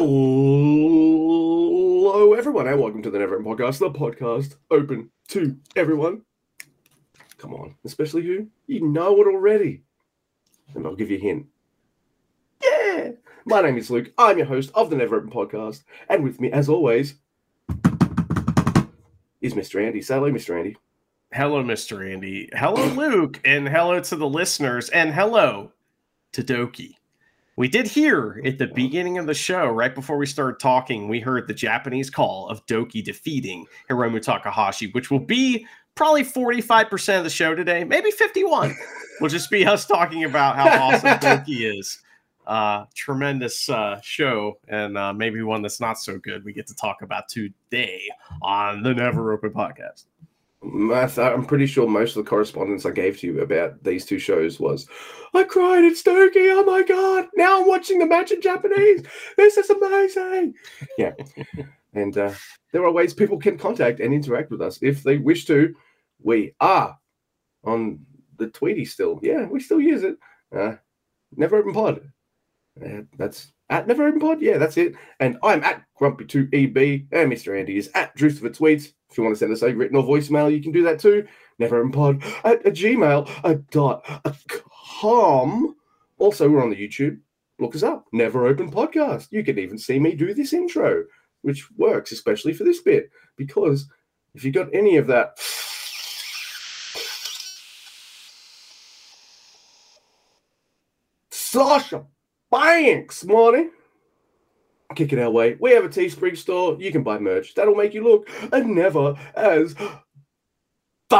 Hello, everyone, and welcome to the Never End Podcast, the podcast open to everyone. Come on, especially you. You know it already. And I'll give you a hint. Yeah! My name is Luke. I'm your host of the Never End Podcast. And with me, as always, is Mr. Andy. Say hello, Mr. Andy. Hello, Mr. Andy. Hello, Luke. And hello to the listeners. And hello to Douki. We did hear at the beginning of the show, right before we started talking, we heard the Japanese call of Douki defeating Hiromu Takahashi, which will be probably 45% of the show today, maybe 51. will just be us talking about how awesome Douki is. Uh, tremendous uh, show, and uh, maybe one that's not so good. We get to talk about today on the Never Open podcast. I'm pretty sure most of the correspondence I gave to you about these two shows was, I cried at Stokey. Oh my God. Now I'm watching the match in Japanese. This is amazing. Yeah. and uh, there are ways people can contact and interact with us if they wish to. We are on the Tweety still. Yeah, we still use it. Uh, Never Open Pod. Uh, that's at Never Open Pod. Yeah, that's it. And I'm at Grumpy2EB, and Mr. Andy is at DrewciferTweets. If you want to send us a written or voicemail, you can do that too. Never Open Pod at a Gmail a dot a com. Also, we're on the YouTube. Look us up. Never Open Podcast. You can even see me do this intro, which works especially for this bit because if you got any of that. Sasha Banks, Marty. Kick it our way. We have a Teespring store. You can buy merch. That'll make you look and never as. I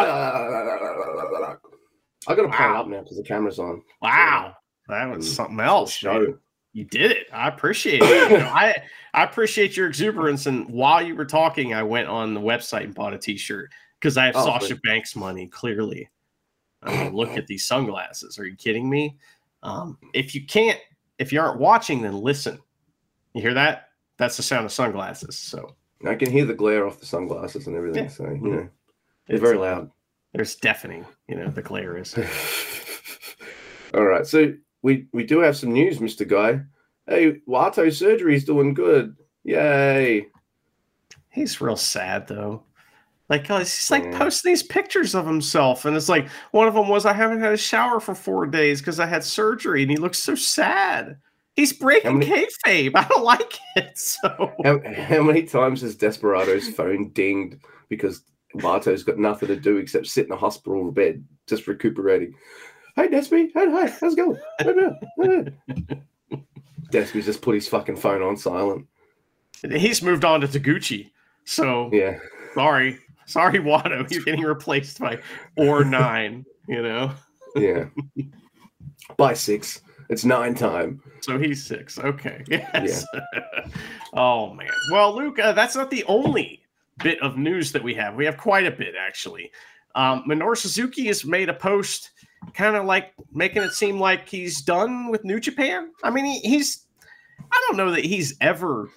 got to plan it up now because the camera's on. Wow, that was something else. Show. You did it. I appreciate it. You know, I I appreciate your exuberance. And while you were talking, I went on the website and bought a T-shirt because I have Oh, Sasha. Banks money. Clearly, I mean, look at these sunglasses. Are you kidding me? Um, if you can't, if you aren't watching, then listen. You hear that? That's the sound of sunglasses. So I can hear the glare off the sunglasses and everything. Yeah. So, you mm-hmm. know, they're it's, very loud. There's deafening. You know, the glare is. All right. So we we do have some news, Mr. Guy. Hey, Wato is doing good. Yay. He's real sad though. Like uh, he's like Yeah. posting these pictures of himself, and it's like one of them was I haven't had a shower for four days because I had surgery, and he looks so sad. He's breaking many- kayfabe. I don't like it. So How, how many times has Desperado's phone dinged because Wato's got nothing to do except sit in a hospital bed just recuperating? Hey, Despy. Hey, hi. How's it going? Hey, Despy's just put his fucking phone on silent. he's moved on to Taguchi. So Yeah. sorry, sorry, Wato. He's getting replaced by or nine. You know, Yeah. By six. It's nine time. so he's six. Okay. Yes. oh man. Well, Luke, uh, that's not the only bit of news that we have. We have quite a bit actually. Um, Minoru Suzuki has made a post, kind of like making it seem like he's done with New Japan. I mean, he, he's. I don't know that he's ever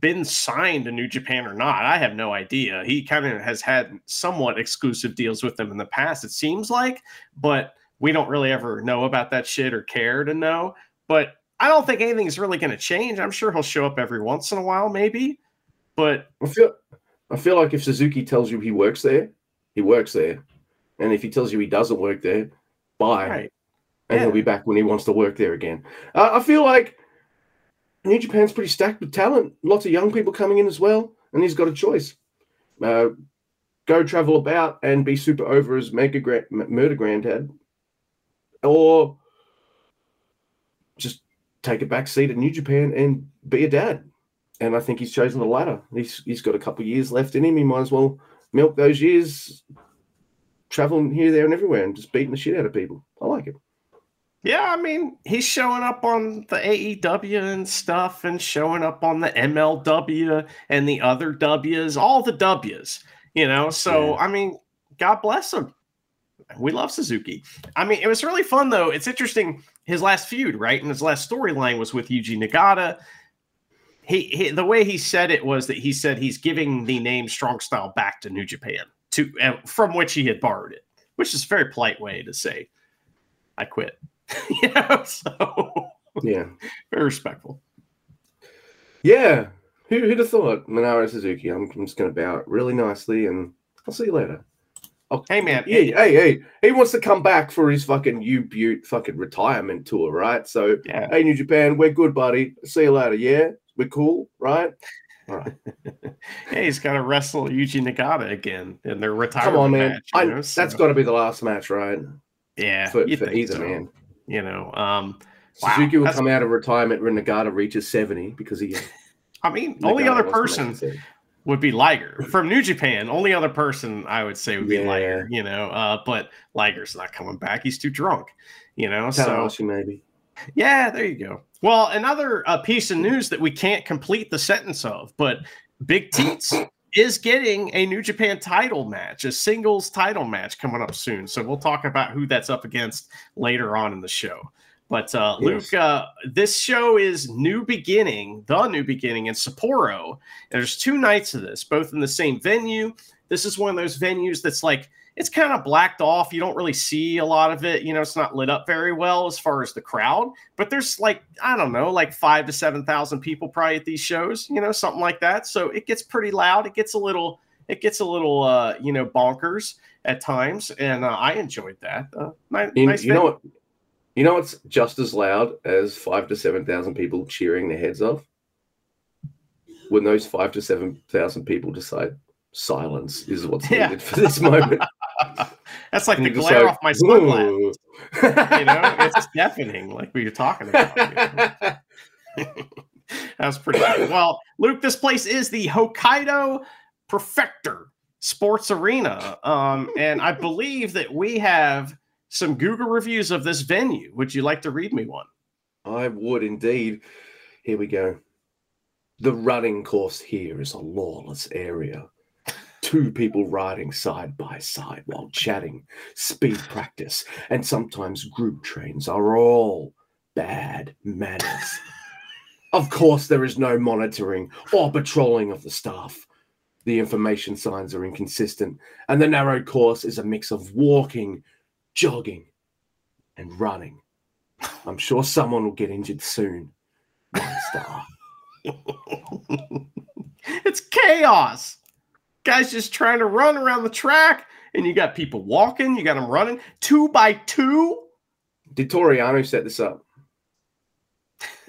been signed to New Japan or not. I have no idea. He kind of has had somewhat exclusive deals with them in the past, it seems like, but we don't really ever know about that shit or care to know. But I don't think anything's really going to change. I'm sure he'll show up every once in a while, maybe. But I feel I feel like if Suzuki tells you he works there, he works there. And if he tells you he doesn't work there, bye. right, And he'll be back when he wants to work there again. Uh, I feel like New Japan's pretty stacked with talent. Lots of young people coming in as well. And he's got a choice. Uh, go travel about and be super over as Mega Gra- M- Murder Granddad. Or just take a back seat at New Japan and be a dad. And I think he's chosen the latter. He's he's got a couple years left in him. He might as well milk those years, traveling here, there, and everywhere, and just beating the shit out of people. I like it. Yeah, I mean, he's showing up on the AEW and stuff and showing up on the MLW and the other W's, all the W's, you know. So, yeah. I mean, God bless him. We love Suzuki. I mean, it was really fun though. It's interesting. His last feud, right? And his last storyline was with Yuji Nagata. He, he, the way he said it was that he said he's giving the name Strong Style back to New Japan to uh, from which he had borrowed it, which is a very polite way to say I quit. you know, so yeah, very respectful. Yeah, who, who'd have thought Minoru Suzuki? I'm, I'm just going to bow it really nicely, and I'll see you later. Oh, hey man, yeah, hey, hey, he wants to come back for his fucking U Butte fucking retirement tour, right? So, yeah. hey, New Japan, we're good, buddy. See you later. Yeah, we're cool, right? All right. hey, he's got to wrestle Yuji Nagata again in their retirement Come on, man. Match, I, know, so. That's got to be the last match, right? Yeah, for, for either so. man. You know, um, Suzuki wow, will come out of retirement when Nagata reaches seventy because he. I mean, Nagata only other person would be Liger from New Japan. Only other person I would say would be yeah. Liger, you know. Uh, but Liger's not coming back. He's too drunk, you know. Tanahashi so maybe. Yeah, there you go. Well, another uh, piece of news that we can't complete the sentence of, but Big Teats is getting a New Japan title match, a singles title match coming up soon. So we'll talk about who that's up against later on in the show. But uh. Luke, uh, this show is New Beginning, the New Beginning in Sapporo. There's two nights of this, both in the same venue. This is one of those venues that's like it's kind of blacked off. You don't really see a lot of it. You know, it's not lit up very well as far as the crowd. But there's like I don't know, like five to seven thousand people probably at these shows. You know, something like that. So it gets pretty loud. It gets a little. It gets a little, uh, you know, bonkers at times, and uh, I enjoyed that. Uh, nice, you, nice you know what? You know what's just as loud as five to seven thousand people cheering their heads off? When those five to seven thousand people decide silence is what's yeah. needed for this moment. That's like and the glare like, off my sunglasses. you know, it's deafening, like we were talking about. You know? That's pretty good. Well, Luke, this place is the Hokkaido Prefectural Sports Arena. Um, and I believe that we have some Google reviews of this venue. Would you like to read me one? I would indeed. Here we go. The running course here is a lawless area. Two people riding side by side while chatting, speed practice, and sometimes group trains are all bad manners. of course, there is no monitoring or patrolling of the staff. The information signs are inconsistent, and the narrow course is a mix of walking, jogging, and running. I'm sure someone will get injured soon. One star. it's chaos. Guys just trying to run around the track, and you got people walking, you got them running two by two. Did Toru Yano set this up?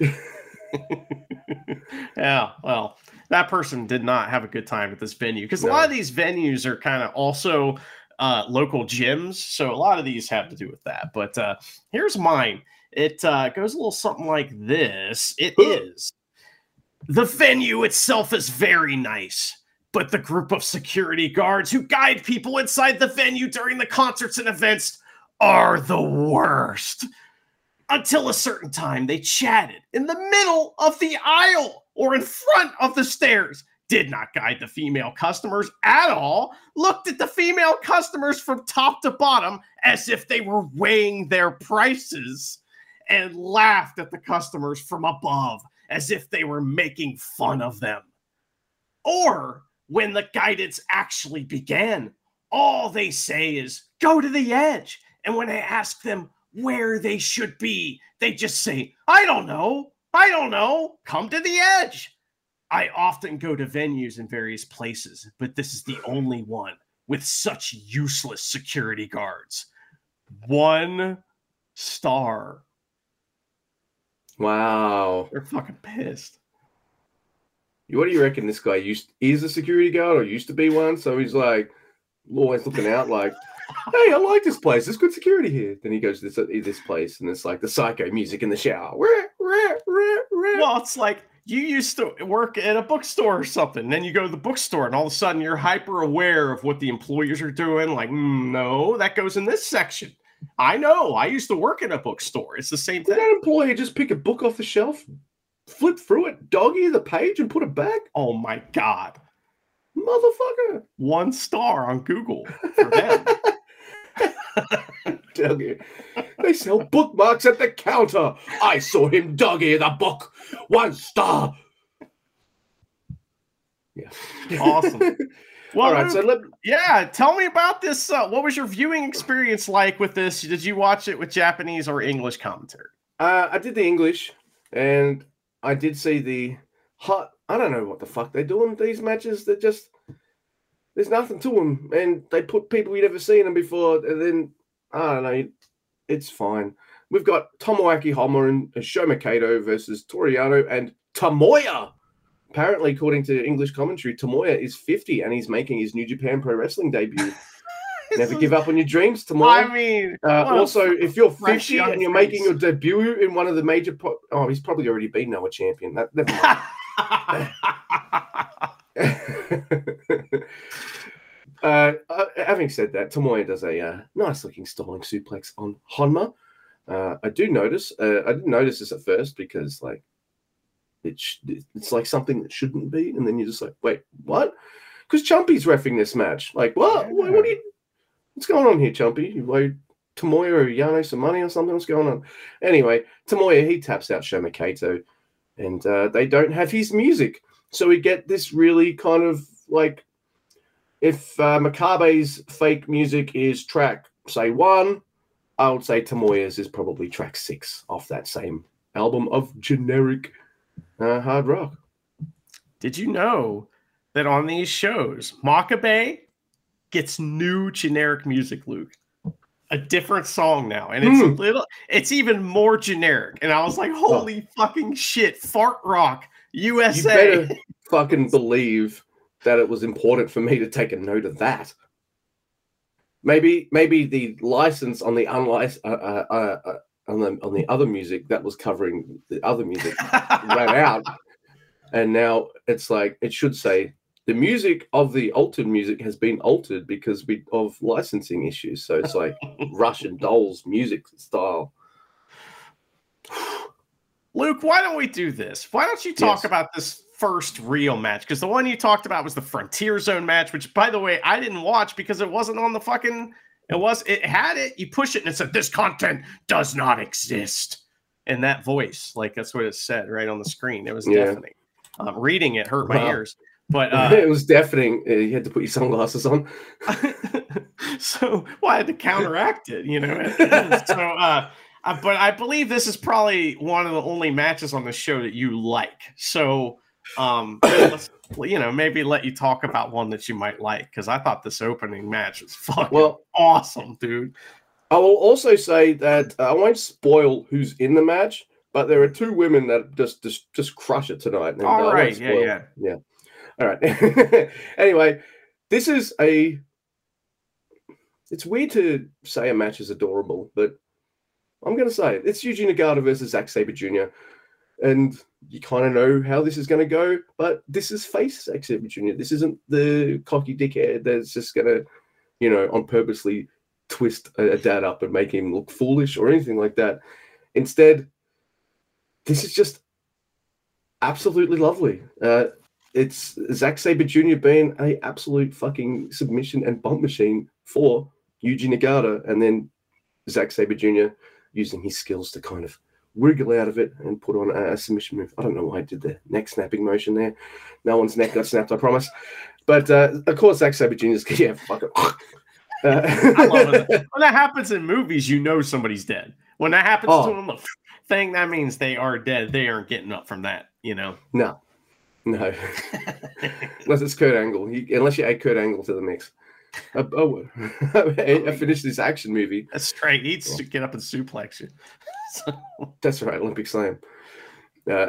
yeah, well, that person did not have a good time at this venue because no. a lot of these venues are kind of also uh, local gyms. So a lot of these have to do with that. But uh, here's mine. It uh, goes a little something like this. It is the venue itself is very nice, but the group of security guards who guide people inside the venue during the concerts and events are the worst. Until a certain time, they chatted in the middle of the aisle or in front of the stairs did not guide the female customers at all, looked at the female customers from top to bottom as if they were weighing their prices, and laughed at the customers from above as if they were making fun of them. Or when the guidance actually began, all they say is, go to the edge. And when I ask them where they should be, they just say, I don't know. I don't know. Come to the edge. I often go to venues in various places, but this is the only one with such useless security guards. One star. Wow. They're fucking pissed. What do you reckon this guy used is a security guard or used to be one? So he's like always looking out like, hey, I like this place. There's good security here. Then he goes to this, this place and it's like the psycho music in the shower. Well, it's like you used to work at a bookstore or something. Then you go to the bookstore, and all of a sudden you're hyper aware of what the employers are doing. Like, mm, no, that goes in this section. I know. I used to work in a bookstore. It's the same Did thing. that employee just pick a book off the shelf, flip through it, doggy the page, and put it back? Oh my god. Motherfucker. One star on Google for them. Doggy. They sell bookmarks at the counter. I saw him doggy the book. One star. Yeah. Awesome. Well, All right, so let, yeah, tell me about this. Uh, what was your viewing experience like with this? Did you watch it with Japanese or English commentary? Uh, I did the English, and I did see the hot. I don't know what the fuck they're doing these matches. They're just there's nothing to them, and they put people you'd never seen them before, and then I don't know. It's fine. We've got Tomoaki Honma and Kato versus Toru Yano and Tomoya. Apparently, according to English commentary, Tomoya is 50 and he's making his New Japan Pro Wrestling debut. Never give up on your dreams, Tomoya. I mean, Uh, also, if you're fresh 50 and you're making your debut in one of the major, po- oh, he's probably already been Noah champion. That, never mind. uh, uh, having said that, Tomoya does a uh, nice looking stalling suplex on Honma. Uh, I do notice. Uh, I didn't notice this at first because like it sh- it's like something that shouldn't be, and then you're just like, wait, what? Because Chumpy's refing this match. Like, what? What, what are you? What's going on here, Chumpy? You owe Tomoya or Yano some money or something? What's going on? Anyway, Tomoya, he taps out Shoma Kato, and uh, they don't have his music, so we get this really kind of like if uh, Makabe's fake music is track say one, I would say Tomoya's is probably track six off that same album of generic uh, hard rock. Did you know that on these shows, Makabe gets new generic music, Luke? A different song now, and it's a Hmm. little, it's even more generic. And I was like, holy fucking shit, fart rock, You USA. better fucking believe that it was important for me to take a note of that. Maybe, maybe the license on the unlicensed uh, uh, uh, uh, on the on the other music that was covering the other music ran out, and now it's like it should say the music of the altered music has been altered because we of licensing issues. So it's like Russian dolls music style. Luke, why don't we do this? Why don't you talk Yes. about this first real match? Because the one you talked about was the Frontier Zone match, which, by the way, I didn't watch because it wasn't on the fucking. It was. It had it. You push it, and it said, "This content does not exist." And that voice, like that's what it said right on the screen. It was Yeah. deafening. Um, reading it hurt my Wow. ears. But uh, it was deafening. Uh, You had to put your sunglasses on. so well, I had to counteract it, you know. so, uh, but I believe this is probably one of the only matches on the show that you like. So, um, let's, you know, maybe let you talk about one that you might like because I thought this opening match was fucking Well, awesome, dude. I will also say that uh, I won't spoil who's in the match, but there are two women that just just, just crush it tonight. and All right, yeah, yeah. yeah. All right. anyway, this is a. It's weird to say a match is adorable, but I'm going to say it. It's Yuji Nagata versus Zack Sabre Jr. And you kind of know how this is going to go, but this is face Zack Sabre Jr. This isn't the cocky dickhead that's just going to, you know, on purposely twist a, a dad up and make him look foolish or anything like that. Instead, this is just absolutely lovely. Uh, it's Zack Sabre Jr. being a absolute fucking submission and bump machine for Yuji Nagata, and then Zack Sabre Jr. using his skills to kind of wriggle out of it and put on a, submission move. I don't know why I did the neck snapping motion there. No one's neck got snapped, I promise. But uh, of course, Zack Sabre Jr.'s yeah, fuck it. Uh, I love it. When that happens in movies, you know somebody's dead. When that happens Oh. to them, the thing that means they are dead. They aren't getting up from that, you know. no, no. unless it's Kurt Angle. You, unless you add Kurt Angle to the mix. Uh, oh, I finished this action movie. That's right. He needs to get up and suplex you. That's right, Olympic Slam. Uh,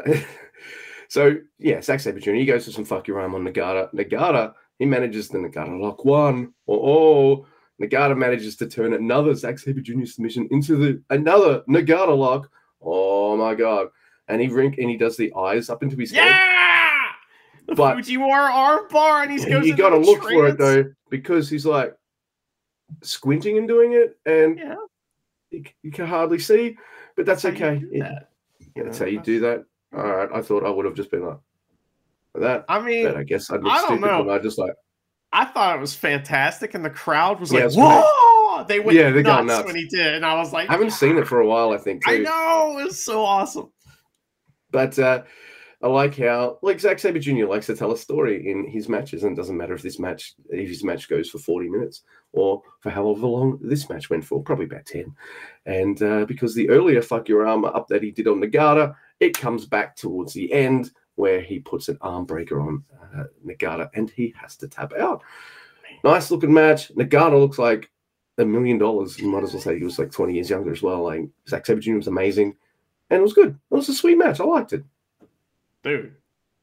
so yeah, Zack Sabre Jr. He goes to some fuck your arm on Nagata. Nagata, he manages the Nagata lock one. Oh, oh. Nagata manages to turn another Zack Sabre Jr. submission into the another Nagata lock. Oh my god! And he rink and he does the eyes up into his head. Yeah, the But- Fujiwara arm bar, and he's goes. you got to look for it though, because he's like squinting and doing it, and Yeah. you, you can hardly see, but that's, That's okay. that, you That's how you do that. All right. I thought I would have just been like that. I mean, I guess I'd look I don't stupid know. I just like, I thought it was fantastic, and the crowd was Yeah, like, great. "Whoa!" They went Yeah, they nuts, got nuts. when he did, and I was like, I haven't seen it for a while, I think. Too. I know it was so awesome. But uh, I like how, like Zack Sabre Jr. likes to tell a story in his matches, and it doesn't matter if this match, if his match goes for forty minutes or for however long this match went for, probably about ten. And uh, because the earlier "fuck your armor" up that he did on Nagata, it comes back towards the end where he puts an arm breaker on uh, Nagata, and he has to tap out. Nice looking match. Nagata looks like a million dollars. You might as well say he was like twenty years younger as well. Like Zack Sabre Jr. was amazing, and it was good. It was a sweet match. I liked it. Dude.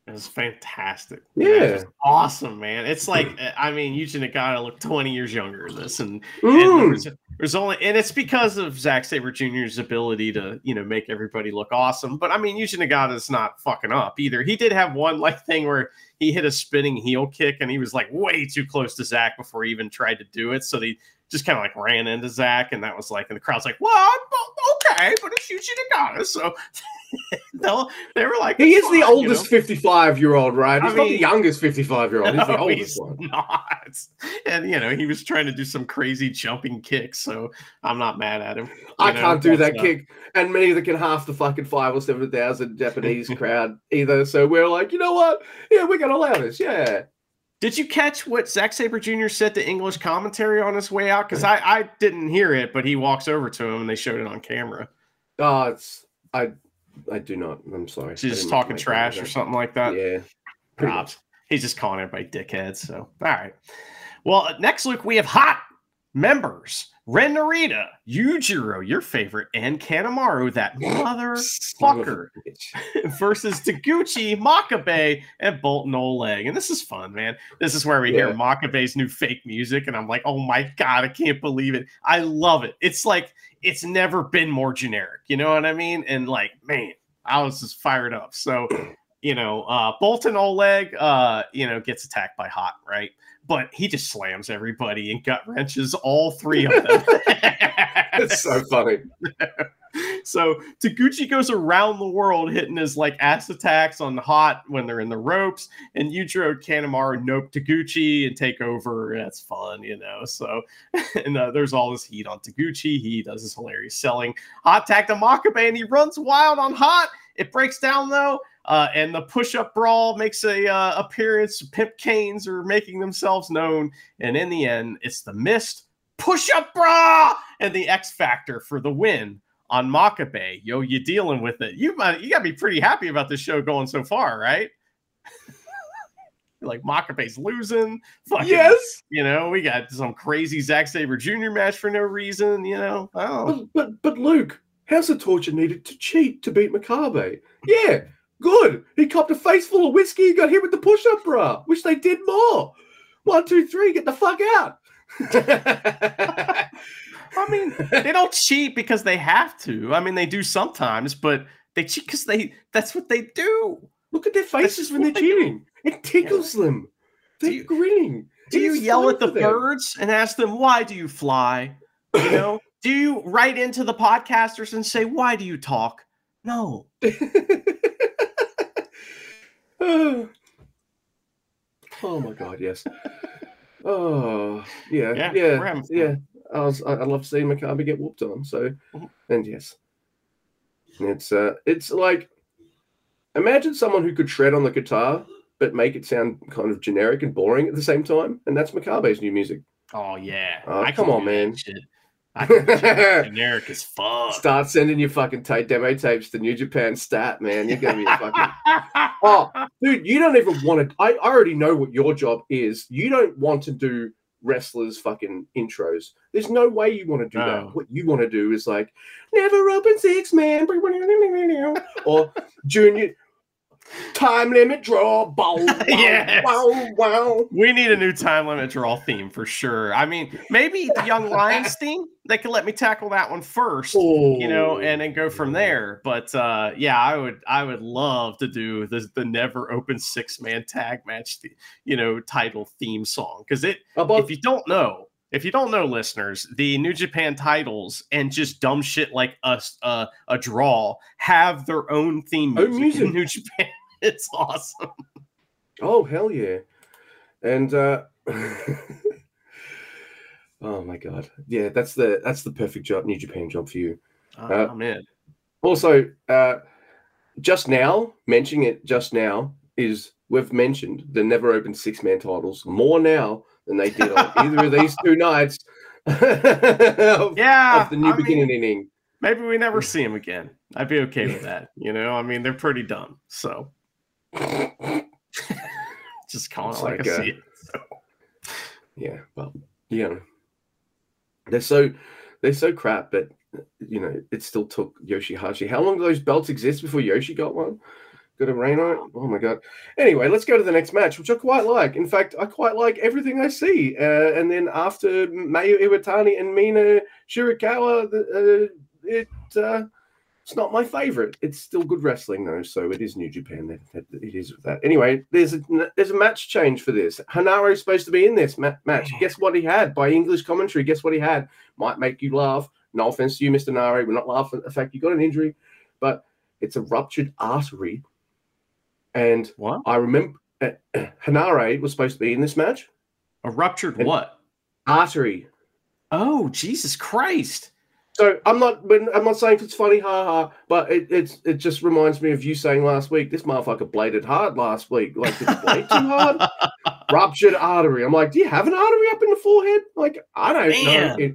It was fantastic. Yeah. It was awesome, man. It's like I mean, Yuji Nagata looked 20 years younger in this, and, and Mm. there's, there's only and it's because of Zack Sabre Jr.'s ability to you know make everybody look awesome. But I mean, Yuji Nagata's not fucking up either. He did have one like thing where he hit a spinning heel kick, and he was like way too close to Zack before he even tried to do it. So they just kind of like ran into Zack, and that was like, and the crowd's like, "What? Okay, but it's Yuji Nagata." So no, they were like, He is "Fine," the oldest 55 year old, right? I He's not the youngest 55 year old. He's the oldest he's one. not. And you know, he was trying to do some crazy jumping kicks, so I'm not mad at him. I know, can't do that kick, and many that can half the fucking five or seven thousand Japanese crowd either. So we're like, you know what? Yeah, we're gonna allow this. Yeah. Did you catch what Zack Sabre Jr. said to English commentary on his way out? Because I, I didn't hear it, but he walks over to him and they showed it on camera. Oh, it's I, I do not. I'm sorry. She's I just talking trash or something like that. Yeah. Props. He's just calling everybody dickheads. So, all right. Well, next, Luke, we have hot members Ren Narita, Yujiro, your favorite, and Kanemaru, that mother Son of a fucker. bitch. versus Taguchi, Makabe, and Boltin Oleg. And this is fun, man. This is where we hear Yeah. Makabe's new fake music, and I'm like, oh my god, I can't believe it. I love it. It's like it's never been more generic. You know what I mean? And like, man, I was just fired up. So, you know, uh Boltin Oleg, uh, you know, gets attacked by Hot, right? But he just slams everybody and gut wrenches all three of them. It's so funny. so Taguchi goes around the world hitting his like ass attacks on hot when they're in the ropes, and Yujiro Kanemaru nope Taguchi and take over. That's fun, you know. So and uh, there's all this heat on Taguchi. He does his hilarious selling. Hot tag to Makabe and he runs wild on hot. It breaks down though. Uh, and the push-up brawl makes a uh, appearance. Pimp Canes are making themselves known, and in the end, it's the missed push-up bra and the X Factor for the win on Makabe. Yo, you dealing with it. You might you gotta be pretty happy about this show going so far, right? like Makabe's losing. Fucking, Yes. You know, we got some crazy Zack Sabre Jr. match for no reason, you know. Oh, But, but but Luke, House of Torture needed to cheat to beat Makabe? Yeah, good. He copped a face full of whiskey and got hit with the push-up bra. Wish they did more. One, two, three, get the fuck out. I mean, they don't cheat because they have to. I mean, they do sometimes, but they cheat because they that's what they do. Look at their faces when they're they do. cheating. It tickles them. They're you- grinning. Do you yell at the them. birds and ask them why do you fly? You know, do you write into the podcasters and say why do you talk? No. oh. My god, yes. Oh yeah, Yeah, yeah, we're having fun. yeah. I was, I, I love seeing Makabe get whooped on. So, Mhm. and yes, it's uh, it's like imagine someone who could shred on the guitar but make it sound kind of generic and boring at the same time, and that's Makabe's new music. Oh yeah. I come on, man. Shit. I can do that generic as fuck. Start sending your fucking tight demo tapes to New Japan Stat, man. You're gonna be a fucking Oh, dude, you don't even want to. I, I already know what your job is. You don't want to do wrestlers' fucking intros. There's no way you want to do No. that. What you want to do is like, never open six man, or junior time limit draw, bow, wow, Yes. wow, wow. We need a new time limit draw theme for sure. I mean, maybe the Young Lions theme. They could let me tackle that one first. you know, and then go from there. But uh, yeah, I would I would love to do the the never open six man tag match, the, you know, title theme song because it. About If you don't know, if you don't know, listeners, the New Japan titles and just dumb shit like a uh, a draw have their own theme music, Own music. in New Japan. It's awesome. Oh hell yeah! And uh oh my god, yeah, that's the that's the perfect job, New Japan job for you. Oh Uh, man, Also, uh just now mentioning it just now is we've mentioned the never open six man titles more now than they did on either of these two nights of, yeah. of the new I mean, beginning inning. maybe we never see him again. I'd be okay with that. You know, I mean, they're pretty dumb. So just calling it like, like, I uh, see it. Yeah, well, you know, they're so they're so crap, but you know, it still took Yoshihashi. How long do those belts exist before Yoshi got one? Got a reign on it? Oh my god. Anyway, let's go to the next match, which I quite like. In fact, I quite like everything I see. Uh, and then after Mayu Iwatani and Mina Shirakawa, the, uh, it uh, it's not my favorite. It's still good wrestling though, so it is New Japan. That- it is with that. Anyway, there's a there's a match change for this. Hanaro's supposed to be in this ma- match. Guess what he had by English commentary? Guess what he had? Might make you laugh. No offense to you, Mr. Nari. We're not laughing at the fact you got an injury, but it's a ruptured artery. And What? I remember uh, Hanare was supposed to be in this match. A ruptured what? Artery. Oh, Jesus Christ. So I'm not when I'm not saying it's funny, ha ha, but it it's it just reminds me of you saying last week, this motherfucker bladed hard last week. Like did blade too hard? Ruptured artery. I'm like, do you have an artery up in the forehead? Like, I don't know. It,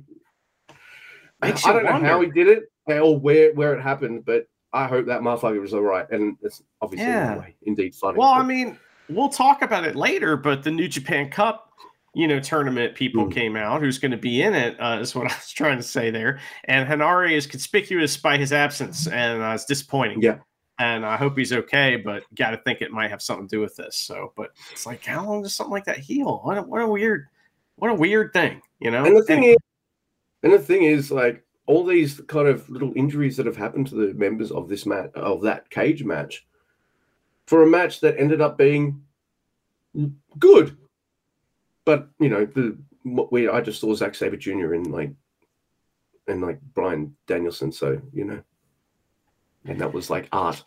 I don't know how he did it or where where it happened, but I hope that motherfucker was all right. And it's obviously Yeah. indeed funny. Well, but- I mean, we'll talk about it later, but the New Japan Cup, you know, tournament people Mm. came out. Who's going to be in it? Uh, is what I was trying to say there. And Hanare is conspicuous by his absence, and uh, it's disappointing. Yeah. And I hope he's okay, but got to think it might have something to do with this. So, but it's like, how long does something like that heal? What a, what a weird, what a weird thing, you know? And the thing is, and the thing is, like all these kind of little injuries that have happened to the members of this match, of that cage match, for a match that ended up being good, but you know, the we I just saw Zack Sabre Jr. in like, and like Bryan Danielson, so you know, and that was like art.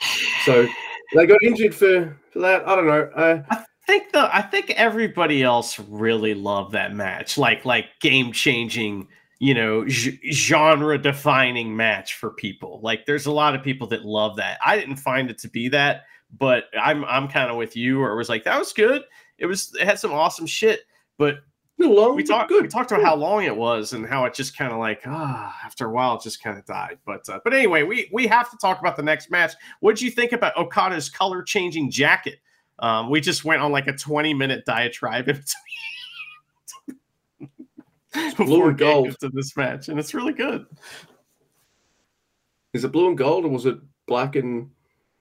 So they got injured for for that. I don't know. Uh, I think the I think everybody else really loved that match, like like game changing, you know, genre defining match for people. Like there's a lot of people that love that. I didn't find it to be that, but I'm I'm kind of with you, or it was like that was good. It was it had some awesome shit, but long, we talked good. we talked about how long it was and how it just kind of like ah after a while it just kind of died but uh, but anyway we we have to talk about the next match what did you think about okada's color changing jacket um we just went on like a 20 minute diatribe in between blue and gold. into this match and it's really good Is it blue and gold or was it black and?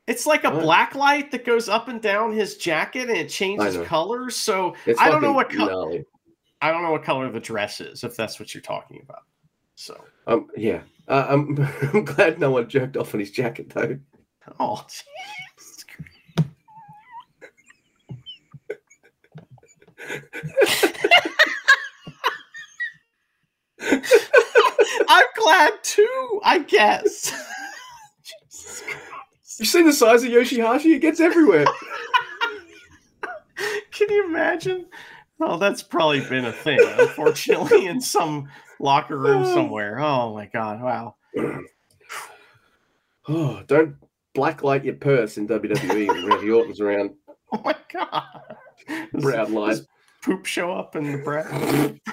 it's like a What? black light that goes up and down his jacket and it changes colors so It's i don't know what color i don't know what color the dress is if that's what you're talking about so Um, yeah. Uh, I'm, I'm glad no one jerked off on his jacket though. oh Jesus Christ. I'm glad too, I guess. You see the size of Yoshihashi? It gets everywhere. Can you imagine? Oh, that's probably been a thing, unfortunately, in some locker room oh. somewhere. Oh my god! Wow. oh, don't blacklight your purse in WWE when Randy Orton's around. Oh my god! Brown light. Does poop show up in the bread?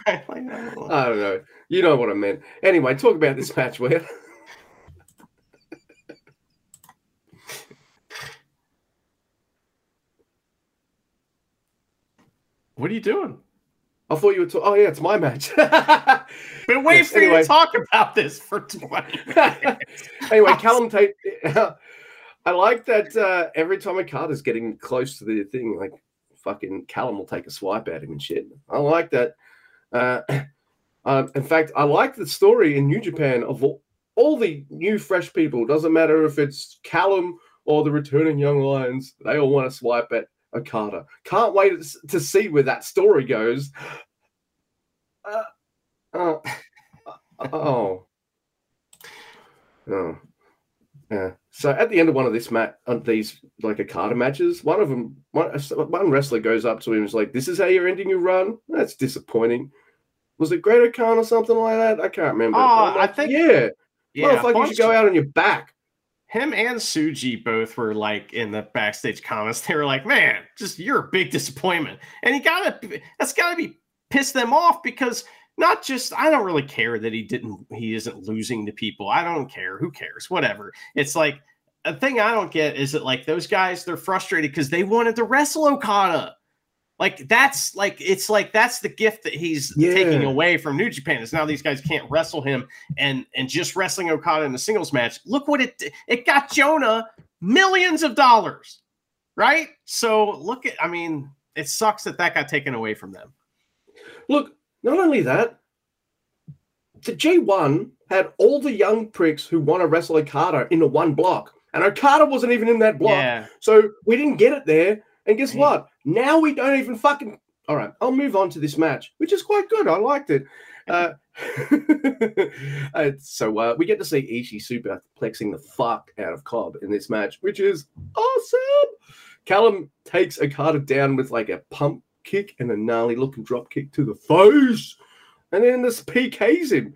I don't know. I don't know. You know what I meant. Anyway, talk about this match, will? What are you doing? I thought you were talking. Oh yeah, it's my match. Been waiting Yes, for you anyway. to talk about this for 20 minutes. anyway, Callum Tate. I like that uh, every time a card is getting close to the thing, like fucking Callum will take a swipe at him and shit. I like that. Uh, um, in fact, I like the story in New Japan of all, all the new fresh people. Doesn't matter if it's Callum or the returning young lions. They all want to swipe at Okada. Can't wait to see where that story goes. Uh, Uh, oh. Oh. Yeah. So at the end of one of this mat, on these like Okada matches, one of them, one, one wrestler goes up to him and is like, "This is how you're ending your run." That's disappointing. Was it Great Khan or something like that? I can't remember. Oh, like, I think yeah. yeah, Motherfucker, you should go out on your back. him and Tsuji both were like in the backstage comments. They were like, "Man, just you're a big disappointment," and he gotta that's gotta be pissed them off because not just I don't really care that he didn't he isn't losing to people. I don't care. Who cares? Whatever. It's like a thing I don't get is that like those guys they're frustrated because they wanted to wrestle Okada. Like that's like it's like that's the gift that he's Yeah. taking away from New Japan is now these guys can't wrestle him and and just wrestling Okada in a singles match. Look what it it got Jonah millions of dollars, right? So look at I mean it sucks that that got taken away from them. Look, not only that, the G1 had all the young pricks who want to wrestle Okada in the one block. And Okada wasn't even in that block. Yeah, So we didn't get it there. And guess Yeah. what? Now we don't even fucking. All right, I'll move on to this match, which is quite good. I liked it. Uh, uh, so uh, we get to see Ishii superplexing the fuck out of Cobb in this match, which is awesome. Callum takes Okada down with like a pump kick and a gnarly looking drop kick to the face, and then this PKs him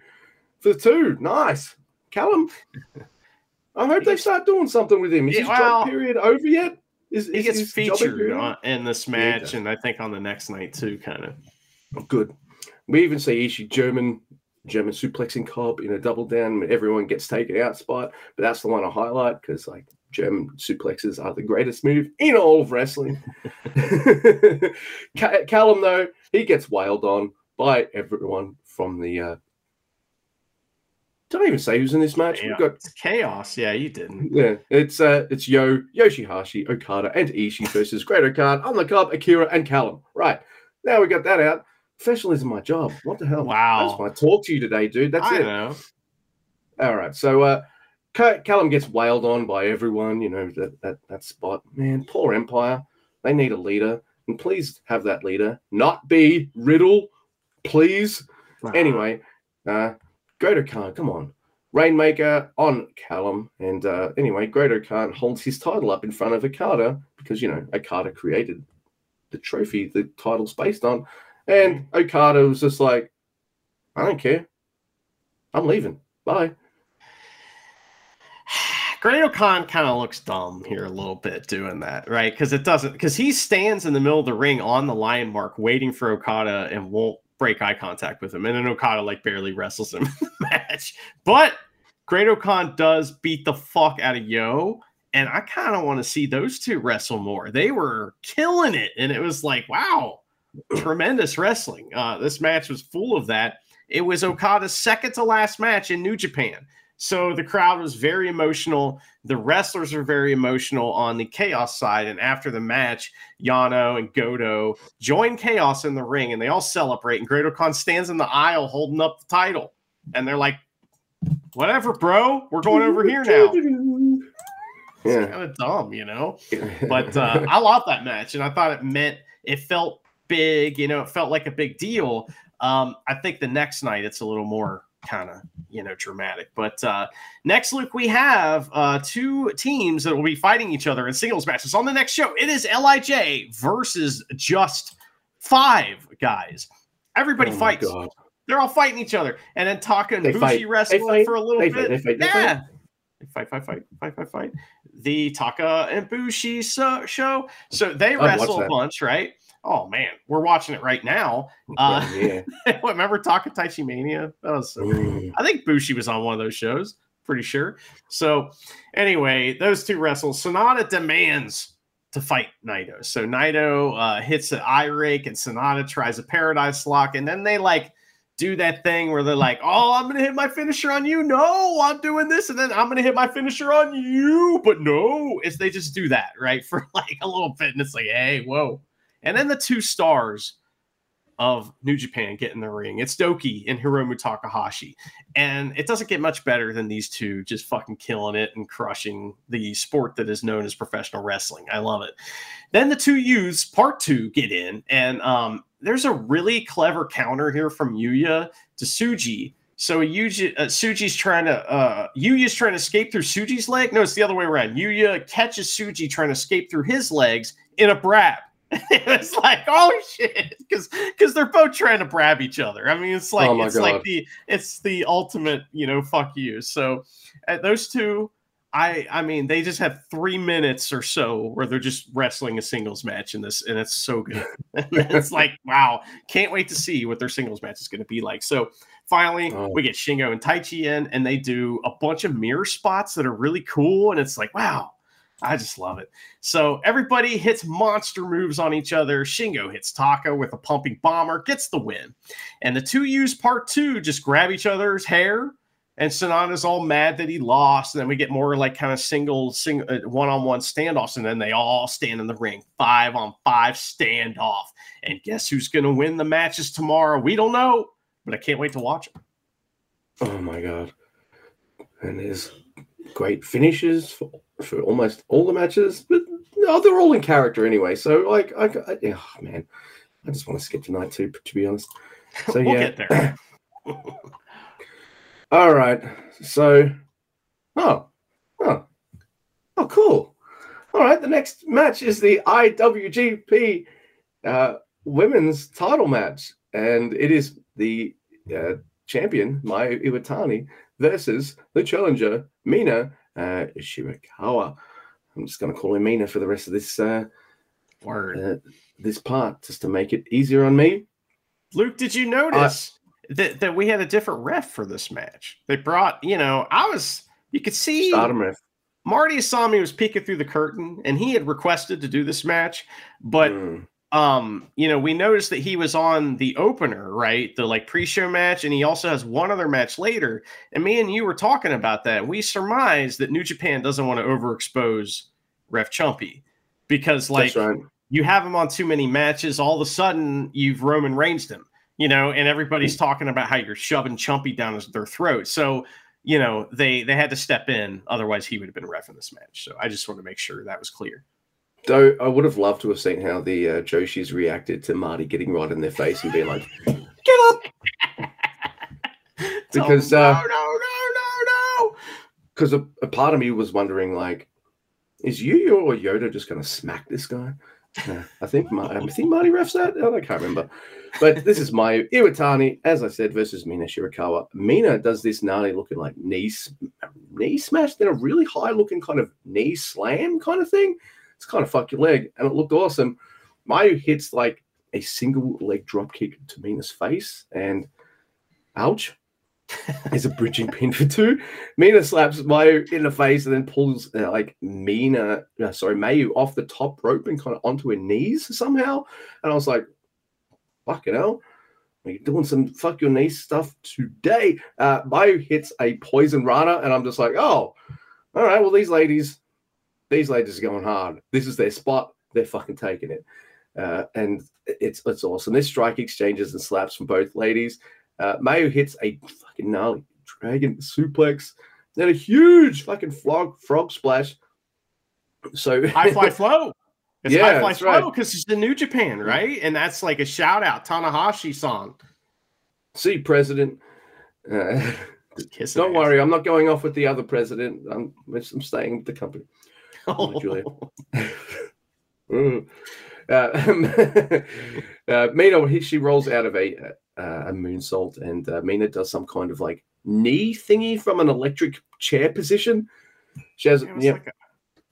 for two. Nice, Callum. I hope they start doing something with him. Is Yeah, his well, job period over yet? Is, he gets featured on, in this match, does. and I think on the next night too. Kind of. Oh, good. We even see Ishii German German suplexing Cobb in a double down. Everyone gets taken out spot, but that's the one I highlight because like German suplexes are the greatest move in all of wrestling. Callum though he gets wailed on by everyone from the. uh Don't even say who's in this match. Yeah. We've got It's chaos. Yeah, you didn't. yeah, it's uh, it's Yo, Yoshihashi, Okada, and Ishii versus Great Okada, on the Cobb, Akira, and Callum. Right now we got that out. Professionalism, my job. What the hell? I Wow. just want to talk to you today, dude. That's I it. know. All right. So uh, Callum gets wailed on by everyone. You know that that that spot. Man, poor Empire. They need a leader, and please have that leader not be Riddle, please. Anyway, uh, Great-O-Khan, come on. Rainmaker on Callum. And uh, anyway, Great-O-Khan holds his title up in front of Okada because, you know, Okada created the trophy the title's based on. And Okada was just like, I don't care. I'm leaving. Bye. Great-O-Khan kind of looks dumb here a little bit doing that, right? Because it doesn't, because he stands in the middle of the ring on the lion mark waiting for Okada and won't break eye contact with him. And then Okada like barely wrestles him in the match. But Great-O-Khan does beat the fuck out of Yo. And I kind of want to see those two wrestle more. They were killing it. And it was like, wow, tremendous wrestling. Uh, this match was full of that. It was Okada's second to last match in New Japan. So the crowd was very emotional. The wrestlers are very emotional on the Chaos side. And after the match, Yano and Goto join Chaos in the ring and they all celebrate. And Great Khan stands in the aisle holding up the title. And they're like, whatever, bro. We're going over here now. It's Yeah. kind of dumb, you know? But uh, I love that match. And I thought it meant, it felt big, you know, it felt like a big deal. Um, I think the next night it's a little more kind of you know dramatic. But uh, next, Luke, we have uh, two teams that will be fighting each other in singles matches on the next show. It is Lij versus just five guys. Everybody Oh fights. God. They're all fighting each other, and then Taka and They Bushi fight. wrestle for a little They bit. fight. They fight. They fight. yeah. Fight, fight, fight, fight, fight, fight. The Taka and Bushi so, show. So they watch wrestle a bunch, right? Oh man, we're watching it right now. Uh, yeah. Remember Taka Taichi Mania? That was so Mm. I think Bushi was on one of those shows, pretty sure. So, anyway, those two wrestle. SANADA demands to fight Naito. So, Naito uh, hits an eye rake, and SANADA tries a paradise lock. And then they like do that thing where they're like, Oh, I'm going to hit my finisher on you. No, I'm doing this. And then I'm going to hit my finisher on you. But no, it's they just do that, right? For like a little bit. And it's like, Hey, whoa. And then the two stars of New Japan get in the ring. It's Douki and Hiromu Takahashi. And it doesn't get much better than these two just fucking killing it and crushing the sport that is known as professional wrestling. I love it. Then the two youths, part two, get in, and um, there's a really clever counter here from Yuya to Tsuji. So Yuji, uh, Tsuji's trying to uh, Yuya's trying to escape through Tsuji's leg. No, it's the other way around. Yuya catches Tsuji trying to escape through his legs in a brab. it's like oh shit. Because because they're both trying to brab each other. I mean it's like Oh it's like the it's the ultimate you know fuck you. So uh, those two i i mean they just have three minutes or so where they're just wrestling a singles match in this and it's so good. It's like wow can't wait to see what their singles match is going to be like. So finally Oh. we get shingo and taichi in and they do a bunch of mirror spots that are really cool and it's like wow I just love it. So everybody hits monster moves on each other. Shingo hits Taka with a pumping bomber, gets the win. And the two use part two just grab each other's hair. And SANADA's all mad that he lost. And then we get more like kind of single, single uh, one on one standoffs. And then they all stand in the ring, five on five standoff. And guess who's going to win the matches tomorrow? We don't know, but I can't wait to watch it. Oh my god! And there's great finishes for, for almost all the matches, but no, they're all in character anyway. So like, I, I oh, man, I just want to skip tonight too. To be honest. So we'll yeah. get there. All right. So, oh, oh, oh, cool. All right. The next match is the IWGP uh, Women's Title match, and it is the uh, champion Mayu Iwatani versus the challenger Mina uh. I'm just going to call him Mina for the rest of this uh, Word. uh, this part, just to make it easier on me. Luke, did you Uh, notice that, that we had a different ref for this match? They brought, you know, I was, you could see Stardom ref. Marty Asami was peeking through the curtain and he had requested to do this match, but Mm. Um, you know, we noticed that he was on the opener, right? The like pre-show match, and he also has one other match later. And me and you were talking about that. We surmised that New Japan doesn't want to overexpose Ref Chumpy because like right. you have him on too many matches, all of a sudden you've Roman Reigns him, you know, and everybody's talking about how you're shoving Chumpy down their throat. So, you know, they they had to step in, otherwise he would have been ref in this match. So I just want to make sure that was clear. Though I would have loved to have seen how the uh, Joshis reacted to Marty getting right in their face and being like, "Get up!" Because, no, uh, no, no, no, no. Because a, a part of me was wondering, like, is Yu or Yoda just going to smack this guy? Uh, I think Ma- I think Marty refs that. Oh, I can't remember. But this is my Iwatani, as I said, versus Mina Shirakawa. Mina does this gnarly looking like knee knee smash, then a really high looking kind of knee slam kind of thing. It's kind of fuck your leg, and it looked awesome. Mayu hits like a single leg drop kick to Mina's face, and ouch. is a bridging pin for two. Mina slaps Mayu in the face and then pulls uh, like Mina, uh, sorry, Mayu off the top rope and kind of onto her knees somehow. And I was like, fucking hell. Are you doing some fuck your knees stuff today? Uh, Mayu hits a poison rana, and I'm just like, oh, all right. Well, these ladies, these ladies are going hard. This is their spot. They're fucking taking it, uh, and it's it's awesome. This strike exchanges and slaps from both ladies. Uh, Mayu hits a fucking gnarly dragon suplex, then a huge fucking frog frog splash. So High fly flow. It's Yeah, high fly flow right. because it's the New Japan, right? And that's like a shout out, Tanahashi song. see, President. Uh, don't worry, I'm not going off with the other president. I'm, I'm staying with the company. Oh, Julia. Mm. Uh, uh, Mina, he- she rolls out of a uh, a moonsault, and uh, Mina does some kind of like knee thingy from an electric chair position. She has, It was yeah, like a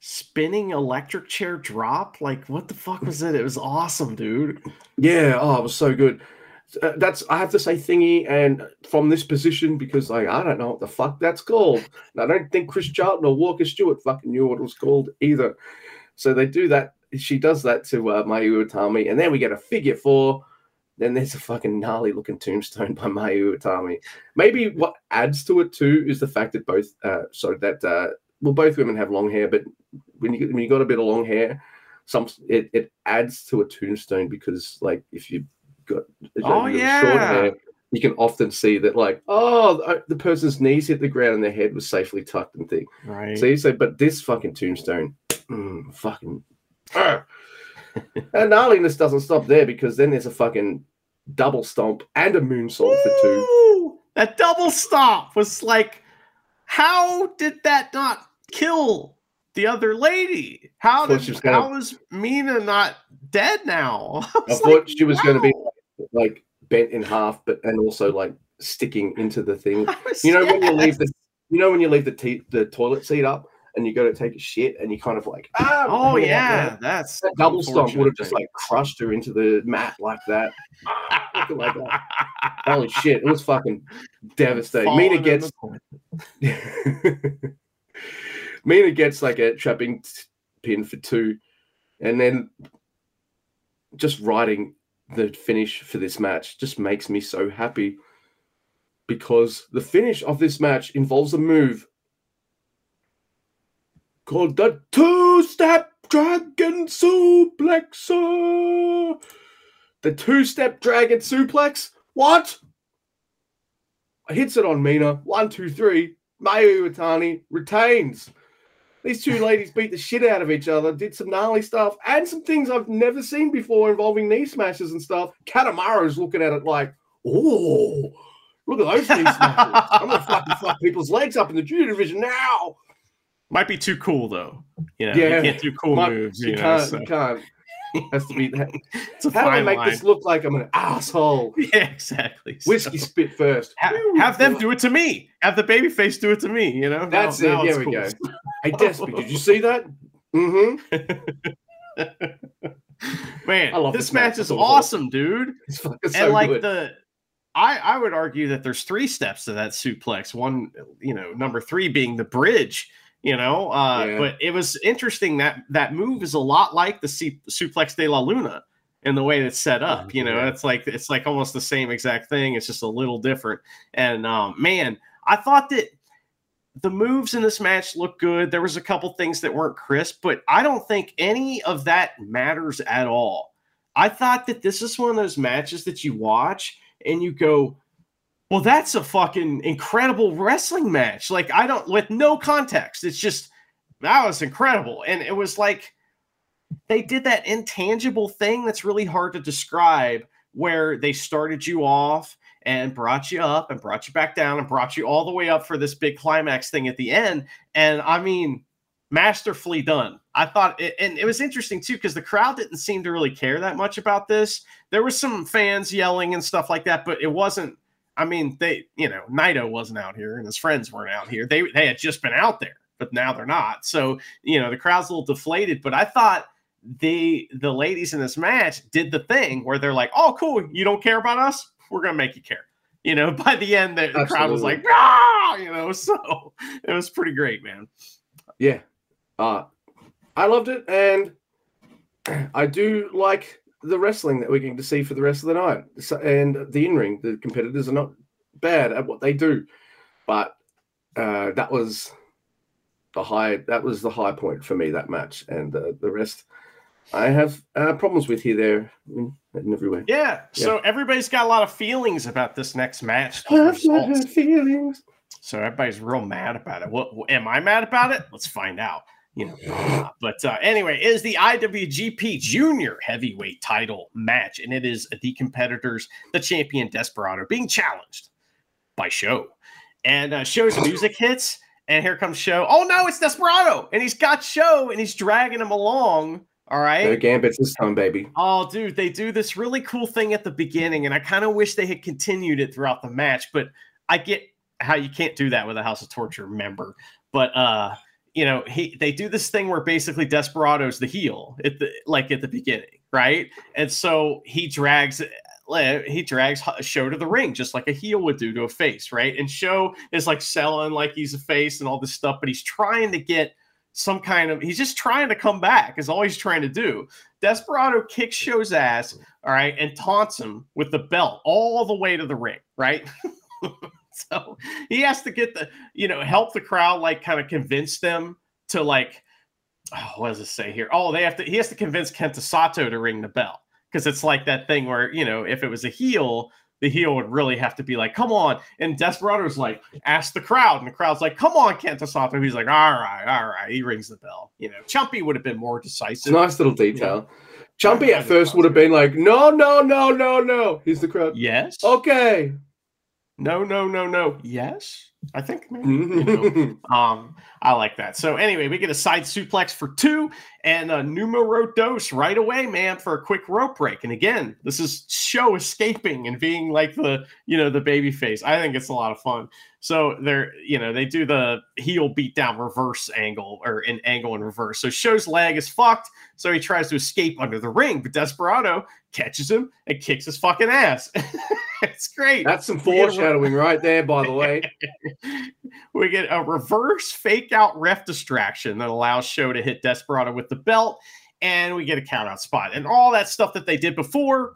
spinning electric chair drop. Like, what the fuck was it? It was awesome, dude. yeah. Oh, it was so good. Uh, that's I have to say thingy, and from this position because like I don't know what the fuck that's called. And I don't think Chris Charlton or Walker Stewart fucking knew what it was called either. So they do that. She does that to uh, Mayu Iwatani, and then we get a figure four. Then there's a fucking gnarly looking tombstone by Mayu Iwatani. Maybe what adds to it too is the fact that both, uh, sorry, that uh, well, both women have long hair, but when you when you got a bit of long hair, some it, it adds to a tombstone because like if you got Oh, yeah. short hair, you can often see that like oh the- person's knees hit the ground and their head was safely tucked and thing. Right. So you say, but this fucking tombstone, mm, fucking. ah. and gnarliness doesn't stop there because then there's a fucking double stomp and a moonsault for two. That double stomp was like, how did that not kill the other lady? How did was gonna- how is Mina not dead now? I was thought like, she was going to be wow. Like bent in half, but and also like sticking into the thing. You know when you leave the, you know when you leave the te- the toilet seat up and you go to take a shit and you kind of like ah. Oh yeah, that's That double stomp would have just like crushed her into the mat like that. Like that. Holy shit! It was fucking devastating. Falling Mina gets. Mina gets like a trapping pin for two, and then just writing the finish for this match just makes me so happy because the finish of this match involves a move called the two-step dragon suplexer. The two-step dragon suplex. What? hits it on Mina. One, two, three. Mayu Iwatani retains. These two ladies beat the shit out of each other, did some gnarly stuff, and some things I've never seen before involving knee smashes and stuff. Katamara's looking at it like, oh, look at those knee smashes. I'm gonna fucking fuck people's legs up in the junior division now. Might be too cool though. You know, Yeah. you can't do cool My- moves. you You know, can't, so you can't. Has to be. a How do I make line. this look like I'm an asshole? Yeah, exactly. Whiskey So, spit first. ha- have them do it to me. Have the baby face do it to me. You know, Now- That's it. now Here we cool. go. Hey, Despy, did you see that? Mm-hmm. Man, I love this this match match. is awesome. awesome, dude. It's fucking and so like good. the I I would argue that there's three steps to that suplex. One, you know, number three being the bridge. You know, uh, Yeah. but it was interesting that that move is a lot like the C- suplex de la luna in the way it's set up. You know, Yeah. it's like it's like almost the same exact thing. It's just a little different. And um, man, I thought that the moves in this match looked good. There was a couple things that weren't crisp, but I don't think any of that matters at all. I thought that this is one of those matches that you watch and you go, well, that's a fucking incredible wrestling match. Like, I don't, with no context, it's just, that was incredible. And it was like, they did that intangible thing that's really hard to describe where they started you off and brought you up and brought you back down and brought you all the way up for this big climax thing at the end. And I mean, masterfully done. I thought, it, and it was interesting too because the crowd didn't seem to really care that much about this. There was some fans yelling and stuff like that, but it wasn't. I mean, they, you know, Naito wasn't out here and his friends weren't out here. They they had just been out there, but now they're not. So you know, the crowd's a little deflated. But I thought the the ladies in this match did the thing where they're like, "Oh, cool, you don't care about us? We're gonna make you care." You know, by the end, the, the crowd was like, "Ah!" You know, so it was pretty great, man. Yeah. Uh, I loved it, and I do like the wrestling that we're going to see for the rest of the night. So, and the in ring, the competitors are not bad at what they do, but uh, that was the high. That was the high point for me that match, and uh, the rest I have uh, problems with here, there, and and everywhere. Yeah. So everybody's got a lot of feelings about this next match. Feelings. So everybody's real mad about it. What am I mad about it? Let's find out. You know, but uh, anyway, it is the IWGP Junior Heavyweight Title match, and it is the competitors, the champion Desperado, being challenged by SHO, and uh, SHO's music hits, and here comes SHO. Oh no, it's Desperado, and he's got SHO, and he's dragging him along. All right, gambits this time, baby. Oh, dude, they do this really cool thing at the beginning, and I kind of wish they had continued it throughout the match. But I get how you can't do that with a House of Torture member. But uh, you know, he they do this thing where basically Desperado's the heel at the like at the beginning, right? And so he drags he drags SHO to the ring just like a heel would do to a face, right? And SHO is like selling like he's a face and all this stuff, but he's trying to get some kind of he's just trying to come back is all he's trying to do. Desperado kicks SHO's ass all right and taunts him with the belt all the way to the ring right? So he has to get the you know help the crowd like kind of convince them to like oh, what does it say here? Oh they have to he has to convince kenta sato to ring the bell because it's like that thing where you know if it was a heel the heel would really have to be like, come on. And Desperado's like, ask the crowd. And the crowd's like, come on, Kenta Sato. He's like, all right, all right. He rings the bell. You know, Chumpy would have been more decisive. nice little detail. Chumpy at first would have been like, no, no, no, no, no. He's the crowd. Yes. Okay. No, no, no, no. Yes. I think maybe, you know, um, I like that. So anyway, we get a side suplex for two and a numero dos right away, man, for a quick rope break. And again, this is SHO escaping and being like the you know the baby face. I think it's a lot of fun. So they're you know they do the heel beat down reverse angle or an angle in reverse. So SHO's leg is fucked. So he tries to escape under the ring, but Desperado catches him and kicks his fucking ass. it's great. That's some foreshadowing right there, by the way. we get a reverse fake out ref distraction that allows SHO to hit Desperado with the belt, and we get a count out spot. And all that stuff that they did before,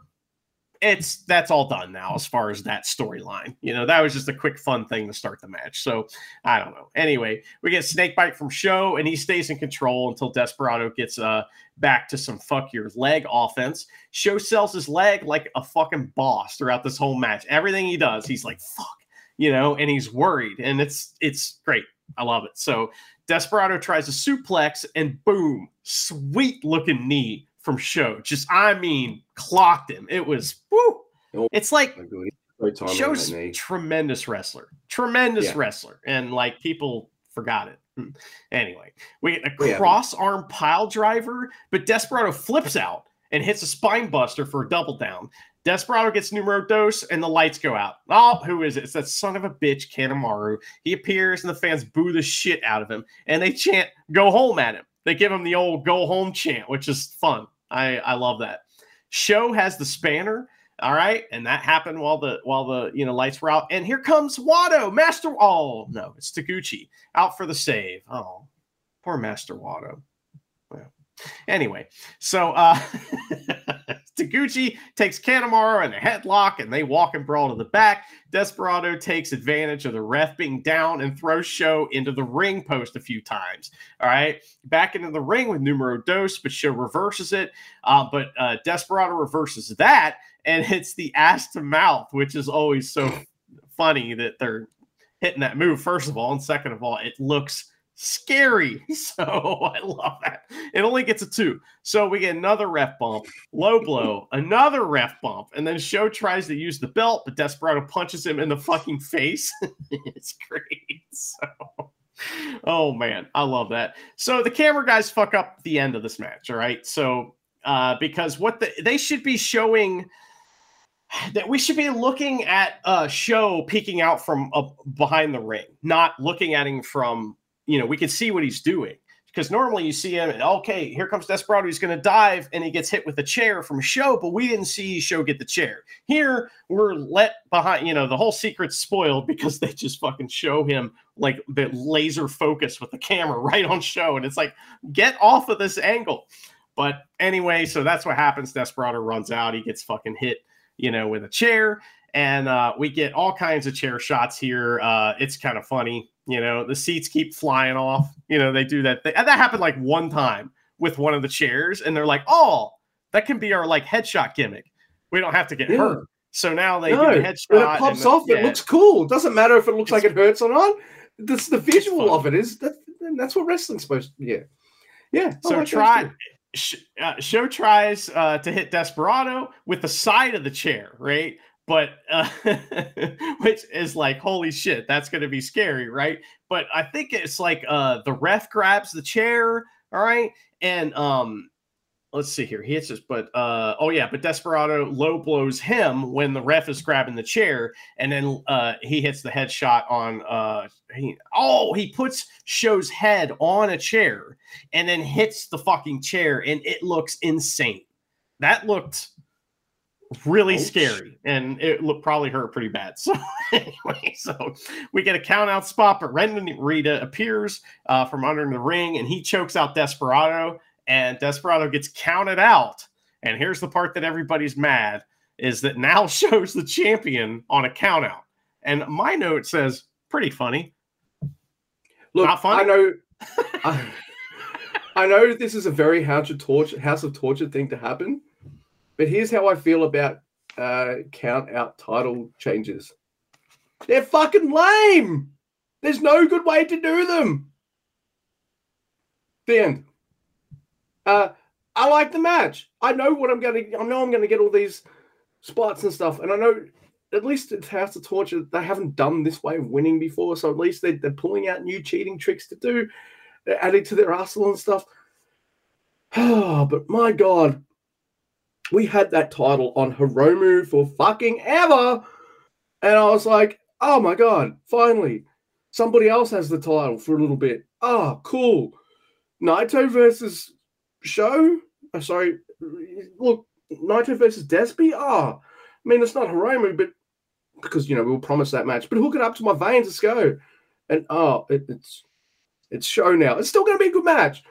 it's that's all done now as far as that storyline. You know, that was just a quick fun thing to start the match. So I don't know. Anyway, we get snake bite from SHO, and he stays in control until Desperado gets uh back to some fuck your leg offense. SHO sells his leg like a fucking boss throughout this whole match. Everything he does, he's like, fuck, you know, and he's worried. And it's it's great. I love it. So Desperado tries a suplex and boom, sweet looking knee from SHO. Just I mean, clocked him. It was woo. Oh, It's like Great time on SHO's tremendous wrestler, tremendous Yeah. wrestler, and like people forgot it. Hmm. Anyway, we get a cross arm pile driver, but Desperado flips out and hits a spine buster for a double down. Desperado gets numero dos and the lights go out. Oh, who is it? It's that son of a bitch, Kanemaru. He appears and the fans boo the shit out of him and they chant, go home at him. They give him the old go home chant, which is fun. I, I love that. SHO has the spanner. All right, and that happened while the while the you know lights were out. And here comes Wato, Master. Oh no, it's Taguchi out for the save. Oh, poor Master Wato. Well, anyway, so uh Taguchi takes Kanemaru and a headlock, and they walk and brawl to the back. Desperado takes advantage of the ref being down and throws SHO into the ring post a few times. All right, back into the ring with numero dos, but SHO reverses it. Uh, but uh, Desperado reverses that and hits the ass to mouth, which is always so funny that they're hitting that move, first of all. And second of all, it looks scary. So I love that. It only gets a two. So we get another ref bump, low blow, another ref bump, and then SHO tries to use the belt, but Desperado punches him in the fucking face. it's great. So oh man, I love that. So the camera guys fuck up the end of this match, all right? So uh because what the they should be showing that we should be looking at a SHO peeking out from behind the ring, not looking at him from, you know, we can see what he's doing. Because normally you see him, and okay, here comes Desperado. He's going to dive, and he gets hit with a chair from SHO, but we didn't see SHO get the chair. Here, we're let behind. You know, the whole secret's spoiled because they just fucking show him like the laser focus with the camera right on SHO, and it's like, get off of this angle. But anyway, so that's what happens. Desperado runs out. He gets fucking hit you know, with a chair. And uh, we get all kinds of chair shots here. Uh, it's kind of funny. You know, the seats keep flying off. You know, they do that. Thing. And that happened like one time with one of the chairs. And they're like, oh, that can be our like headshot gimmick. We don't have to get Yeah. hurt. So now they No, do the when headshot. it pops the- off, it looks cool. It doesn't matter if it looks like it hurts or not. That's the visual of it. Is that, that's what wrestling's supposed to? Yeah, yeah. So like try. Sh- uh, SHO tries uh, to hit Desperado with the side of the chair, right? But uh, which is like holy shit, that's going to be scary, right? But I think it's like uh, the ref grabs the chair, all right, and um, let's see here, he hits us, but uh, oh yeah, but Desperado low blows him when the ref is grabbing the chair, and then uh, he hits the headshot on uh, he, oh he puts SHO's head on a chair and then hits the fucking chair and it looks insane. That looked really scary and it looked probably hurt pretty bad. So anyway, so we get a count out spot, but Ren Narita appears uh, from under the ring and he chokes out Desperado and Desperado gets counted out. And here's the part that everybody's mad is that now SHO's the champion on a count out. And my note says pretty funny. Look, Not funny? I know. I, I know this is a very house of torture, house of torture thing to happen, but here's how I feel about uh, count out title changes. They're fucking lame. There's no good way to do them. The end. Uh, I like the match. I know what I'm going to. I know I'm going to get all these spots and stuff, and I know at least it's House of Torture. They haven't done this way of winning before, so at least they, they're pulling out new cheating tricks to do, they're adding to their arsenal and stuff. Oh, but my God, we had that title on Hiromu for fucking ever, and I was like, oh my God, finally, somebody else has the title for a little bit. Oh, cool. Naito versus SHO. Oh, uh, sorry, look, Naito versus Despy. Ah, oh, I mean, it's not Hiromu, but because you know we will promise that match, but hook it up to my veins. Let's go. And oh, it, it's it's SHO now. It's still going to be a good match,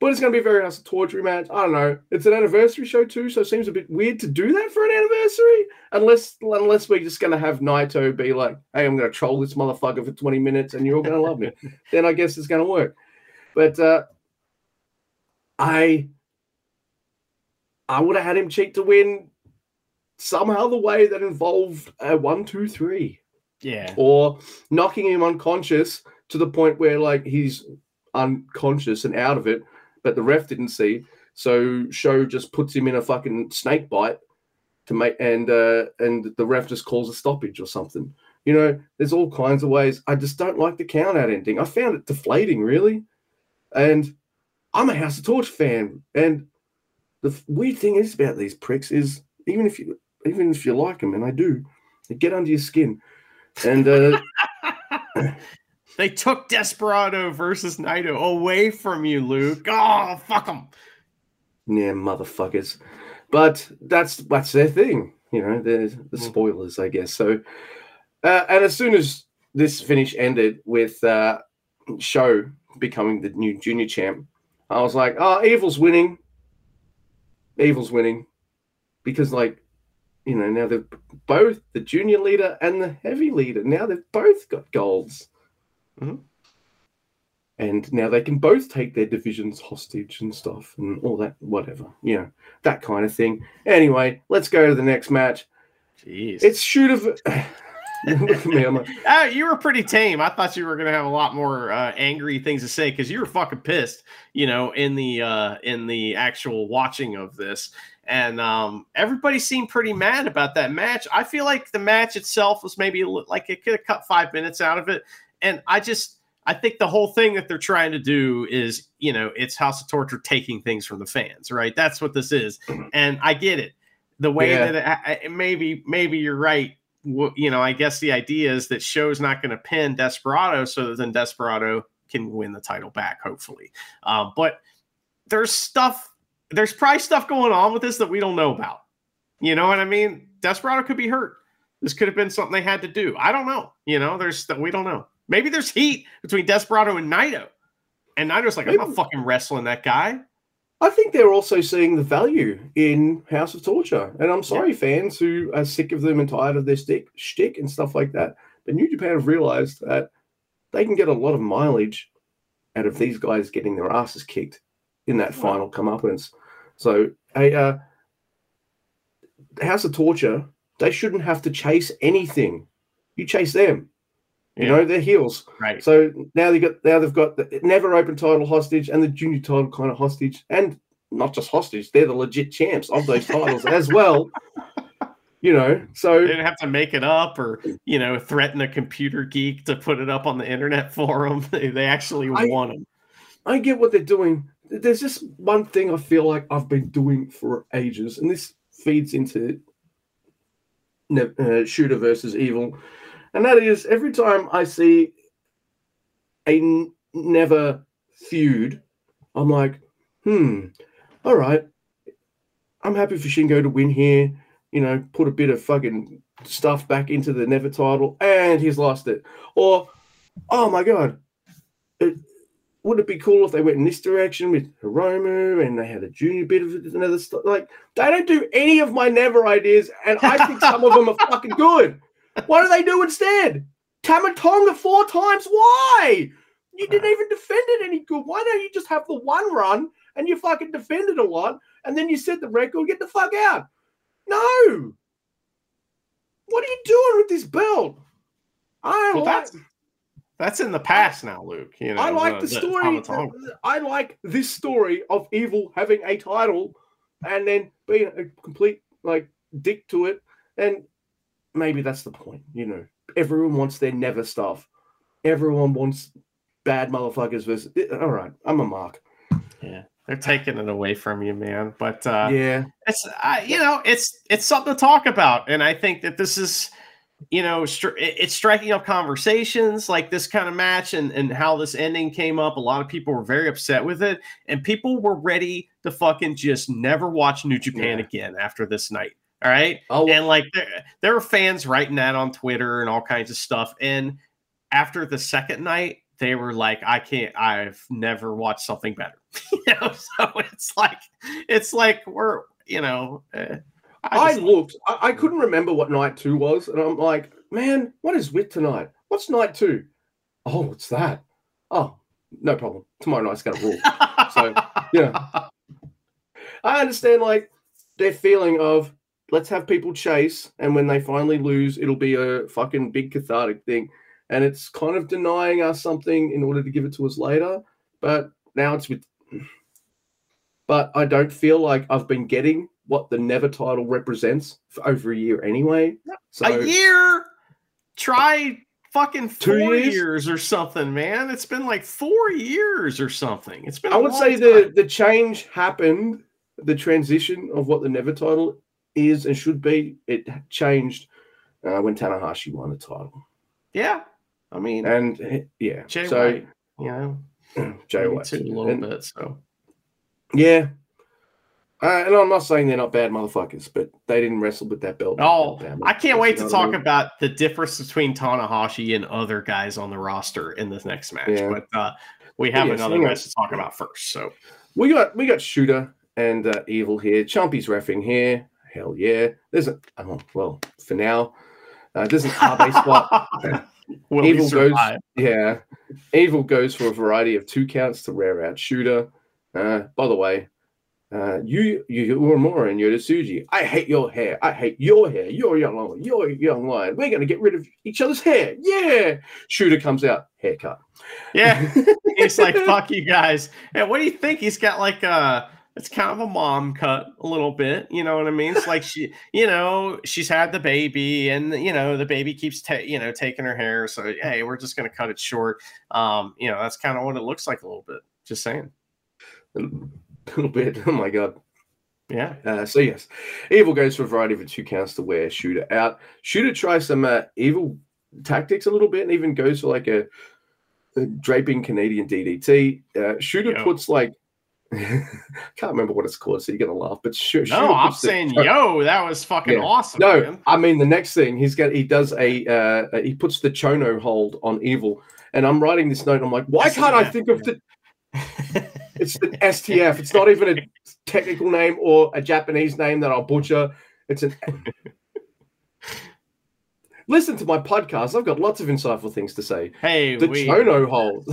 but it's going to be a very of Torture match. I don't know. It's an anniversary show too, so it seems a bit weird to do that for an anniversary. Unless unless we're just going to have Naito be like, "Hey, I'm going to troll this motherfucker for 20 minutes, and you're all going to love me." then I guess it's going to work. But uh, I I would have had him cheat to win somehow the way that involved a one, two, three. Yeah. Or knocking him unconscious to the point where like he's unconscious and out of it, but the ref didn't see. So SHO just puts him in a fucking snake bite to make and uh and the ref just calls a stoppage or something. You know, there's all kinds of ways. I just don't like the count out ending. I found it deflating, really. And I'm a House of Torture fan. And the weird thing is about these pricks is even if you even if you like them, and I do, they get under your skin. And uh, they took Desperado versus Naito away from you, Luke. Oh, fuck them. Yeah, motherfuckers. But that's that's their thing, you know. The the mm. spoilers, I guess. So, uh, and as soon as this finish ended with uh, SHO becoming the new junior champ, I was like, "Oh, Evil's winning. Evil's winning," because like you know, now they're both the junior leader and the heavy leader. Now they've both got golds. Mm-hmm. And now they can both take their divisions hostage and stuff and all that, whatever, you know, that kind of thing. Anyway, let's go to the next match. Jeez. It's shoot of. Look at me. I'm like, uh, you were pretty tame. I thought you were going to have a lot more uh, angry things to say because you were fucking pissed, you know, in the uh, in the actual watching of this and um, everybody seemed pretty mad about that match. I feel like the match itself was maybe like it could have cut five minutes out of it, and I just I think the whole thing that they're trying to do is you know it's House of Torture taking things from the fans, right? That's what this is, and I get it. The way yeah. that it, maybe maybe you're right. You know, I guess the idea is that SHO's not going to pin Desperado, so that then Desperado can win the title back, hopefully. Um, but there's stuff there's probably stuff going on with this that we don't know about. You know what I mean? Desperado could be hurt. This could have been something they had to do. I don't know. You know, there's that we don't know. Maybe there's heat between Desperado and Naito. And Naito's like, Maybe. I'm not fucking wrestling that guy. I think they're also seeing the value in House of Torture. And I'm sorry, yeah. fans who are sick of them and tired of their stick, shtick and stuff like that. But New Japan have realized that they can get a lot of mileage out of these guys getting their asses kicked in that final comeuppance. So, a uh, House of Torture, they shouldn't have to chase anything. You chase them. You yeah. know, they're heels. Right. So now they got now they've got the never open title hostage and the junior title kind of hostage. And not just hostage, they're the legit champs of those titles as well. You know, so they didn't have to make it up or you know threaten a computer geek to put it up on the internet for them. They, they actually I, won them. I get what they're doing, there's just one thing I feel like I've been doing for ages, and this feeds into uh, Shota versus evil, and that is every time I see a never feud, I'm like, hmm, all right, I'm happy for Shingo to win here. You know, put a bit of fucking stuff back into the never title, and he's lost it. Or, oh my god, it, would it be cool if they went in this direction with Hiromu and they had a junior bit of another stuff? Like, they don't do any of my never ideas, and I think some of them are fucking good. What do they do instead? Tama Tonga four times? Why? You didn't ah. even defend it any good. Why don't you just have the one run and you fucking defend it a lot and then you set the record, get the fuck out? No. What are you doing with this belt? I don't well, like. That's in the past now, Luke. You know, I like the, story. I like this story of Evil having a title and then being a complete like dick to it. And maybe that's the point, you know. Everyone wants their never stuff. Everyone wants bad motherfuckers versus all right, I'm a mark. Yeah. They're taking it away from you, man. But uh, yeah, it's uh, you know, it's it's something to talk about, and I think that this is you know, it's striking up conversations like this kind of match and, and how this ending came up. A lot of people were very upset with it, and people were ready to fucking just never watch New Japan yeah. again after this night. All right. Oh. And like there, there were fans writing that on Twitter and all kinds of stuff. And after the second night, they were like, I can't, I've never watched something better. you know, so it's like, it's like we're, you know, uh, I, I looked. I, I, couldn't remember what night two was, and I'm like, man, what is with tonight? What's night two? Oh, what's that? Oh, no problem. Tomorrow night's gonna rule. so yeah, I understand like their feeling of let's have people chase, and when they finally lose, it'll be a fucking big cathartic thing, and it's kind of denying us something in order to give it to us later. But now it's with. But I don't feel like I've been getting what the Never title represents for over a year anyway. So, a year? Try fucking four years? years? or something, man. It's been like four years or something. It's been. I would say time. the the change happened. The transition of what the Never title is and should be. It changed uh, when Tanahashi won the title. Yeah, I mean, and yeah, Jay so White, you know, Jay White a little and, bit. So yeah, uh, and I'm not saying they're not bad motherfuckers, but they didn't wrestle with that belt. Oh, I can't wait to talk I mean? about the difference between Tanahashi and other guys on the roster in this next match. Yeah. But uh, we have yes, another match to talk about first. So we got we got Shota and uh, Evil here. Chumpy's refing here. Hell yeah. There's a oh, well for now. Uh, there's an Abe spot. Evil goes, yeah. Evil goes for a variety of two counts to rare out Shota. Uh, by the way, uh, you you were more and you're. I hate your hair. I hate your hair. You're young lion. You're young lion. We're gonna get rid of each other's hair. Yeah. Shota comes out, haircut. Yeah. He's like, fuck you guys. And what do you think? He's got like a it's kind of a mom cut a little bit. You know what I mean? It's like she, you know, she's had the baby, and you know the baby keeps, ta- you know, taking her hair. So hey, we're just gonna cut it short. Um, you know, that's kind of what it looks like a little bit. Just saying a little bit. Oh my god. Yeah. Uh, so yes, Evil goes for a variety of two counts to wear Shota out. Shota tries some uh, evil tactics a little bit, and even goes for like a, a draping Canadian DDT. Uh, Shota puts like can't remember what it's called, so you're gonna laugh. But sure, no, I'm saying the, yo, that was fucking yeah. awesome. No, man. I mean the next thing he's got, he does a uh, he puts the Chono hold on Evil, and I'm writing this note. I'm like, why can't I think of the it's an STF. It's not even a technical name or a Japanese name that I'll butcher. It's an. Listen to my podcast. I've got lots of insightful things to say. Hey, the we, Chono hold.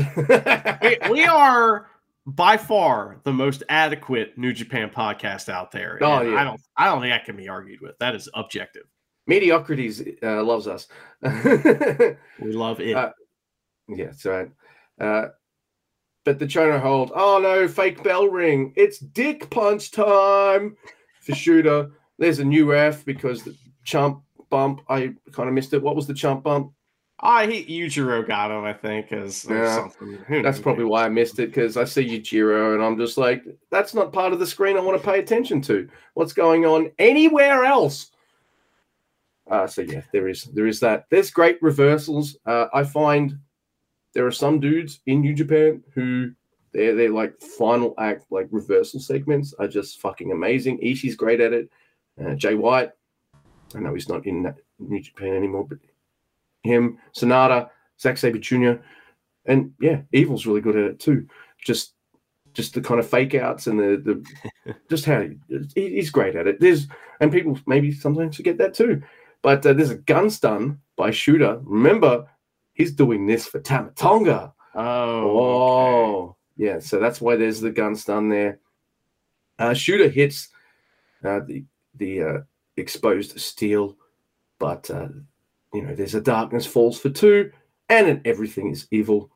we, we, are by far the most adequate New Japan podcast out there. Oh, yeah. I don't. I don't think that can be argued with. That is objective. Mediocrities uh, loves us. we love it. Uh, yeah, that's right. Uh, but the Chono hold, oh no, fake bell ring. It's dick punch time for Shota. There's a new F because the chump bump, I kind of missed it. What was the chump bump? I hate Yujiro got him, I think, as yeah, something. That's probably why I missed it because I see Yujiro and I'm just like, that's not part of the screen I want to pay attention to. What's going on anywhere else? Uh, so yeah, there is there is that. There's great reversals. Uh, I find there are some dudes in New Japan who they're, they're like final act, like reversal segments are just fucking amazing. Ishii's great at it. Uh, Jay White, I know he's not in that New Japan anymore, but him, SANADA, Zack Sabre Jr., and yeah, Evil's really good at it too. Just just the kind of fake outs and the the just how he, he's great at it. There's and people maybe sometimes forget that too. But uh, there's a gun stun by Shota. Remember, he's doing this for Tamatonga. Oh, oh, okay. yeah. So that's why there's the gun stun there. Uh, Shota hits uh, the the uh, exposed steel, but uh, you know there's a darkness falls for two. and in everything is evil,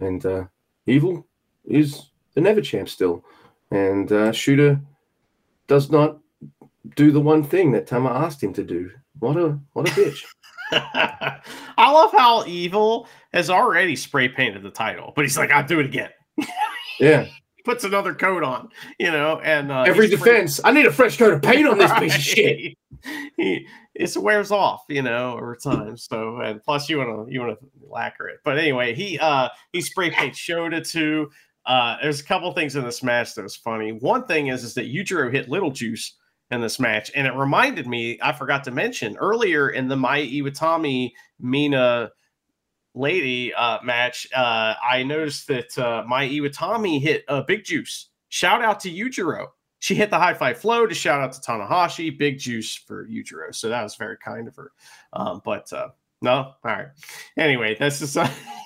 and uh, evil is the never champ still, and uh, Shota does not do the one thing that Tama asked him to do. What a what a bitch. I love how evil has already spray painted the title, but he's like, I'll do it again. yeah. Puts another coat on, you know, and uh, every defense. I need a fresh coat of paint on this piece of shit. he it wears off, you know, over time. So and plus you want to you want to lacquer it. But anyway, he uh he spray paint Shota too. Uh, there's a couple things in this match that was funny. One thing is is that Yujiro hit Little Juice in this match. And it reminded me, I forgot to mention earlier in the Mayu Iwatani Mina lady uh, match, uh, I noticed that uh, Mayu Iwatani hit a uh, Big Juice. Shout out to Yujiro. She hit the high fly flow to shout out to Tanahashi. Big juice for Yujiro. So that was very kind of her. Um, but uh, no, all right. Anyway, that's just.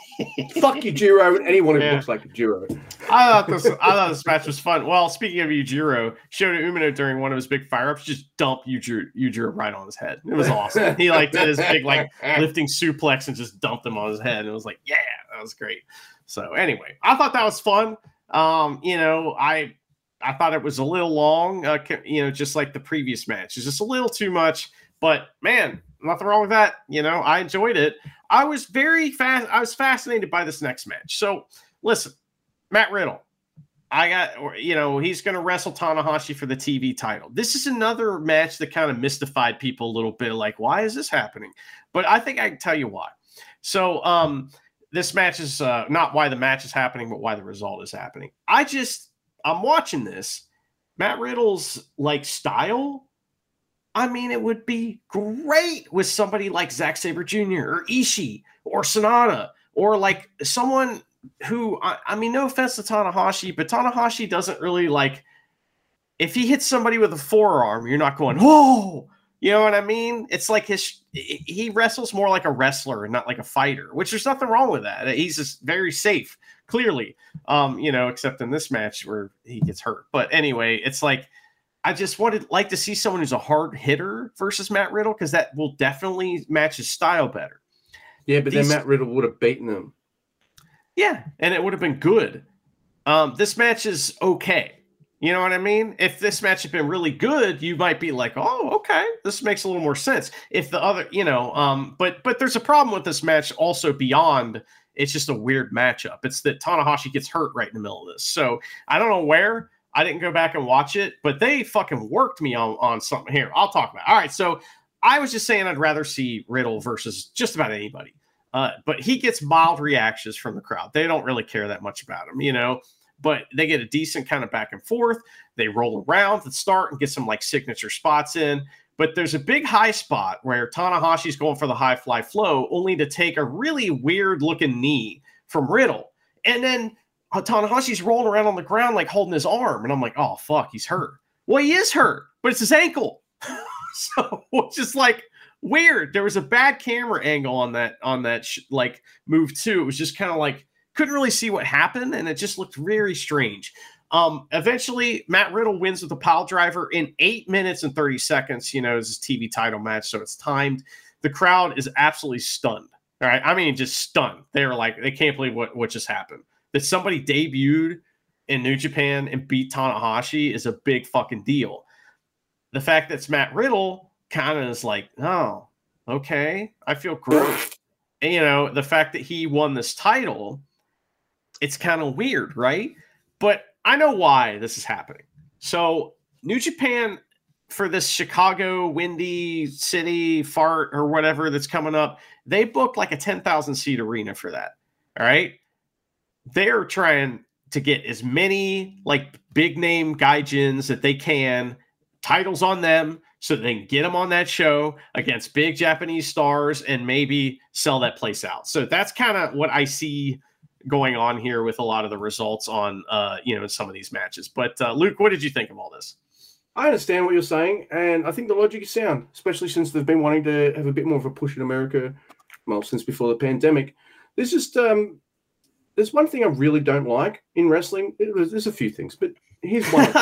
Fuck you, Jiro, and anyone who yeah. looks like a Jiro. I thought this I thought this match was fun. Well, speaking of Yujiro, Shota Umino during one of his big fire ups just dumped Yujiro, Yujiro right on his head. It was awesome. he like did his big like lifting suplex and just dumped him on his head. And it was like, yeah, that was great. So anyway, I thought that was fun. Um, you know, I I thought it was a little long, uh, you know, just like the previous match. It's just a little too much. But man, nothing wrong with that. You know, I enjoyed it. I was very fast. I was fascinated by this next match. So listen, Matt Riddle. I got, you know, he's going to wrestle Tanahashi for the TV title. This is another match that kind of mystified people a little bit. Like, why is this happening? But I think I can tell you why. So, um, this match is uh, not why the match is happening, but why the result is happening. I just, I'm watching this. Matt Riddle's like style I mean, it would be great with somebody like Zack Sabre Jr. or Ishii or SANADA or like someone who, I, I, mean, no offense to Tanahashi, but Tanahashi doesn't really like, if he hits somebody with a forearm, you're not going, whoa, you know what I mean? It's like his, he wrestles more like a wrestler and not like a fighter, which there's nothing wrong with that. He's just very safe, clearly, um, you know, except in this match where he gets hurt. But anyway, it's like, I just wanted like to see someone who's a hard hitter versus Matt Riddle because that will definitely match his style better. Yeah, but These, then Matt Riddle would have beaten him. Yeah, and it would have been good. Um, this match is okay. You know what I mean? If this match had been really good, you might be like, "Oh, okay, this makes a little more sense." If the other, you know, um, but but there's a problem with this match also beyond it's just a weird matchup. It's that Tanahashi gets hurt right in the middle of this. So I don't know where, I didn't go back and watch it, but they fucking worked me on, on something here. I'll talk about. It. All right, so I was just saying I'd rather see Riddle versus just about anybody. Uh, but he gets mild reactions from the crowd. They don't really care that much about him, you know. But they get a decent kind of back and forth. They roll around at the start and get some like signature spots in. But there's a big high spot where Tanahashi's going for the high fly flow, only to take a really weird looking knee from Riddle. And then Tanahashi's rolling around on the ground like holding his arm, and I'm like, oh fuck, he's hurt. Well, he is hurt, but it's his ankle. so it's just like weird. There was a bad camera angle on that on that sh- like move too. It was just kind of like couldn't really see what happened, and it just looked very strange. Um, eventually, Matt Riddle wins with a pile driver in eight minutes and 30 seconds. You know, it's his TV title match, so it's timed. The crowd is absolutely stunned. All right. I mean, just stunned. They're like, they can't believe what, what just happened that somebody debuted in New Japan and beat Tanahashi is a big fucking deal. The fact that it's Matt Riddle kind of is like, oh, okay, I feel great. and, you know, the fact that he won this title, it's kind of weird, right? But I know why this is happening. So, New Japan for this Chicago Windy City fart or whatever that's coming up, they booked like a 10,000 seat arena for that. All right they're trying to get as many like big name gaijins that they can, titles on them, so they can get them on that show against big Japanese stars and maybe sell that place out. So that's kind of what I see going on here with a lot of the results on uh, you know some of these matches. But uh, Luke, what did you think of all this? I understand what you're saying, and I think the logic is sound, especially since they've been wanting to have a bit more of a push in America, well, since before the pandemic. There's just um, there's one thing I really don't like in wrestling. There's a few things, but here's one.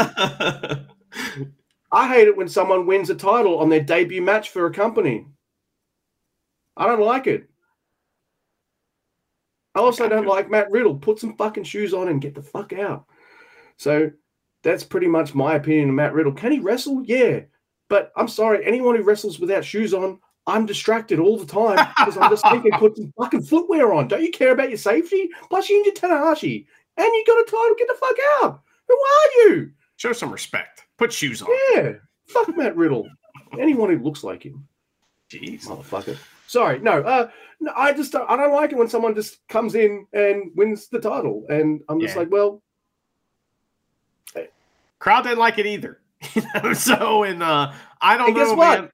I hate it when someone wins a title on their debut match for a company. I don't like it. I also don't like Matt Riddle. Put some fucking shoes on and get the fuck out. So that's pretty much my opinion of Matt Riddle. Can he wrestle? Yeah. But I'm sorry, anyone who wrestles without shoes on, I'm distracted all the time because I'm just thinking, put some fucking footwear on. Don't you care about your safety? Plus, you're injured Tanahashi and you got a title. Get the fuck out. Who are you? Show some respect. Put shoes on. Yeah. Fuck Matt Riddle. anyone who looks like him. Jeez. Motherfucker. Sorry, no, uh, no, I just don't, I don't like it when someone just comes in and wins the title, and I'm just Yeah. like, well, Crowd didn't like it either. So and uh I don't And know, guess what? man.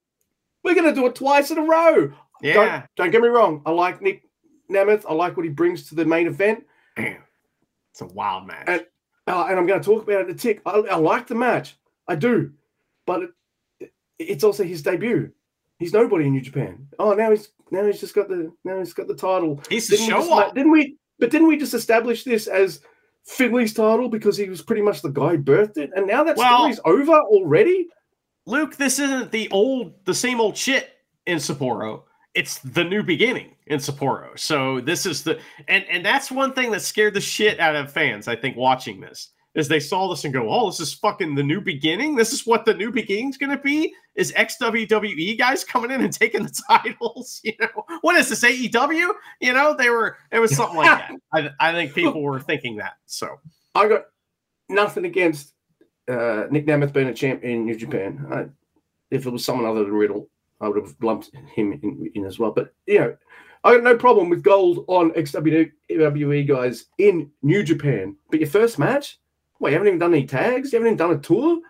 We're gonna do it twice in a row. Yeah. Don't, don't get me wrong, I like Nick Nemeth. I like what he brings to the main event, it's a wild match. And- uh, and I'm going to talk about it a tick. I, I like the match, I do, but it, it's also his debut. He's nobody in New Japan. Oh, now he's now he's just got the now he's got the title. He's the Didn't we, show just, off. didn't we? But didn't we just establish this as Finley's title because he was pretty much the guy who birthed it, and now that Well- story's over already? Luke, this isn't the old, the same old shit in Sapporo. It's the new beginning in Sapporo. So this is the and and that's one thing that scared the shit out of fans. I think watching this is they saw this and go, "Oh, this is fucking the new beginning. This is what the new beginning's going to be." Is ex WWE guys coming in and taking the titles? You know, what is this AEW? You know, they were. It was something like that. I, I think people were thinking that. So I got nothing against uh, Nick Nemeth being a champ in New Japan. I, if it was someone other than Riddle, I would have lumped him in, in as well. But you know, I got no problem with gold on XWE guys in New Japan. But your first match, what? You haven't even done any tags. You haven't even done a tour.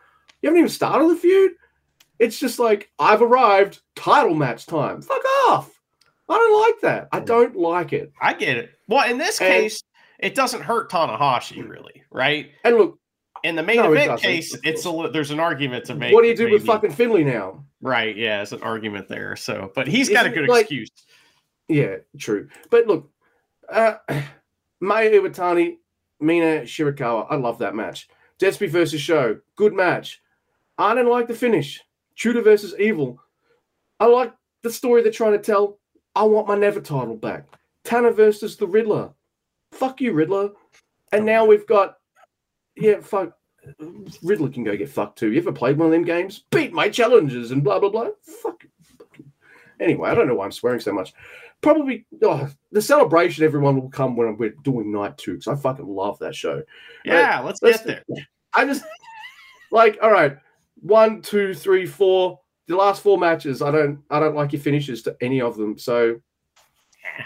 You haven't even started the feud. It's just like I've arrived. Title match time. Fuck off. I don't like that. I don't like it. I get it. Well, in this And- case, it doesn't hurt Tanahashi really, right? And look, In the main No, event case, it's a there's an argument to make. what do you do with fucking Finley now? right? Yeah, it's an argument there. So, but he's got a Isn't good like- excuse. Yeah, true. But look, uh, Mayu Iwatani, Mina Shirakawa, I love that match. Despy versus SHO, good match. I didn't like the finish. Tudor versus Evil. I like the story they're trying to tell. I want my Never title back. Tanner versus the Riddler. Fuck you, Riddler. And now we've got, yeah, fuck. Riddler can go get fucked too. You ever played one of them games? Beat my challenges and blah blah blah. Fuck. Anyway, I don't know why I'm swearing so much. Probably oh, the celebration. Everyone will come when we're doing night two because I fucking love that show. Yeah, let's let's- get there. I just like all right, one, two, three, four. The last four matches, I don't, I don't like your finishes to any of them. So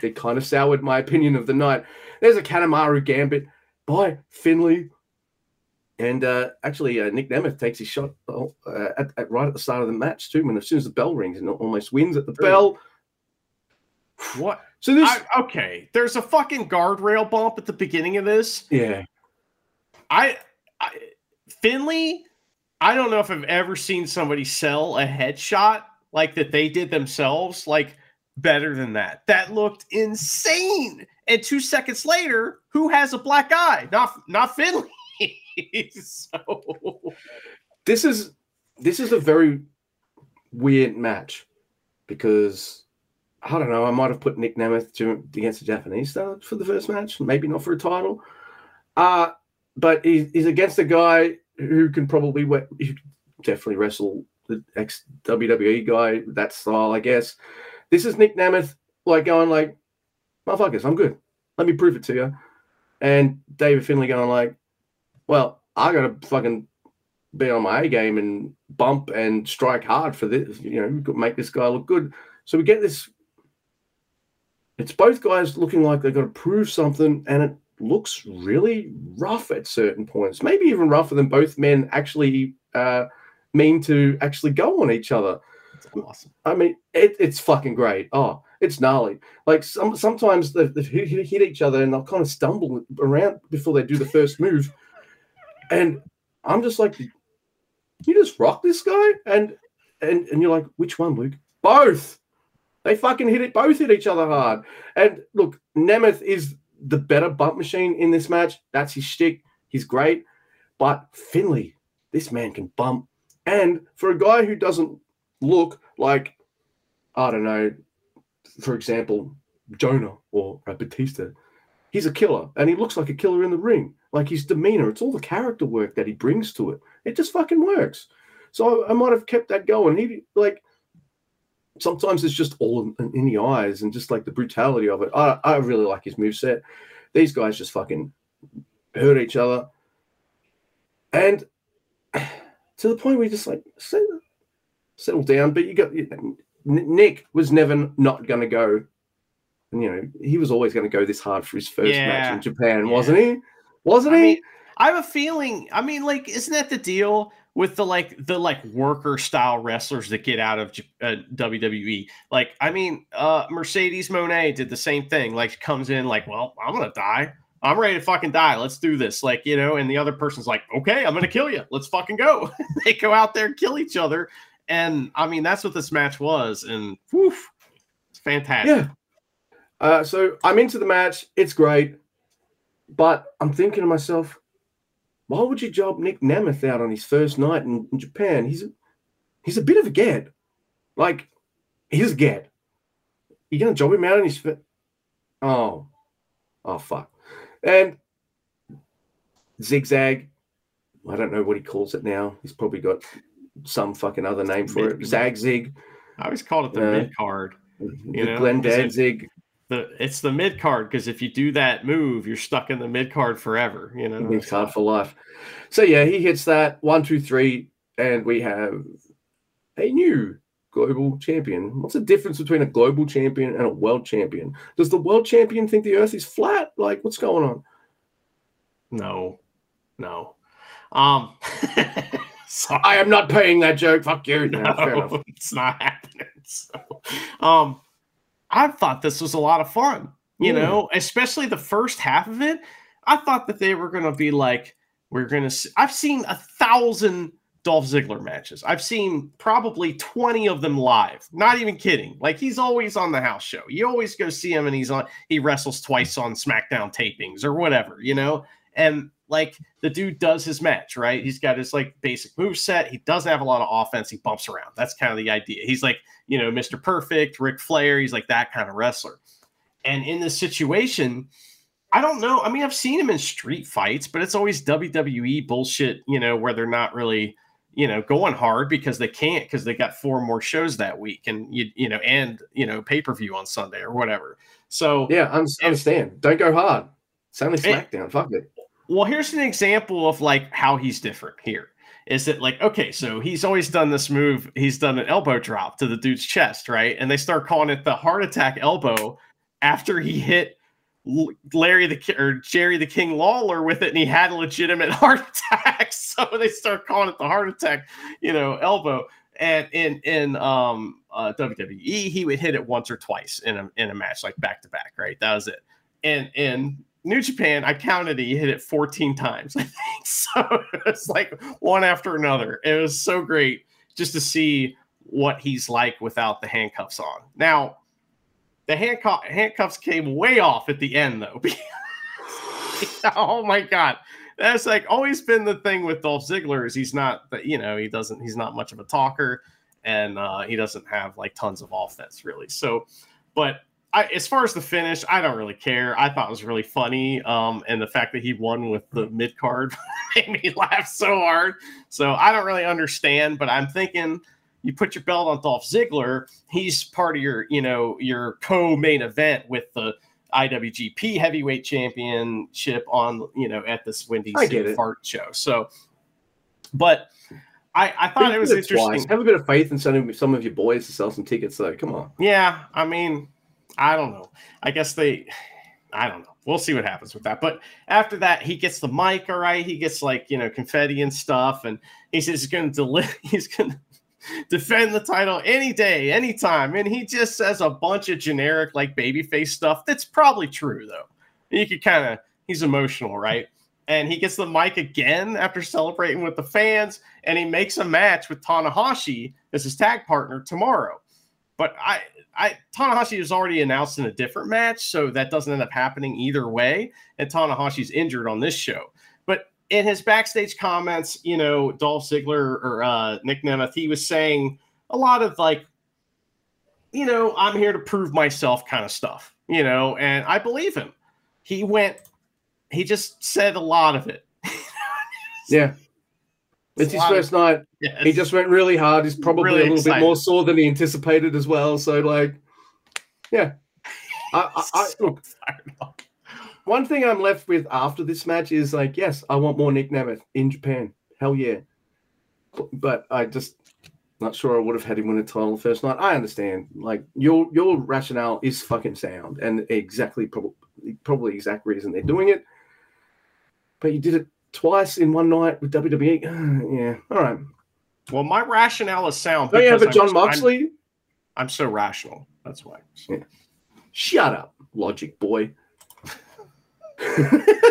they kind of soured my opinion of the night. There's a Kanemaru Gambit by Finley, and uh, actually uh, Nick Nemeth takes his shot uh, at, at right at the start of the match too. When as soon as the bell rings, and almost wins at the bell. What? So this, I, okay, there's a fucking guardrail bump at the beginning of this. yeah, I, I Finley, I don't know if I've ever seen somebody sell a headshot like that they did themselves, like better than that. That looked insane. And two seconds later, who has a black eye? Not not Finley. so this is this is a very weird match because I don't know. I might have put Nick Nemeth to, against a Japanese star for the first match, maybe not for a title. Uh but he, he's against a guy who can probably definitely wrestle the ex WWE guy that style, I guess. This is Nick Nemeth like going like, motherfuckers, I'm good. Let me prove it to you. And David Finley going like, well, I gotta fucking be on my A game and bump and strike hard for this, you know, make this guy look good. So we get this. It's both guys looking like they've got to prove something, and it looks really rough at certain points. Maybe even rougher than both men actually uh, mean to actually go on each other. That's awesome. I mean, it, it's fucking great. Oh, it's gnarly. Like some sometimes they, they hit each other and they'll kind of stumble around before they do the first move, and I'm just like, you just rock this guy, and and and you're like, which one, Luke? Both. They fucking hit it. Both hit each other hard. And look, Nemeth is the better bump machine in this match. That's his shtick. He's great. But Finley, this man can bump. And for a guy who doesn't look like, I don't know, for example, Jonah or uh, Batista, he's a killer and he looks like a killer in the ring. Like his demeanor, it's all the character work that he brings to it. It just fucking works. So I, I might have kept that going. He like sometimes it's just all in, in, the eyes and just like the brutality of it. I, I really like his move set. These guys just fucking hurt each other. And to the point where you just like settle, settle down. But you got Nick was never not going to go. You know, he was always going to go this hard for his first yeah. match in Japan, yeah. wasn't he? Wasn't I he? Mean, I have a feeling. I mean, like, isn't that the deal with the like the like worker style wrestlers that get out of uh, WWE? Like, I mean, uh Mercedes Moné did the same thing. Like, comes in like, well, I'm gonna die. I'm ready to fucking die. Let's do this. Like, you know, and the other person's like, okay, I'm gonna kill you. Let's fucking go. they go out there, and kill each other, and I mean, that's what this match was. And whew, it's fantastic. Yeah. Uh, so I'm into the match. It's great. But I'm thinking to myself, why would you job Nick Nemeth out on his first night in, in Japan? He's a, he's a bit of a gad. Like, he's a gad. You're gonna job him out on his first? Oh, oh fuck. And zigzag. I don't know what he calls it now. He's probably got some fucking other name for mid, it. Zagzig. I always called it the uh, mid card. You know, Glenn Danzig. The, it's the mid card because if you do that move, you're stuck in the mid card forever. You know, mid card for life. So yeah, he hits that one, two, three, and we have a new global champion. What's the difference between a global champion and a world champion? Does the world champion think the Earth is flat? Like, what's going on? No, no. Um. I am not paying that joke. Fuck you. No, no it's not happening. So, um, I thought this was a lot of fun. You mm. know, especially the first half of it. I thought that they were going to be like, we're going to. I've seen a thousand Dolph Ziggler matches. I've seen probably 20 of them live. Not even kidding. Like he's always on the house show. You always go see him and he's on he wrestles twice on SmackDown tapings or whatever, you know? And like the dude does his match, right? He's got his like basic move set. He doesn't have a lot of offense. He bumps around. That's kind of the idea. He's like, you know, Mr. Perfect, Ric Flair. He's like that kind of wrestler. And in this situation, I don't know. I mean, I've seen him in street fights, but it's always WWE bullshit, you know, where they're not really, you know, going hard because they can't because they got four more shows that week and you you know and you know pay per view on Sunday or whatever. So yeah, I understand. Don't go hard. It's only eh, SmackDown. It, Fuck it. Well, here's an example of like how he's different here. Is that like okay, so he's always done this move. He's done an elbow drop to the dude's chest, right? And they start calling it the heart attack elbow after he hit Larry the or Jerry the King Lawler with it, and he had a legitimate heart attack. So they start calling it the heart attack, you know, elbow. And in in um uh, WWE, he would hit it once or twice in a in a match, like back to back, right? That was it. And in New Japan, I counted it. He hit it 14 times, I think. So it's like one after another. It was so great just to see what he's like without the handcuffs on. Now, the handcuff handcuffs came way off at the end, though. oh my god, that's like always been the thing with Dolph Ziggler is he's not, you know, he doesn't, he's not much of a talker, and uh, he doesn't have like tons of offense really. So, but I, as far as the finish, I don't really care. I thought it was really funny, um, and the fact that he won with the mid card made me laugh so hard. So I don't really understand, but I'm thinking you put your belt on Dolph Ziggler, he's part of your, you know, your co-main event with the IWGP Heavyweight Championship on, you know, at this Wendy's Fart show. So, but I, I thought it was interesting. Twice. Have a bit of faith in some of, some of your boys to sell some tickets, though. Come on. Yeah, I mean I don't know. I guess they, I don't know. We'll see what happens with that. But after that, he gets the mic. All right, he gets like you know confetti and stuff, and he says he's going to deliver. He's going to defend the title any day, anytime, and he just says a bunch of generic like babyface stuff. That's probably true though. You could kind of he's emotional, right? And he gets the mic again after celebrating with the fans, and he makes a match with Tanahashi as his tag partner tomorrow. But I I Tanahashi is already announced in a different match, so that doesn't end up happening either way. And Tanahashi's injured on this show. But in his backstage comments, you know, Dolph Ziggler or uh, Nick Nemeth, he was saying a lot of like, you know, I'm here to prove myself kind of stuff, you know, and I believe him. he went. He just said a lot of it. Yeah. It's his first night. Yes. He just went really hard. He's probably Really a little excited. bit more sore than he anticipated as well. So, like, yeah. I, I, I look. One thing I'm left with after this match is like, yes, I want more Nick Nemeth in Japan. Hell yeah. But, I just not sure I would have had him win a title the first night. I understand. Like your your rationale is fucking sound and exactly probably probably exact reason they're doing it. But you did it twice in one night with WWE. yeah. All right. Well, my rationale is sound. Don't you have a John I'm- Moxley? I'm, I'm so rational. That's why. Yeah. Shut up, logic boy.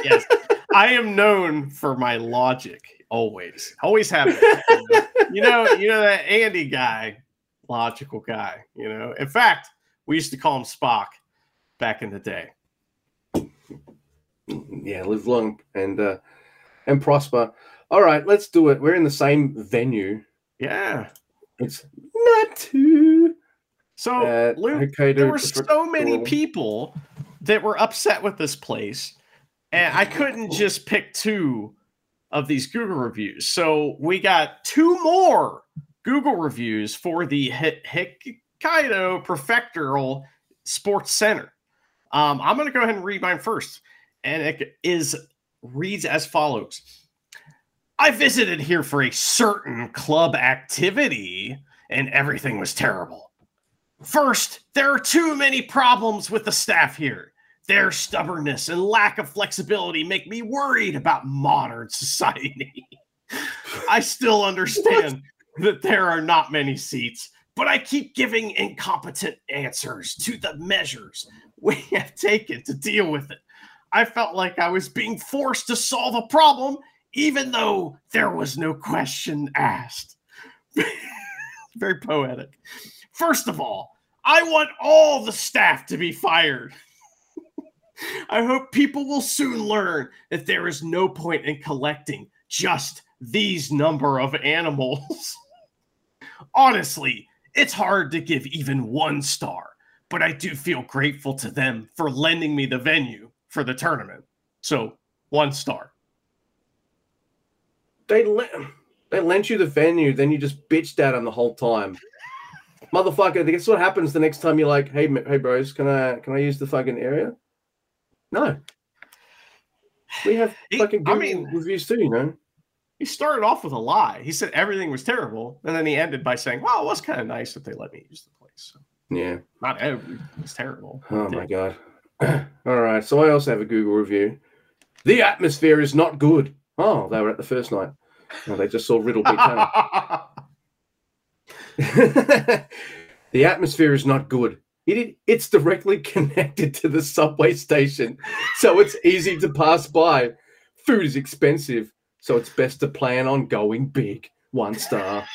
yes, I am known for my logic. Always, always have. Been. you know, you know that Andy guy, logical guy. You know, in fact, we used to call him Spock back in the day. yeah, live long and uh and prosper. All right, let's do it. We're in the same venue. Yeah. It's not too. So, Uh, Luke, okay, there were so many people that were upset with this place, and I couldn't just pick two of these Google reviews. So we got two more Google reviews for the Hokkaido Prefectural Sports Center. Um, I'm going to go ahead and read mine first, and it is reads as follows. I visited here for a certain club activity, and everything was terrible. First, there are too many problems with the staff here. Their stubbornness and lack of flexibility make me worried about modern society. I still understand that there are not many seats, but I keep giving incompetent answers to the measures we have taken to deal with it. I felt like I was being forced to solve a problem, even though there was no question asked. Very poetic. First of all, I want all the staff to be fired. I hope people will soon learn that there is no point in collecting just these number of animals. Honestly, it's hard to give even one star, but I do feel grateful to them for lending me the venue for the tournament. So, one star. They lent they lent you the venue, then you just bitched at them the whole time. Motherfucker, guess what happens the next time you're like, hey, hey, bros, can I can I use the fucking area? No. We have fucking I mean- reviews too, you know. He started off with a lie. He said everything was terrible, and then he ended by saying, "Well, it was kind of nice that they let me use the place. So Yeah. not everything was terrible." Oh my god. All right. So I also have a Google review. The atmosphere is not good. Oh, they were at the first night. Oh, they just saw Riddle beat Tanner. the atmosphere is not good. It, it's directly connected to the subway station, so it's easy to pass by. Food is expensive, so it's best to plan on going big. One star.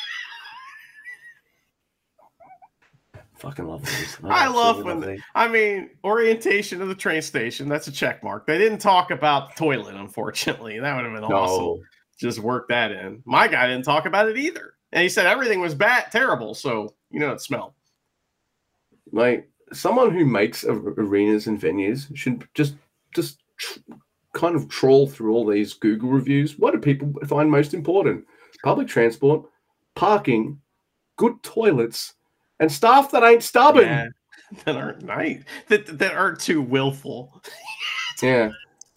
Fucking love these. I love when these. I mean, orientation of the train station. That's a check mark. They didn't talk about the toilet, unfortunately. That would have been awesome. Just work that in. My guy didn't talk about it either, and he said everything was bad, terrible. So you know it smelled. like someone who makes arenas and venues should just just tr- kind of trawl through all these Google reviews. What do people find most important? Public transport, parking, good toilets, and staff that ain't stubborn. Yeah. That aren't nice. That that aren't too willful. Yeah.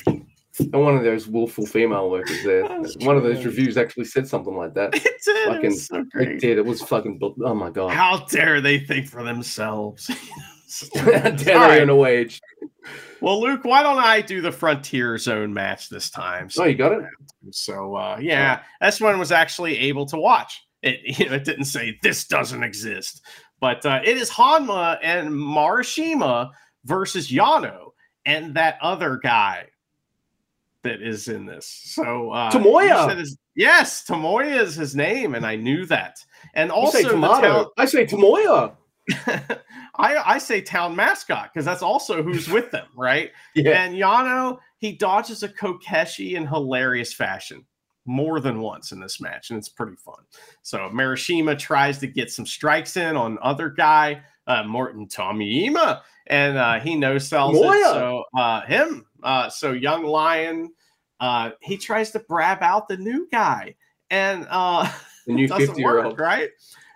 And one of those willful female workers there. One of those reviews actually said something like that. It did. It was so It did. It was fucking. Oh my god. How dare they think for themselves? Dare they right. earn a wage? Well, Luke, why don't I do the Frontier Zone match this time? Oh, you got it. So uh, yeah, this one was actually able to watch. It you know it didn't say this doesn't exist, but uh, it is Honma and Marashima versus Yano and that other guy that is in this. So uh, said his- yes, Tomoya is his name, and I knew that. And also tomato. I say Tomoya. I, I say town mascot because that's also who's with them, right? Yeah. And Yano, he dodges a Kokeshi in hilarious fashion more than once in this match, and it's pretty fun. So Marishima tries to get some strikes in on other guy, uh, Morton Tomiyama, and uh, he no sells it. So uh, him, Uh, so young lion, uh, he tries to brab out the new guy, and uh, The new doesn't 50 year work, old. right?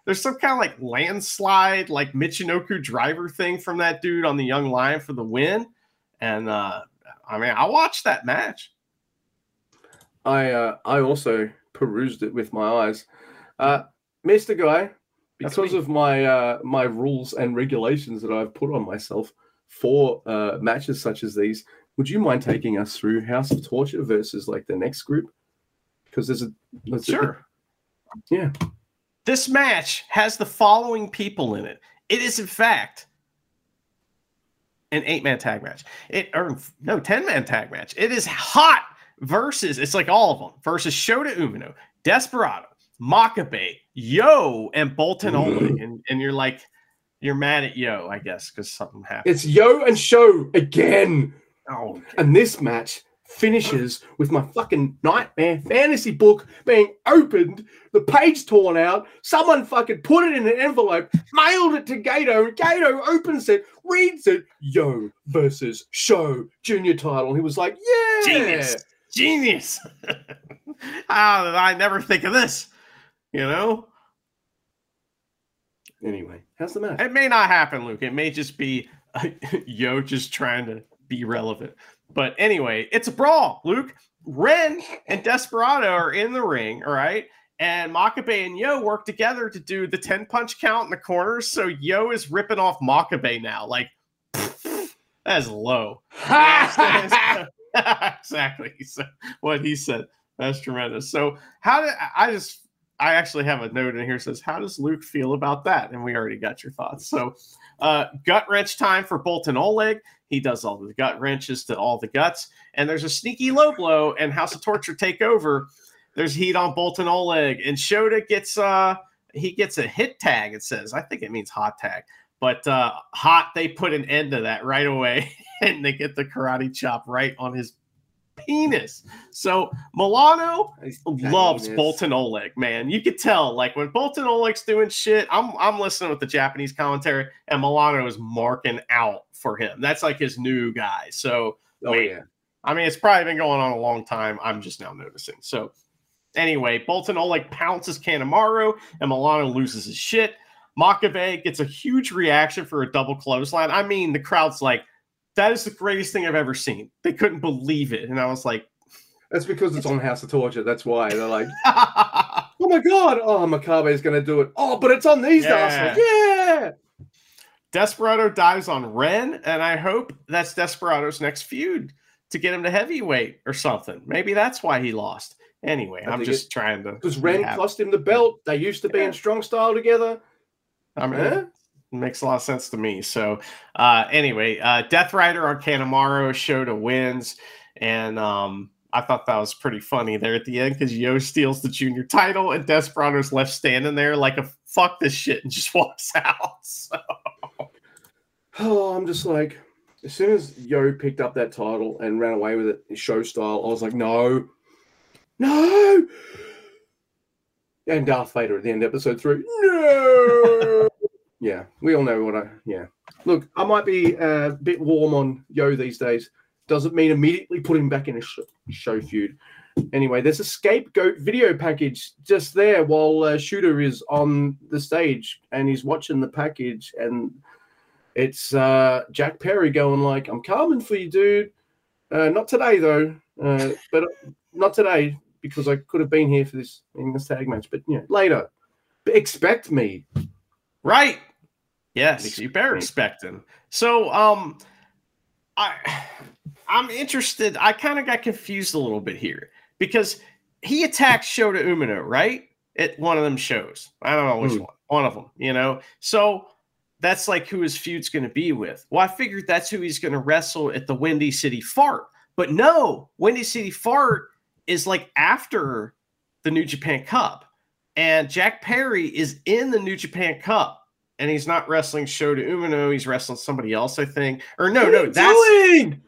There's some kind of like landslide, like Michinoku driver thing from that dude on the young lion for the win, and uh, I mean, I watched that match. I uh, I also perused it with my eyes. Uh, Mr. Guy, because of my uh, my rules and regulations that I've put on myself for uh, matches such as these, would you mind taking us through House of Torture versus like the next group? Because there's a there's a- Sure. Yeah. This match has the following people in it. It is, in fact, an eight man tag match. It or no, 10 man tag match. It is hot versus, it's like all of them versus Shota Umino, Desperado, Makabe, Yo, and Boltin Oleg. And, and you're like, you're mad at Yo, I guess, because something happened. it's Yo and SHO again, oh, and this match finishes with my fucking nightmare fantasy book being opened, the page torn out, someone fucking put it in an envelope, mailed it to Gedo, and Gedo opens it, reads it, Yo versus SHO junior title. And He was like, Yeah, genius. Genius. How did I never think of this? You know? Anyway, how's the match? It may not happen, Luke. It may just be uh, Yo just trying to be relevant. But anyway, it's a brawl, Luke. Ren and Desperado are in the ring, all right? And Makabe and Yo work together to do the 10 punch count in the corners. So Yo is ripping off Makabe now. Like, that's low. exactly. So what he said. That's tremendous. So how did I just I actually have a note in here says, How does Luke feel about that? And we already got your thoughts. So uh gut wrench time for Boltin Oleg. He does all the gut wrenches to all the guts. And there's a sneaky low blow and House of Torture take over. There's heat on Boltin Oleg. And Shota gets uh he gets a hit tag, it says. I think it means hot tag. But uh hot, they put an end to that right away. and they get the karate chop right on his penis. So Milano loves Penis. Boltin Oleg, man. You could tell, like when Boltin Oleg's doing shit, I'm I'm listening with the Japanese commentary, and Milano is marking out for him. That's like his new guy. So Oh Wait. yeah. I mean, it's probably been going on a long time. I'm just now noticing. So anyway, Boltin Oleg pounces Kanemaru, and Milano loses his shit. Makabe gets a huge reaction for a double clothesline. I mean, the crowd's like, that is the greatest thing I've ever seen. They couldn't believe it. And I was like, That's because it's on House of Torture. That's why they're like, oh my god, oh Makabe is gonna do it. Oh, but it's on these guys. Yeah. Like, yeah. Desperado dives on Ren, and I hope that's Desperado's next feud to get him to heavyweight or something. Maybe that's why he lost. Anyway, I I'm think just trying to. Because Ren cost him the belt. They used to be in strong style together. I mean, Huh? Makes a lot of sense to me. So, uh, anyway, uh, Death Rider on Kanemaru showed a wins, and um, I thought that was pretty funny there at the end because Yo steals the junior title, and Desperado's left standing there like a fuck this shit and just walks out. So, Oh, I'm just like, as soon as Yo picked up that title and ran away with it, SHO style, I was like, no, no. And Darth Vader at the end of episode three, no. yeah, we all know what I. Yeah, look, I might be uh, a bit warm on Yo these days. Doesn't mean immediately put him back in a sh- SHO feud. Anyway, there's a scapegoat video package just there while uh, Shota is on the stage and he's watching the package and it's uh, Jack Perry going like, "I'm coming for you, dude. Uh, not today though, uh, but not today because I could have been here for this in this tag match, but yeah, later. But expect me. right? Yes, you better expect him. So, um, I, I'm interested. I kind of got confused a little bit here because he attacked Shota Umino, right? At one of them shows. I don't know which Hmm. one. One of them, you know. So that's like who his feud's going to be with. Well, I figured that's who he's going to wrestle at the Windy City Fart. But no, Windy City Fart is like after the New Japan Cup. And Jack Perry is in the New Japan Cup. And he's not wrestling Shota Umino. He's wrestling somebody else, I think. Or no, What no, that's doing?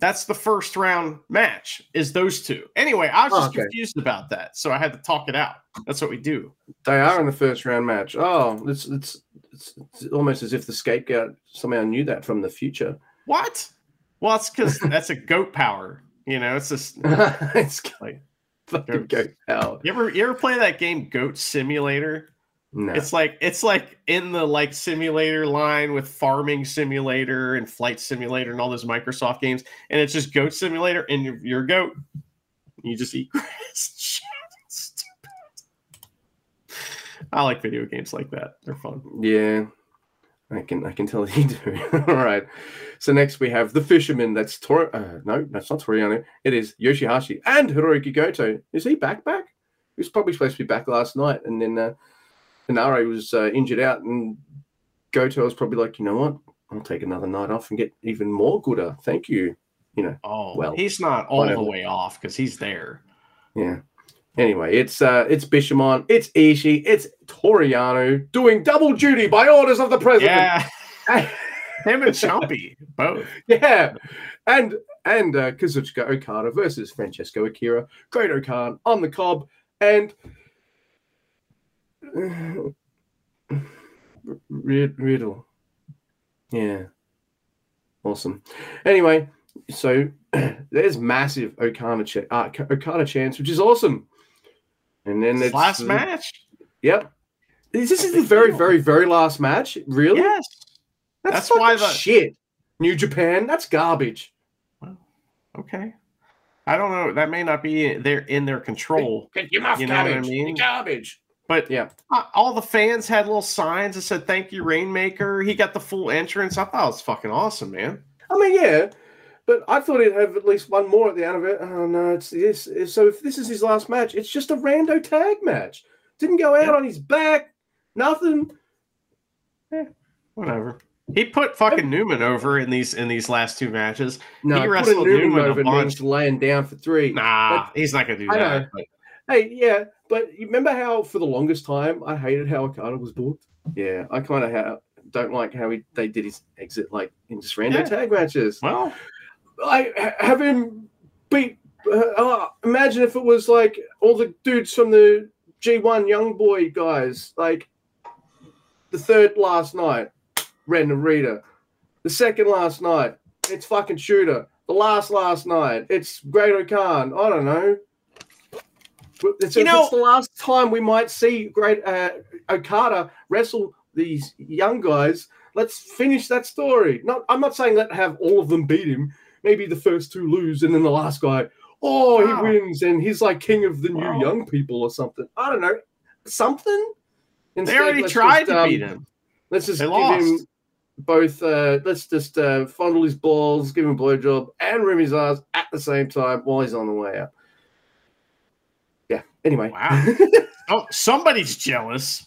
that's the first round match is those two. Anyway, I was just Okay. confused about that, so I had to talk it out. That's what we do. They are in the first round match. Oh, it's it's it's, it's almost as if the scapegoat somehow knew that from the future. What? Well, it's because that's a goat power. You know, it's just it's like fucking goat power. you ever you ever play that game Goat Simulator? No. It's like it's like in the like simulator line with Farming Simulator and Flight Simulator and all those Microsoft games, and it's just Goat Simulator, and you're, you're a goat. You just eat grass. Stupid. I like video games like that. They're fun. Yeah, I can I can tell you do. All right. So next we have the fisherman. That's Tor. Uh, no, that's not Toriano. It is Yoshi-Hashi and Hirooki Goto. Is he back? Back? He was probably supposed to be back last night, and then uh, Hinare was uh, injured out, and Goto was probably like, you know what? I'll take another night off and get even more gooder. Thank you. You know. Oh, Well, he's not all whatever. the way off because he's there. Yeah. Anyway, it's uh it's Bishamon, it's Ishii, it's Toru Yano doing double duty by orders of the president. Yeah, him and Chumpy both. Yeah. And and uh, Kazuchika Okada versus Francesco Akira, Great-O-Khan on the cob, and Riddle. Yeah. Awesome. Anyway, so there's massive Okada, ch- uh, Okada chance, which is awesome. And then it's last uh, match. Yep. This is the very, very, very last match. Really? Yes. That's, That's why the- shit. New Japan. That's garbage. Okay. I don't know. That may not be their in their control. Get your mouth You know what I mean? Garbage. But Yeah. all the fans had little signs that said "Thank you, Rainmaker." He got the full entrance. I thought it was fucking awesome, man. I mean, yeah, but I thought he'd have at least one more at the end of it. Oh no, it's this. So if this is his last match, it's just a rando tag match. Didn't go out Yeah. on his back. Nothing. Eh, whatever. He put fucking Newman over in these in these last two matches. No, He wrestled Newman Newman a over bunch. means laying down for three. Nah, he's not gonna do I that. Hey, yeah, but you remember how for the longest time I hated how Okada was booked? Yeah, I kind of ha- don't like how he, they did his exit like in just random Yeah. tag matches. well, I ha- have him beat. Uh, oh, imagine if it was like all the dudes from the G1 Young Boy guys, like the third last night, Ren Narita. The second last night, it's fucking Shota. The last last night, it's Great-O-Khan. I don't know. It's, You know- it's the last time we might see Great uh, Okada wrestle these young guys. Let's finish that story. Not, I'm not saying let have all of them beat him. Maybe the first two lose, and then the last guy, oh, Wow. he wins, and he's like king of the Wow. new young people or something. I don't know, something. they already tried just, to um, beat him. Let's just They give him both. Uh, let's just uh, fondle his balls, give him a blowjob, and rim his ass at the same time while he's on the way out. Yeah. Anyway. Wow. Oh, somebody's jealous.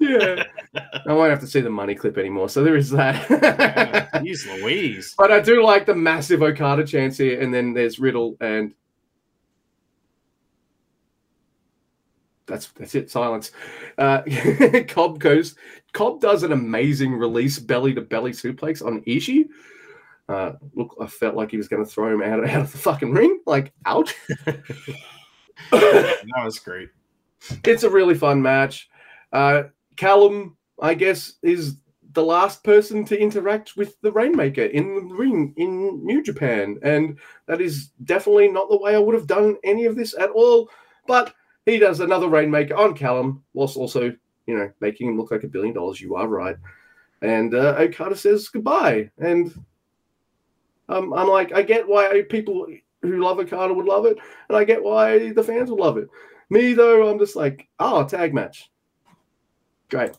yeah. I won't have to see the money clip anymore. So there is that. Jeez Louise. But I do like the massive Okada chance here, and then there's Riddle, and that's that's it. Silence. Uh, Cobb goes. Cobb does an amazing release belly to belly suplex on Ishii. Uh, look, I felt like he was going to throw him out, out of the fucking ring. Like, ouch. That was great. it's a really fun match. Uh, Callum, I guess, is the last person to interact with the Rainmaker in the ring in New Japan, and that is definitely not the way I would have done any of this at all. But he does another Rainmaker on Callum, whilst also, you know, making him look like a billion dollars. You are right. And uh, Okada says goodbye, and um, I'm like, I get why people who love Okada would love it, and I get why the fans would love it. Me though, I'm just like, oh, tag match. Great.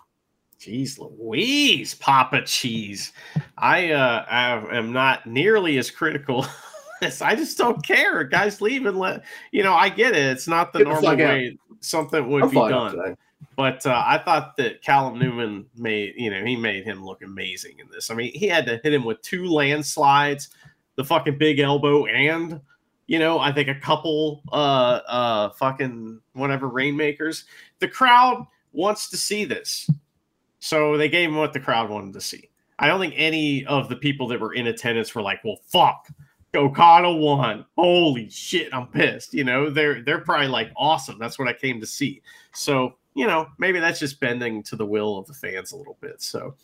Jeez Louise, Papa Cheese. I uh I am not nearly as critical. as I just don't care. Guys leave and let you know. I get it. It's not the Get the normal out. way something would I'm be done. today. But uh, I thought that Callum Newman made, you know, he made him look amazing in this. I mean, he had to hit him with two landslides, the fucking big elbow, and you know, I think a couple uh uh fucking whatever rainmakers. The crowd wants to see this. So they gave him what the crowd wanted to see. I don't think any of the people that were in attendance were like, well, fuck. Okada won. Holy shit, I'm pissed. You know, they're they're probably like awesome. That's what I came to see. So, you know, maybe that's just bending to the will of the fans a little bit. So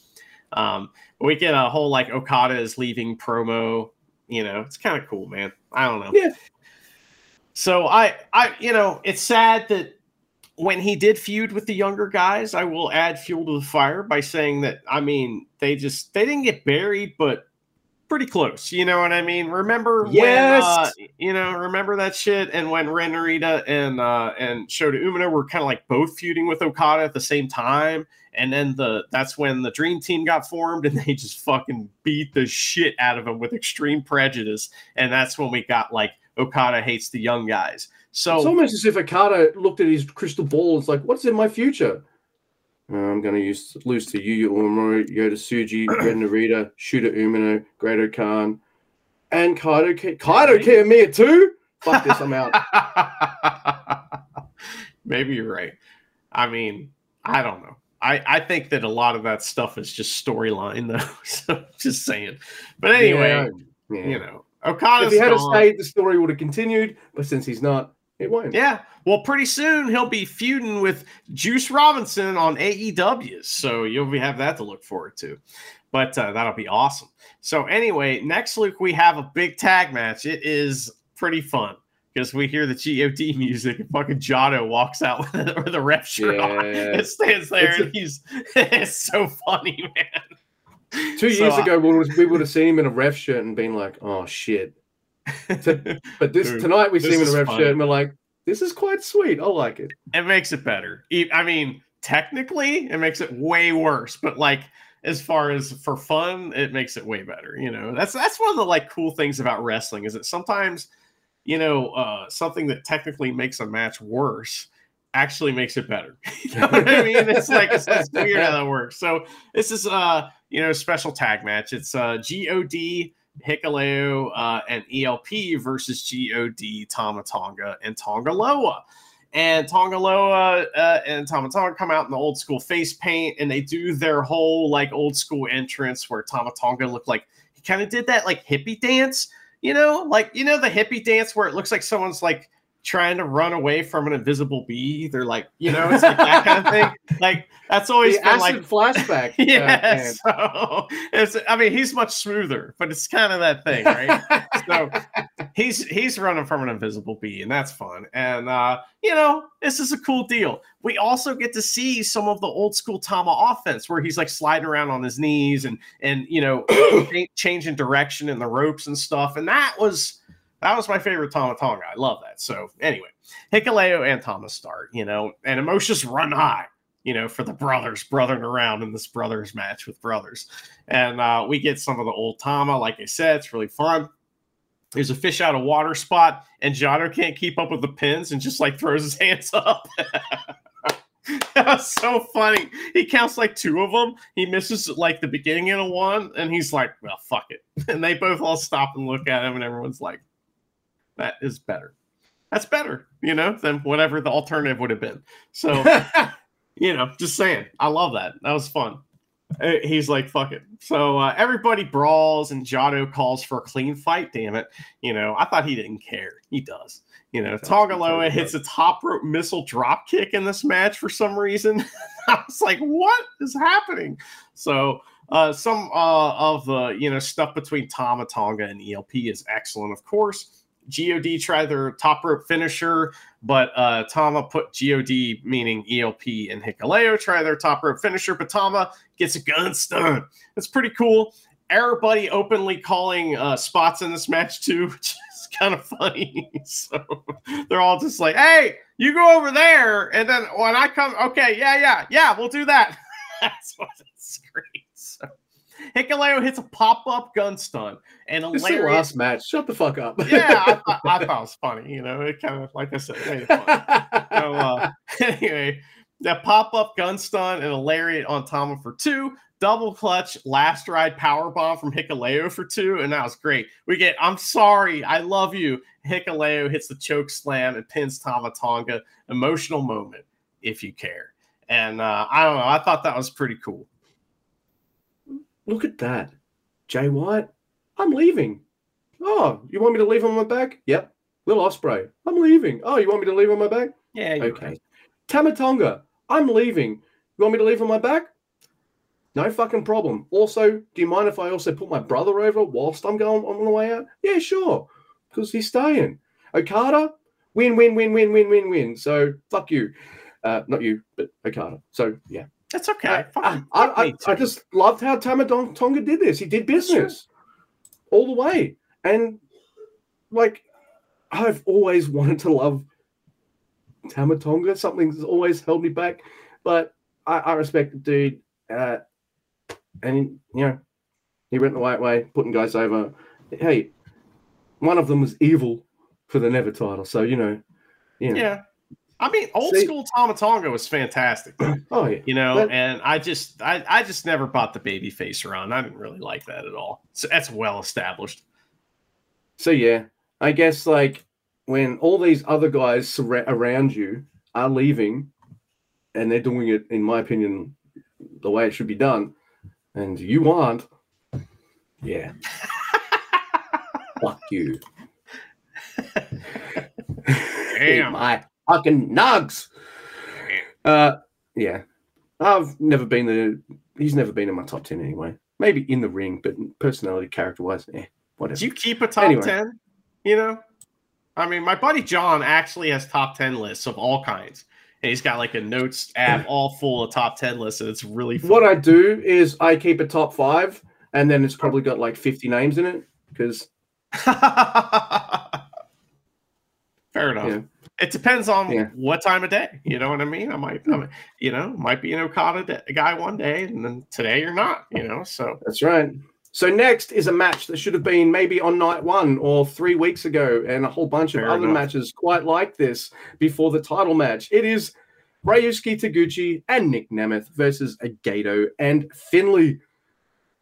um we get a whole like Okada is leaving promo You know, it's kind of cool, man. I don't know. Yeah. So I, I, you know, it's sad that when he did feud with the younger guys, I will add fuel to the fire by saying that I mean they just they didn't get buried, but pretty close. You know what I mean? Remember Yes. when uh, you know, remember that shit and when Ren Narita and uh and Shota Umino were kind of like both feuding with Okada at the same time. And then the that's when the dream team got formed and they just fucking beat the shit out of him with extreme prejudice. And that's when we got like Okada hates the young guys. So It's almost as if Okada looked at his crystal ball and it's like, what's in my future? Uh, I'm going to use lose to Yuya Uemura, Yota Tsuji, Ren Narita, Shota Umino, Great Khan, and Kaido. Ki- Kaito Kiyomiya too? Fuck this, I'm out. Maybe you're right. I mean, I don't know. I, I think that a lot of that stuff is just storyline, though. So just saying. But anyway, Yeah, yeah. you know, Okada's if he had gone. stayed, the story would have continued. But since he's not, it won't. Yeah. Well, pretty soon he'll be feuding with Juice Robinson on AEW. So you'll be, have that to look forward to. But uh, that'll be awesome. So, anyway, next, Luke, we have a big tag match. It is pretty fun because we hear the GOD music and fucking Jado walks out with, with a ref shirt on Yeah. and stands there It's and he's it's so funny, man. Two years ago, we would, we would have seen him in a ref shirt and been like, "Oh shit!" But this tonight, we see him in a ref shirt and we're like, "This is quite sweet. I like it." it makes it better. I mean, technically, it makes it way worse, but like as far as for fun, it makes it way better. You know, that's that's one of the like cool things about wrestling is that sometimes, you know, uh, something that technically makes a match worse actually makes it better. you know what I mean? It's like it's, it's weird how that works. So this is uh, you know, special tag match. It's uh God. Hikuleo uh, and ELP versus God, Tama Tonga, and Tanga Loa. And Tanga Loa uh, and Tama Tonga come out in the old school face paint, and they do their whole like old school entrance where Tama Tonga looked like he kind of did that like hippie dance, you know, like you know the hippie dance where it looks like someone's like trying to run away from an invisible bee. They're like, you know, it's like that kind of thing. Like that's always The been like acid flashback. uh, Yes. So it's I mean he's much smoother, but it's kind of that thing, right? so he's he's running from an invisible bee, and that's fun. And uh, you know, this is a cool deal. We also get to see some of the old school Tama offense where he's like sliding around on his knees and and you know changing direction in the ropes and stuff. And that was that was my favorite Tama Tonga. I love that. So anyway, Hikuleo and Thomas start, you know, and emotions run high, you know, for the brothers brothering around in this brothers match with brothers. And uh, we get some of the old Tama, like I said, it's really fun. There's a fish out of water spot, and Jado can't keep up with the pins and just like throws his hands up. that was so funny. He counts like two of them. He misses like the beginning of one, and he's like, "Well, fuck it." And they both all stop and look at him, and everyone's like, "That is better. That's better, you know, than whatever the alternative would have been." So you know, just saying. I love that. That was fun. Uh, He's like, fuck it. So uh, everybody brawls and Jado calls for a clean fight. Damn it. You know, I thought he didn't care. He does. You know, Does, Tanga Loa hits a top rope missile drop kick in this match for some reason. I was like, what is happening? So uh, some uh, of the you know stuff between Tama Tonga and ELP is excellent, of course. God try their top rope finisher, but uh, Tama put God, meaning ELP and Hikuleo, try their top rope finisher, but Tama gets a gun stun. It's pretty cool. Everybody openly calling uh, spots in this match too, which is kind of funny. so they're all just like, "Hey, you go over there," and then when I come, okay, yeah, yeah, yeah, we'll do that. That's what it's great. Hikuleo hits a pop up gun stun and This is last match. Shut the fuck up. yeah, I, thought, I thought it was funny. You know, it kind of like I said, made it fun. So uh, anyway, that pop up gun stun and a lariat on Tama for two, double clutch last ride power bomb from Hikuleo for two, and that was great. We get I'm sorry, I love you. Hikuleo hits the choke slam and pins Tama Tonga. Emotional moment, if you care. And uh, I don't know, I thought that was pretty cool. Look at that. Jay White, I'm leaving. Oh, you want me to leave on my back? Yep. Will Ospreay, I'm leaving. Oh, you want me to leave on my back? Yeah, you're Okay. right. Tama Tonga, I'm leaving. You want me to leave on my back? No fucking problem. Also, do you mind if I also put my brother over whilst I'm going on the way out? Yeah, sure. Because he's staying. Okada, win, win, win, win, win, win, win. So fuck you. Uh, not you, but Okada. So yeah. That's okay. Uh, I, I, I, I, just loved how Tama Tonga did this. He did business all the way. And like, I've always wanted to love Tama Tonga. Something's always held me back. But I, I respect the dude. Uh, and, you know, he went the right way, putting guys over. Hey, one of them was evil for the Never title. So, you know, you know. yeah. I mean, old See, school Tama Tonga was fantastic. Oh yeah, you know, but, and I just, I, I just never bought the baby face around. I didn't really like that at all. So that's well established. So yeah, I guess like when all these other guys sur- around you are leaving, and they're doing it, in my opinion, the way it should be done, and you aren't, yeah, fuck you. Damn. my fucking nugs. Uh, yeah, I've never been the. He's never been in my top ten anyway. Maybe in the ring, but personality, character wise, eh, whatever. Do you keep a top anyway. ten? You know, I mean, my buddy John actually has top ten lists of all kinds. And he's got like a notes app all full of top 10 lists, and it's really fun. What I do is I keep a top five, and then it's probably got like 50 names in it because. Fair enough. Yeah. It depends on yeah. what time of day. You know what I mean? I might, I might you know, might be an Okada guy one day, and then today you're not. You know, so that's right. So next is a match that should have been maybe on night one or three weeks ago, and a whole bunch Fair of other enough. matches quite like this before the title match. It is Ryusuke Taguchi and Nick Nemeth versus Gedo and Finlay.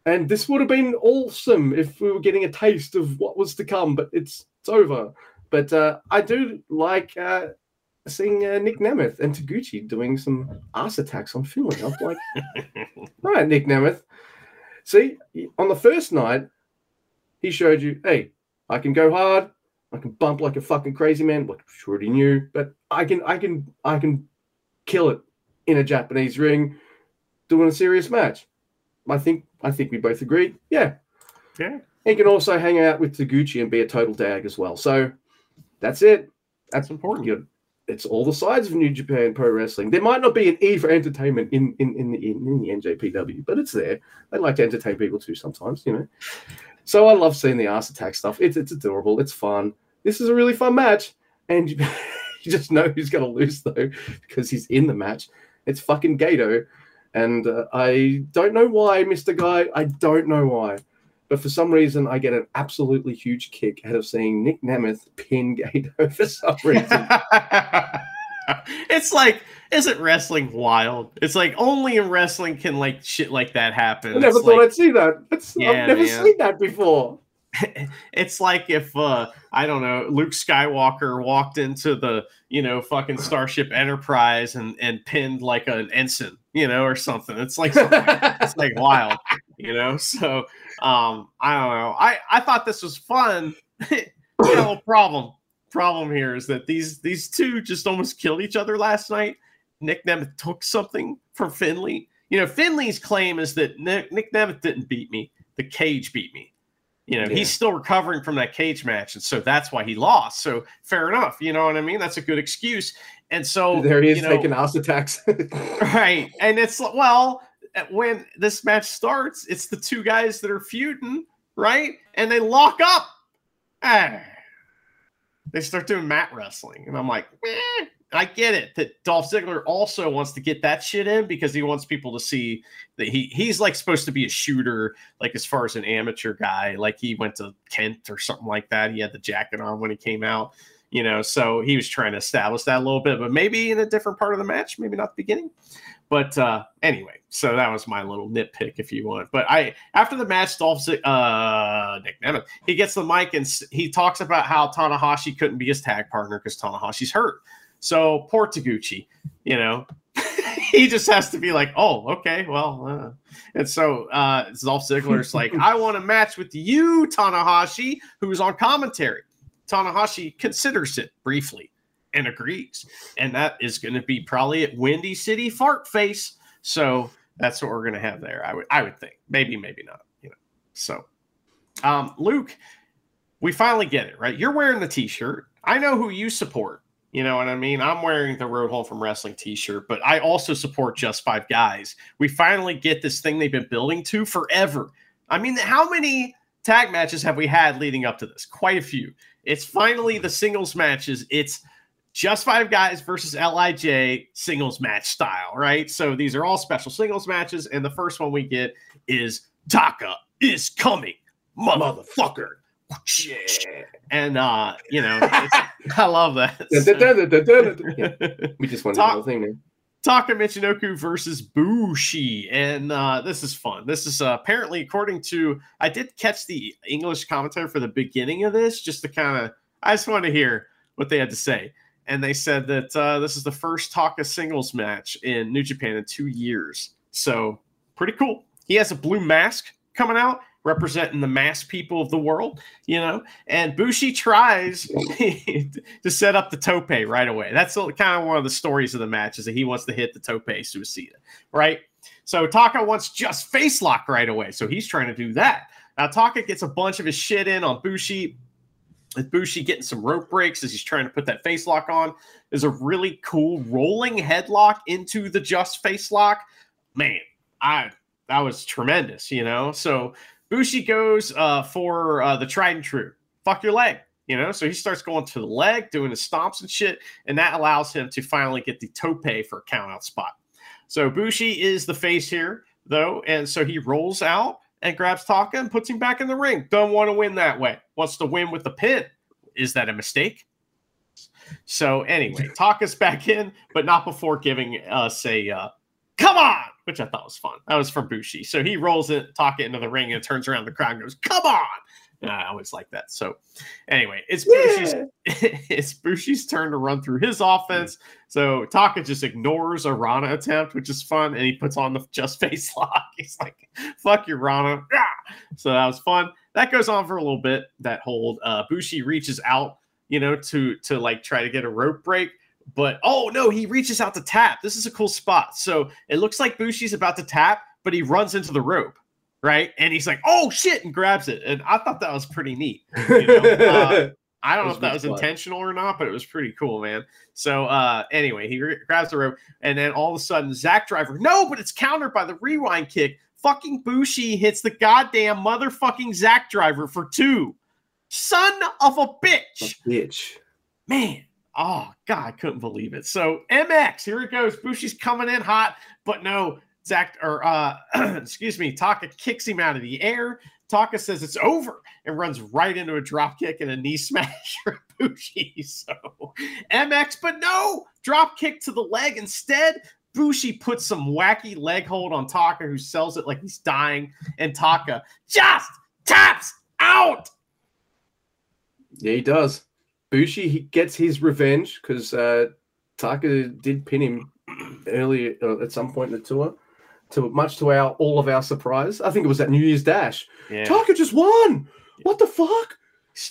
And this would have been awesome if we were getting a taste of what was to come, but it's it's over. But uh, I do like uh, seeing uh, Nick Nemeth and Taguchi doing some ass attacks on Finlay. I'm like, right, Nick Nemeth. See, on the first night, he showed you, hey, I can go hard, I can bump like a fucking crazy man, like you already knew, but I can, I can, I can kill it in a Japanese ring, doing a serious match. I think, I think we both agreed. Yeah, yeah. He can also hang out with Taguchi and be a total dag as well. So that's it. That's important. You know, it's all the sides of New Japan Pro Wrestling. There might not be an E for entertainment in in in the, in the NJPW, but it's there. They like to entertain people too sometimes, you know. So I love seeing the ass attack stuff. It's it's adorable. It's fun. This is a really fun match, and you, you just know who's going to lose though because he's in the match. It's fucking Gedo, and uh, I don't know why, Mister Guy. I don't know why. But for some reason, I get an absolutely huge kick out of seeing Nick Nemeth pin Gedo for some reason. it's like, isn't wrestling wild? It's like only in wrestling can like shit like that happen. I never it's thought like, I'd see that. Yeah, I've never man. seen that before. it's like if uh I don't know Luke Skywalker walked into the you know fucking Starship Enterprise and and pinned like an ensign you know or something. It's like it's like wild you know. So um I don't know. I I thought this was fun. you know, problem problem here is that these these two just almost killed each other last night. Nick Nemeth took something from Finlay. You know, Finlay's claim is that Nick, Nick Nemeth didn't beat me. The cage beat me. You know, yeah. he's still recovering from that cage match, and so that's why he lost. So fair enough. You know what I mean? That's a good excuse. And so there he is know, taking ass attacks. right. And it's well, when this match starts, it's the two guys that are feuding, right? And they lock up. Ah. They start doing mat wrestling. And I'm like, eh, I get it that Dolph Ziggler also wants to get that shit in because he wants people to see that he he's like supposed to be a shooter, like as far as an amateur guy. Like he went to Kent or something like that. He had the jacket on when he came out, you know. So he was trying to establish that a little bit, but maybe in a different part of the match, maybe not the beginning. But uh, anyway, so that was my little nitpick, if you want. But I, after the match, Dolph, uh, Nick Nemeth, he gets the mic and he talks about how Tanahashi couldn't be his tag partner because Tanahashi's hurt. So poor Taguchi, you know, he just has to be like, oh, okay, well, uh. and so uh, Dolph Ziggler's like, I want to match with you, Tanahashi, who's on commentary. Tanahashi considers it briefly and agrees, and that is going to be probably at Windy City Fart Face. So That's what we're gonna have there. I would I would think. Maybe, maybe not. You know. So um Luke, we finally get it, right? You're wearing the t-shirt. I know who you support. You know what I mean? I'm wearing the Road Home from Wrestling t-shirt, but I also support Just Five Guys. We finally get this thing they've been building to forever. I mean, how many tag matches have we had leading up to this? Quite a few. It's finally the singles matches. It's just five guys versus LIJ singles match style, right? So these are all special singles matches, and the first one we get is Taka is coming, motherfucker. Yeah. And uh, you know, I love that. we just want to the whole thing, man. Taka Michinoku versus Bushi. And uh, this is fun. This is uh, apparently, according to, I did catch the English commentary for the beginning of this, just to kind of, I just want to hear what they had to say. And they said that uh, this is the first Taka singles match in New Japan in two years. So pretty cool. He has a blue mask coming out representing the mass people of the world, you know. And Bushi tries to set up the tope right away. That's kind of one of the stories of the match is that he wants to hit the tope suicida, right? So Taka wants just face lock right away. So he's trying to do that. Now Taka gets a bunch of his shit in on Bushi. With Bushi getting some rope breaks as he's trying to put that face lock on. There's a really cool rolling headlock into the just face lock. Man, I that was tremendous, you know. So Bushi goes uh, for uh, the tried and true. Fuck your leg. You know, so he starts going to the leg, doing the stomps and shit, and that allows him to finally get the tope for a count out spot. So Bushi is the face here, though, and so he rolls out and grabs Taka and puts him back in the ring. Don't want to win that way. Wants to win with the pin. Is that a mistake? So anyway, Taka's back in, but not before giving us a uh, come on, which I thought was fun. That was from Bushi. So he rolls it, Taka into the ring and turns around the crowd and goes, come on. I always like that. So anyway, it's yeah. Bushi's it's turn to run through his offense. So Taka just ignores a Rana attempt, which is fun, and he puts on the just face lock. He's like, fuck your Rana. So that was fun. That goes on for a little bit, that hold. Uh Bushi reaches out, you know, to to like try to get a rope break but oh no, he reaches out to tap. This is a cool spot. So it looks like Bushi's about to tap, but he runs into the rope, right? And he's like, "Oh shit!" and grabs it. And I thought that was pretty neat. You know? uh, I don't know if that was fun. intentional or not, but it was pretty cool, man. So uh, anyway, he re- grabs the rope, and then all of a sudden, Zack Driver, no, but it's countered by the rewind kick. Fucking Bushi hits the goddamn motherfucking Zack Driver for two. Son of a bitch. A bitch. Man, Oh God, I couldn't believe it. So MX, here it goes. Bushi's coming in hot, but no, Zach or uh excuse me, Taka kicks him out of the air. Taka says it's over and runs right into a drop kick and a knee smash for Bushi. So MX, but no, drop kick to the leg instead. Bushi puts some wacky leg hold on Taka, who sells it like he's dying, and Taka just taps out. Yeah, he does. Bushi he gets his revenge because uh, Taka did pin him earlier uh, at some point in the tour. To much to our all of our surprise, I think it was at New Year's Dash. Yeah. Taka just won. What the fuck?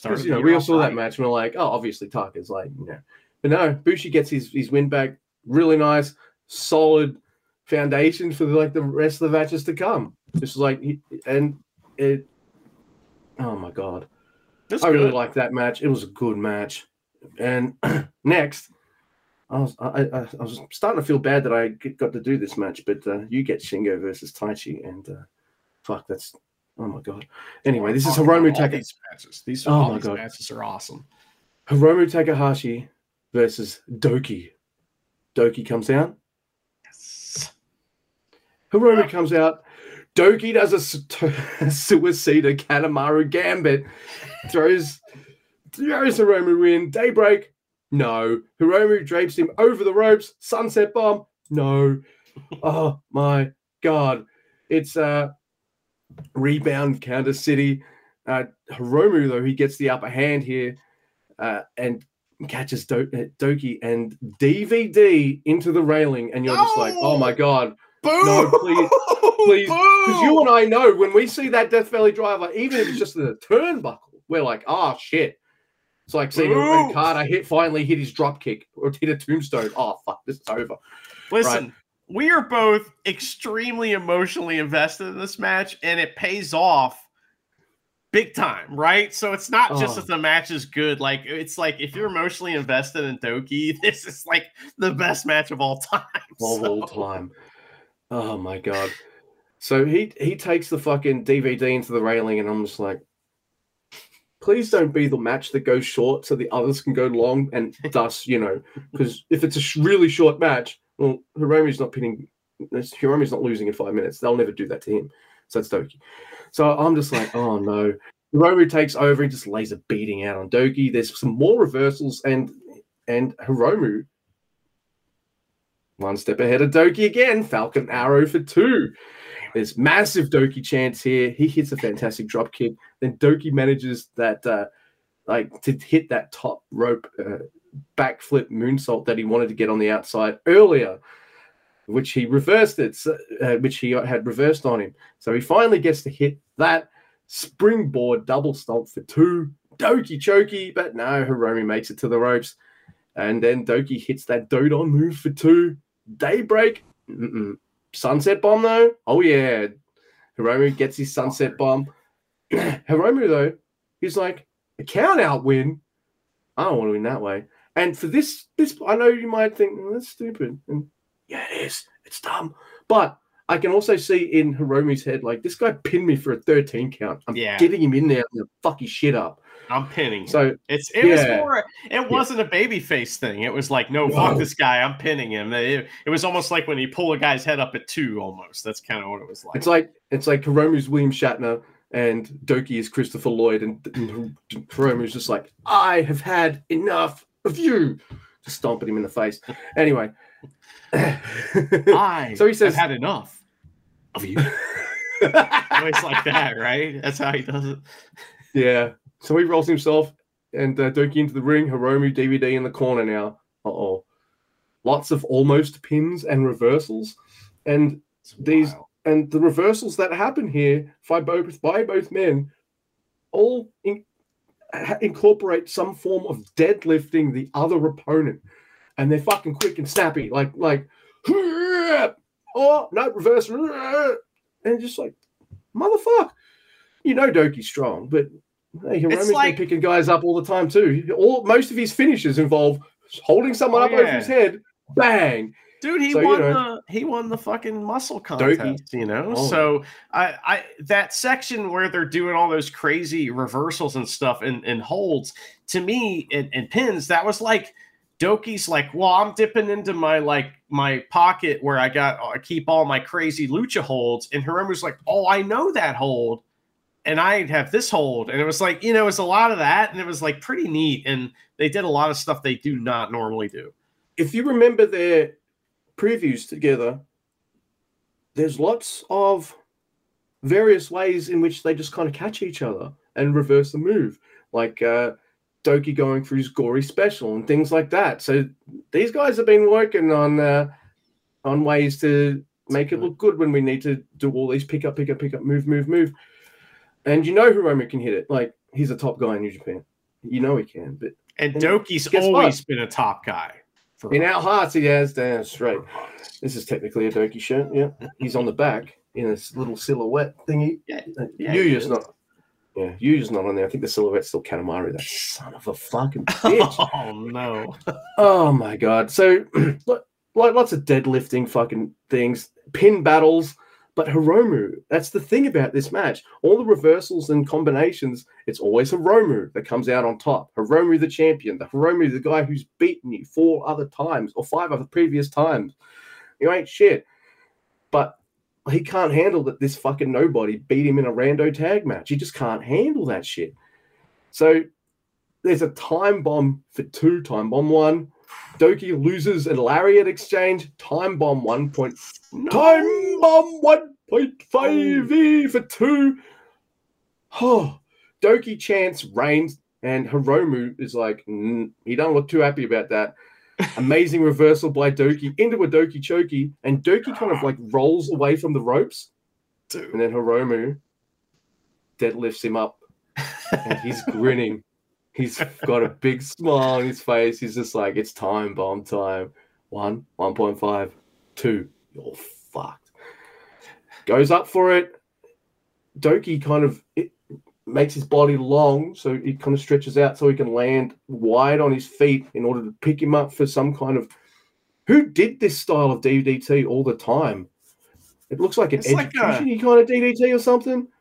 Because you know we all saw that match and we're like, oh, obviously Taka's like, you know, but no, Bushi gets his his win back. Really nice, solid foundation for the, like the rest of the matches to come. Just like and it. Oh my god that's I good. really like that match. It was a good match. And next, I was I, I, I, was starting to feel bad that I got to do this match, but uh, you get Shingo versus Taichi, and uh, fuck, that's oh my god. Anyway, this is Hiromu Takahashi. These matches, these, oh my god. matches are awesome. Hiromu Takahashi versus Douki. Douki comes out. Yes. Hiromu comes out. Douki does a, a suicida Kanemaru gambit throws throws Hiromu in. Daybreak, no. Hiromu drapes him over the ropes. Sunset bomb, no. oh my god. It's a uh, rebound counter city. Uh, Hiromu, though, he gets the upper hand here uh, and catches Do- uh, Douki and DVD into the railing. And you're just like, oh my God. Boom! No, please, please. Because you and I know when we see that Death Valley driver, even if it's just in the turnbuckle, we're like, oh shit. It's like seeing Okada hit finally hit his drop kick or hit a tombstone. Oh fuck, this is over. Listen, right? we are both extremely emotionally invested in this match, and it pays off big time, right? So it's not just Oh. that the match is good. Like it's like if you're emotionally invested in Douki, this is like the best match of all time. of So- all time. Oh my god. So he he takes the fucking DVD into the railing, and I'm just like, please don't be the match that goes short so the others can go long, and thus, you know, because if it's a really short match, well, Hiromu's not pinning, Hiromu's not losing in five minutes. They'll never do that to him. So it's Douki. So I'm just like, oh no. Hiromu takes over and just lays a beating out on Douki. There's some more reversals, and and Hiromu one step ahead of Douki again. Falcon Arrow for two. There's massive Douki chance here. He hits a fantastic drop kick. Then Douki manages that, uh, like, to hit that top rope uh, backflip moonsault that he wanted to get on the outside earlier, which he reversed it, uh, which he had reversed on him. So he finally gets to hit that springboard double stomp for two. Douki chokey, but no, Hiromu makes it to the ropes. And then Douki hits that Dodon move for two. Daybreak. Mm-mm. Sunset bomb though. Oh yeah. Hiromu gets his sunset oh. bomb. Hiromu though, he's like a count out win. I don't want to win that way. And for this, this I know you might think well, that's stupid. And yeah, it is. It's dumb. But I can also see in Hiromu's head like this guy pinned me for a 13 count. I'm Yeah. getting him in there to fuck his shit up. I'm pinning. him. So It's it was more it wasn't a baby face thing. It was like, no, fuck No. this guy, I'm pinning him. It, it was almost like when you pull a guy's head up at two almost. That's kind of what it was like. It's like it's like Hiromu's William Shatner and Douki is Christopher Lloyd, and, and Hiromu's just like, I have had enough of you, just stomping him in the face. Anyway, I so he says- have had enough of you. Always like that, right? That's how he does it. yeah. So he rolls himself and uh, Douki into the ring. Hiromu DVD in the corner now. Uh oh, lots of almost pins and reversals, and It's These- wild. and the reversals that happen here by both by both men all in, incorporate some form of deadlifting the other opponent and they're fucking quick and snappy like like oh no reverse and just like motherfucker you know Douki's strong but hey, Hiromu's like- been picking guys up all the time too all most of his finishes involve holding someone Oh, up over his head bang Dude, he So, you won know- the he won the fucking muscle contest, Doki. you know. Oh. So I I that section where they're doing all those crazy reversals and stuff and, and holds to me and, and pins, that was like Douki's like, well, I'm dipping into my like my pocket where I got I keep all my crazy lucha holds, and Hiromu's like, oh, I know that hold, and I have this hold, and it was like, you know, it's a lot of that, and it was like pretty neat, and they did a lot of stuff they do not normally do. if you remember their previews together, there's lots of various ways in which they just kind of catch each other and reverse the move, like uh, Douki going through his gory special and things like that. So these guys have been working on uh, on ways to make it look good when we need to do all these pick up, pick up, pick up, move, move, move. And you know Hiromu can hit it. Like he's a top guy in New Japan. You know he can, but And And Douki's always been a top guy. In our hearts, he has. That's right. This is technically a Doki shirt. Yeah, he's on the back in this little silhouette thingy. Yeah, yeah, Yuya's not. Yeah, Yuya's not on there. I think the silhouette's still Kanemaru. That son of a fucking bitch. Oh no! oh my god. So, lo- lots of deadlifting fucking things, pin battles. But Hiromu, that's the thing about this match. All the reversals and combinations, it's always Hiromu that comes out on top. Hiromu the champion, the Hiromu the guy who's beaten you four other times or five other previous times. You ain't shit. But he can't handle that this fucking nobody beat him in a rando tag match. He just can't handle that shit. So there's a time bomb for two, time bomb one. Douki loses a lariat exchange, time bomb one point Time bomb 1.5 E for two. Oh, Douki chance reigns, and Hiromu is like, "Mm, he don't look too happy about that. Amazing reversal by Douki into a Douki Choki, and Douki kind of like rolls away from the ropes, and then Hiromu deadlifts him up, and he's grinning. He's got a big smile on his face. He's just like, it's time bomb time. One, 1.5, two, you're fucked. Goes up for it. Douki kind of it makes his body long, so he kind of stretches out so he can land wide on his feet in order to pick him up for some kind of. Who did this style of DDT all the time? It looks like an It's like a- kind of DDT or something. I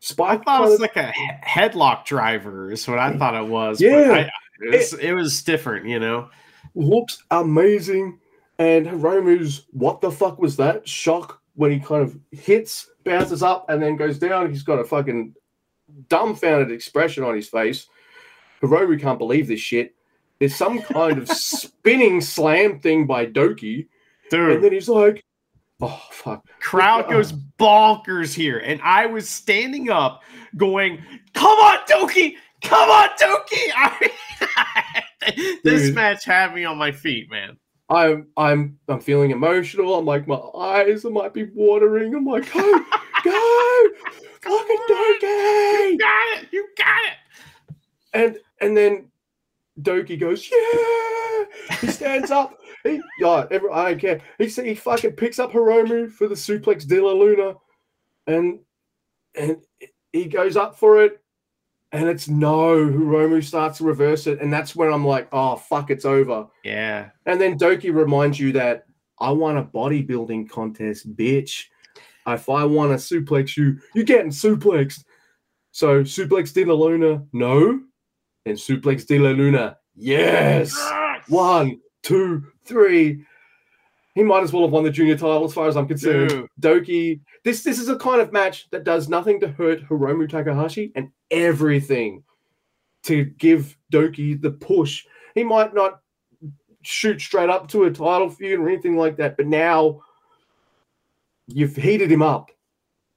Spike oh, thought it was of- like a headlock driver, is what I thought it was. Yeah. but I, it, was, it was different, you know. looks amazing. And Hiromu's what the fuck was that? Shock when he kind of hits, bounces up, and then goes down. He's got a fucking dumbfounded expression on his face. Hiromu can't believe this shit. There's some kind of spinning slam thing by Douki, Dude, and then he's like, "Oh fuck!" crowd goes bonkers here, and I was standing up, going, "Come on, Douki! Come on, Douki!" I, this Dude. match had me on my feet, man. I'm I'm I'm feeling emotional. I'm like my eyes might be watering. I'm like, go, go, fucking Douki! You got it! You got it! And and then Douki goes, yeah. He stands up. He, yeah, every, I don't care. He he fucking picks up Hiromu for the suplex de la Luna, and and he goes up for it, and it's no. Hiromu starts to reverse it, and that's when I'm like, oh fuck, it's over. Yeah, And then Douki reminds you that I won a bodybuilding contest, bitch. If I want to suplex you, you're getting suplexed. So suplex de la Luna, no. And suplex de la Luna, yes. One, two, three. He might as well have won the junior title, as far as I'm concerned. Dude. Douki, this this is a kind of match that does nothing to hurt Hiromu Takahashi and everything to give Douki the push. He might not shoot straight up to a title feud or anything like that, but now you've heated him up.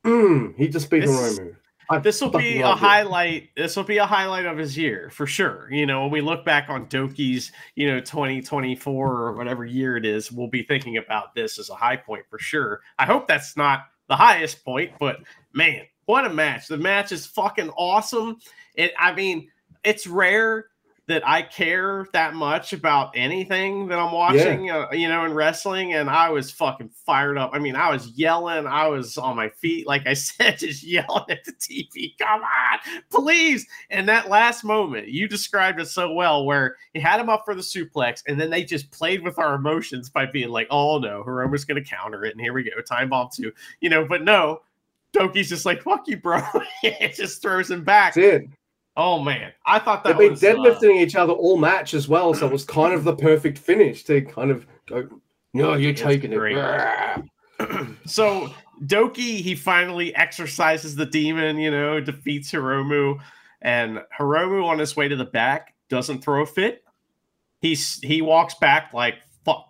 Mm, he just beat This- Hiromu. I This will be a it. highlight. This will be a highlight of his year for sure. You know, when we look back on Douki's, you know, 2024 or whatever year it is, we'll be thinking about this as a high point for sure. I hope that's not the highest point, but man, what a match. The match is fucking awesome. It I mean, it's rare that I care that much about anything that I'm watching, uh, you know, in wrestling. And I was fucking fired up. I mean, I was yelling, I was on my feet, like I said, just yelling at the TV. Come on, please. And that last moment, you described it so well, where he had him up for the suplex, and then they just played with our emotions by being like, oh no, Hiromu's going to counter it. And here we go, time bomb two, you know, but no. Douki's just like, fuck you, bro. it just throws him back. That's it. Oh man, I thought that They've been uh, deadlifting each other all match as well, so it was kind of the perfect finish to kind of go. No, you're taking great. it. so Douki he finally exercises the demon, you know, defeats Hiromu, and Hiromu on his way to the back doesn't throw a fit. He's he walks back like fuck,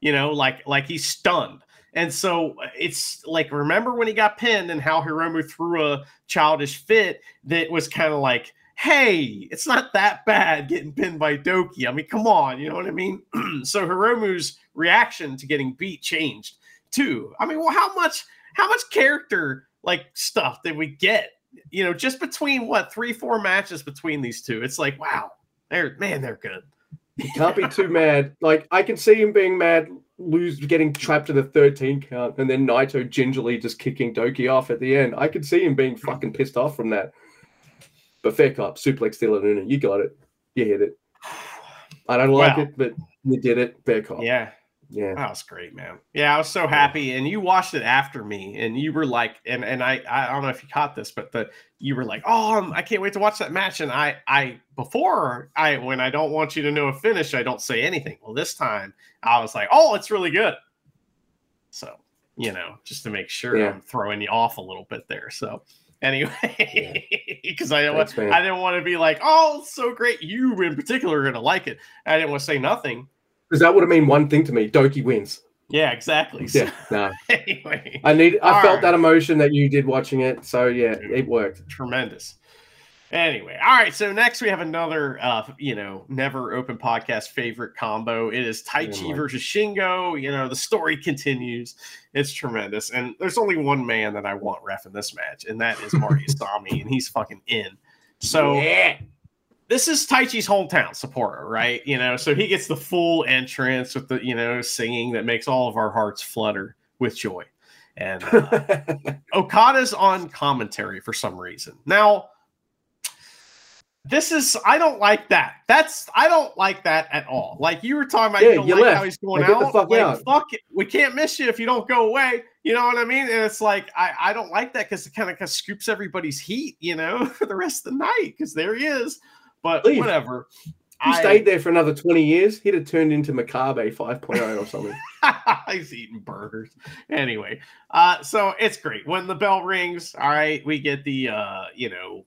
you know, like like he's stunned. And so it's like remember when he got pinned and how Hiromu threw a childish fit that was kind of like, hey, it's not that bad getting pinned by Douki. I mean, come on, you know what I mean? so Hiromu's reaction to getting beat changed too. I mean, well, how much how much character like stuff did we get? You know, just between what three, four matches between these two. It's like, wow, they're man, they're good. Can't be too mad. Like I can see him being mad, lose, getting trapped in the 13 count, and then Naito gingerly just kicking Douki off at the end. I could see him being fucking pissed off from that. But fair cop, suplex de la Luna, you got it. You hit it. I don't like Wow. it, but you did it. Fair cop. Yeah, yeah. that was great, man. Yeah, I was so happy. And you watched it after me, and you were like, and and I I don't know if you caught this, but the you were like, oh, I can't wait to watch that match. And I I before I when I don't want you to know a finish, I don't say anything. Well, this time I was like, oh, it's really good. So you know, just to make sure Yeah. I'm throwing you off a little bit there. So anyway, because I didn't Thanks, want, man. I didn't want to be like, oh, so great. You in particular are gonna like it. I didn't want to say nothing. Because that would have mean one thing to me. Douki wins. Yeah, exactly. So Yeah. No. anyway, I need I All felt right. that emotion that you did watching it. So yeah, it worked. tremendous. Anyway, all right. So next we have another, uh, you know, never open podcast favorite combo. It is Taichi Oh, versus Shingo. You know, the story continues. It's tremendous, and there's only one man that I want ref in this match, and that is Marty Asami, and he's fucking in. So yeah. this is Taichi's hometown supporter, right? You know, so he gets the full entrance with the, you know, singing that makes all of our hearts flutter. with joy. And uh, Okada's on commentary for some reason. Now, this is I don't like that. That's I don't like that at all. Like you were talking about, Yeah, you don't you like left. how he's going Like, out. fuck like, out. fuck it. We can't miss you if you don't go away. You know what I mean? And it's like I, I don't like that because it kind of scoops everybody's heat, you know, for the rest of the night. Because there he is. But Leave. whatever. He stayed there for another 20 years, he'd have turned into Makabe 5.0 or something. He's eating burgers. Anyway, uh, so it's great. When the bell rings, all right, we get the uh, you know,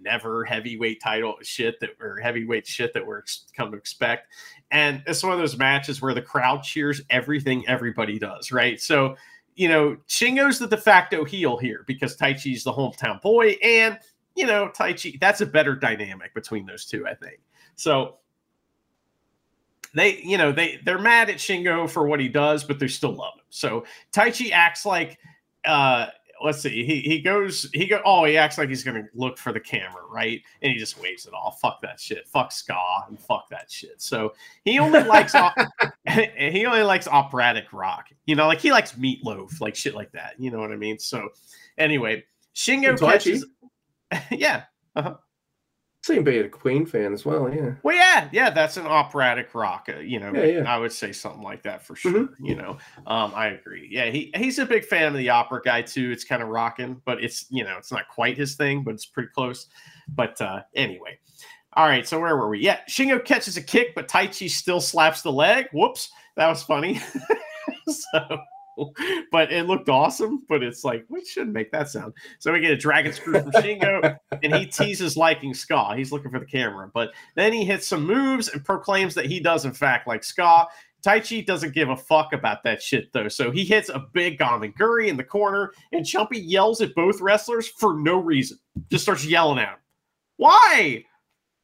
never heavyweight title shit that or heavyweight shit that we're come to expect. And it's one of those matches where the crowd cheers everything everybody does, right? So, you know, Shingo's the de facto heel here because Taichi's the hometown boy, and you know, Taichi, that's a better dynamic between those two, I think. So they, you know, they they're mad at Shingo for what he does, but they still love him. So Taichi acts like uh let's see, he he goes he go oh he acts like he's gonna look for the camera, right? And he just waves it off. Fuck that shit. Fuck ska and fuck that shit. So he only likes op- he only likes operatic rock. You know, like he likes meatloaf, like shit like that. You know what I mean? So anyway, Shingo catches yeah. Seemed to being a Queen fan as well, yeah. Well, yeah, yeah, that's an operatic rock. Uh, you know, Yeah, yeah. I would say something like that for sure. Mhm. You know, um, I agree. Yeah, he he's a big fan of the opera guy too. It's kind of rocking, but it's you know, it's not quite his thing, but it's pretty close. But uh, anyway, all right. So where were we? Yeah, Shingo catches a kick, but Taichi still slaps the leg. Whoops, that was funny. so. But it looked awesome, but it's like we shouldn't make that sound. So we get a dragon screw from Shingo, and he teases liking Ska. He's looking for the camera, but then he hits some moves and proclaims that he does, in fact, like Ska. Taichi doesn't give a fuck about that shit, though. So he hits a big Gamengiri in the corner, and Chumpy yells at both wrestlers for no reason. Just starts yelling at him. Why?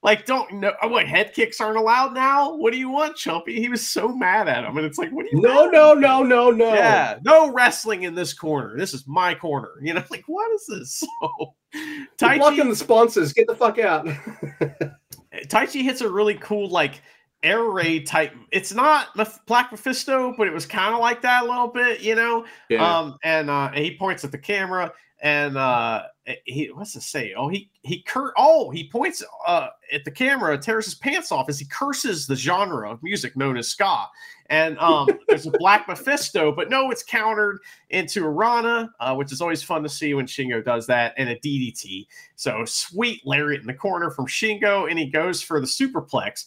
Like, don't know what head kicks aren't allowed now? What do you want, Chumpy? He was so mad at him, and it's like, what do you No, no, no, no, no. Yeah, no wrestling in this corner. This is my corner. You know, like what is this? So You're blocking the sponsors. Get the fuck out. Taichi hits a really cool like air raid type. It's not Black Mephisto, but it was kind of like that a little bit, you know. Um, and uh, and he points at the camera, and uh, he what's to say? Oh, he he cur. Oh, he points uh, at the camera, tears his pants off as he curses the genre of music known as ska. And um, there's a Black Mephisto, but no, it's countered into a Rana, uh, which is always fun to see when Shingo does that, and a DDT. So sweet lariat in the corner from Shingo, and he goes for the superplex.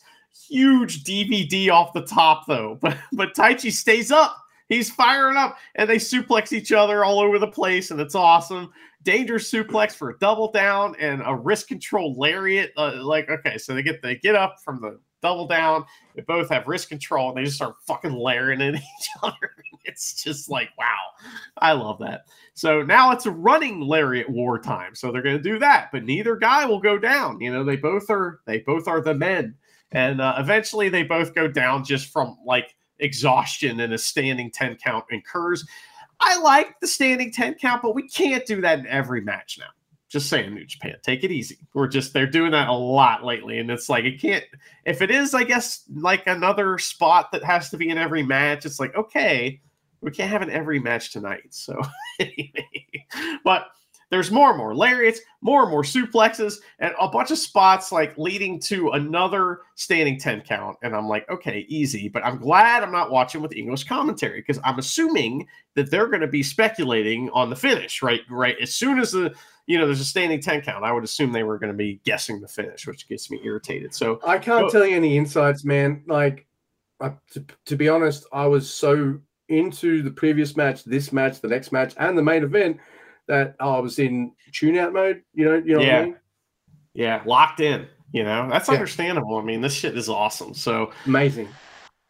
Huge DVD off the top though, but but Taichi stays up. He's firing up, and they suplex each other all over the place, and it's awesome. Dangerous suplex for a double down and a wrist control lariat. Uh, like okay, so they get they get up from the double down. They both have wrist control, and they just start fucking layering at each other. It's just like wow, I love that. So now it's a running lariat war time. So they're going to do that, but neither guy will go down. You know, they both are they both are the men, and uh, eventually they both go down just from like exhaustion and a standing ten count incurs. I like the standing ten count, but we can't do that in every match now. Just saying, New Japan, take it easy. We're just they're doing that a lot lately, and it's like it can't. If it is, I guess, like another spot that has to be in every match, it's like okay, we can't have an every match tonight. So, but there's more and more lariats, more and more suplexes, and a bunch of spots like leading to another standing 10 count. And I'm like, okay, easy. But I'm glad I'm not watching with English commentary because I'm assuming that they're going to be speculating on the finish, right? Right. As soon as the you know, there's a standing 10 count. I would assume they were going to be guessing the finish, which gets me irritated. So I can't Well- tell you any insights, man. Like, I, to, to be honest, I was so into the previous match, this match, the next match, and the main event that I was in tune out mode. You know, you know what Yeah. I mean? yeah, locked in. You know, that's Yeah. understandable. I mean, this shit is awesome. So Amazing.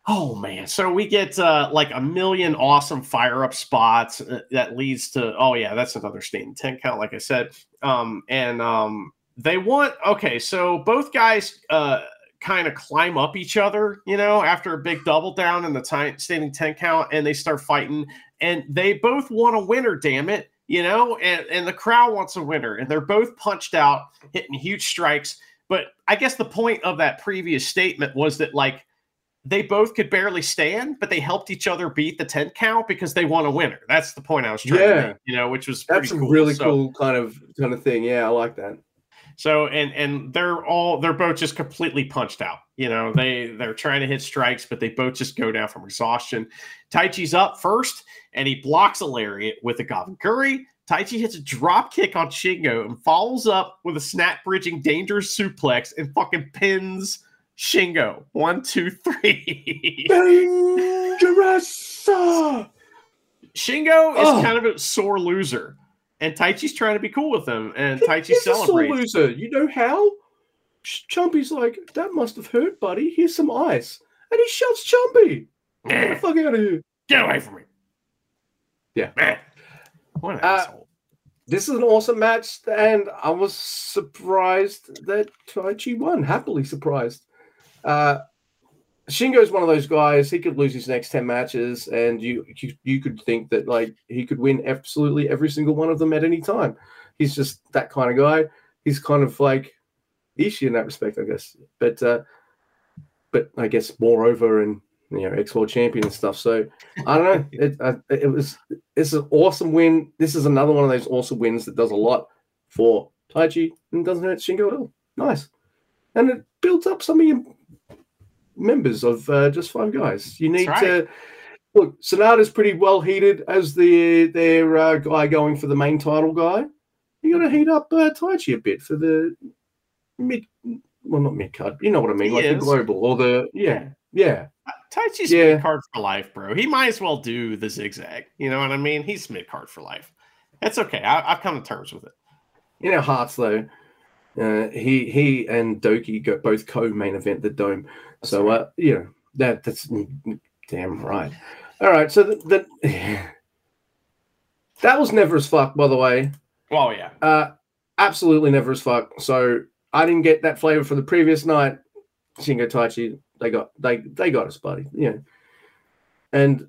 Oh man, so we get uh, like a million awesome fire up spots uh, that leads to oh yeah, that's another standing ten count, like I said. Um, and um, they want okay, so both guys uh, kind of climb up each other, you know, after a big double down in the time standing ten count, and they start fighting, and they both want a winner. Damn it, you know, and and the crowd wants a winner, and they're both punched out, hitting huge strikes. But I guess the point of that previous statement was that like they both could barely stand, but they helped each other beat the 10 count because they won a winner. That's the point I was trying Yeah. to make, you know, which was That's cool. really So- cool kind of kind of thing. Yeah, I like that. So and and they're all they're both just completely punched out. You know, they they're trying to hit strikes, but they both just go down from exhaustion. Taichi's up first, and he blocks a lariat with a Gamengiri. Taichi hits a drop kick on Shingo and follows up with a snap bridging dangerous suplex and fucking pins Shingo. One, two, three. Dangerous. Shingo is Oh. kind of a sore loser, and Taichi's trying to be cool with him, and Taichi He's a loser. You know how? Chumpy's like, that must have hurt, buddy. Here's some ice. And he shoves Chumpy. Get the fuck out of here. get away from me. Yeah. Man. What an Uh, asshole. This is an awesome match, and I was surprised that Taichi won. Happily surprised. Uh, Shingo's one of those guys. He could lose his next ten matches, and you you, you could think that like he could win absolutely every single one of them at any time. He's just that kind of guy. He's kind of like Ishii in that respect, I guess. But uh, but I guess moreover and you know ex world champion and stuff. So I don't know. It uh, it was it's an awesome win. This is another one of those awesome wins that does a lot for Taichi and doesn't hurt Shingo at all. Nice, and it builds up some of your members of uh, just five guys. You need That's to look. SANADA's pretty well heated as the their uh, guy going for the main title guy. You got to heat up uh, Taichi a bit for the mid. Well, not mid card. You know what I mean, He like the global or the yeah, yeah. Taichi's Yeah. mid card for life, bro. He might as well do the zigzag. You know what I mean? He's mid card for life. That's okay. I, I've come to terms with it. in our hearts though uh, he he and Douki both co-main event the dome so uh you know that that's damn right. All right so that that was never as fuck by the way. Well, yeah. uh absolutely never as fuck so i didn't get that flavor for the previous night. Shingo taichi they got they they got us buddy yeah and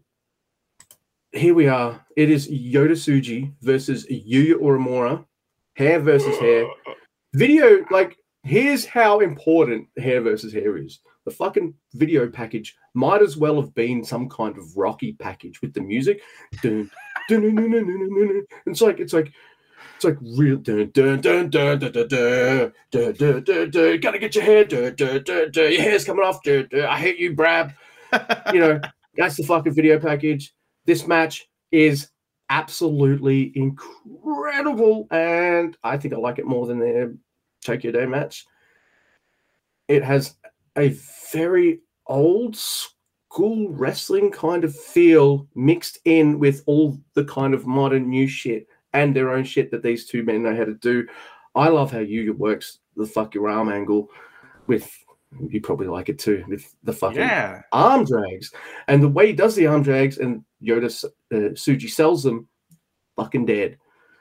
here we are. It is Yota Tsuji versus yuya uemura hair versus hair. Video like here's how important hair versus hair is the fucking video package might as well have been some kind of rocky package with the music dun, dun, dun, it's like it's like it's like real dun, dun, dun, dun, dun, dun, dun, dun, dun, dun, dun. gotta get your hair dun, dun, dun, dun. your hair's coming off dun, dun. i hate you brab you know that's the fucking video package this match is absolutely incredible and i think i like it more than their tokyo day match it has a very old school wrestling kind of feel mixed in with all the kind of modern new shit and their own shit that these two men know how to do i love how yuya works the fuck your arm angle with you probably like it too with the fucking Yeah. arm drags. And the way he does the arm drags and Yota uh, Tsuji sells them, fucking dead.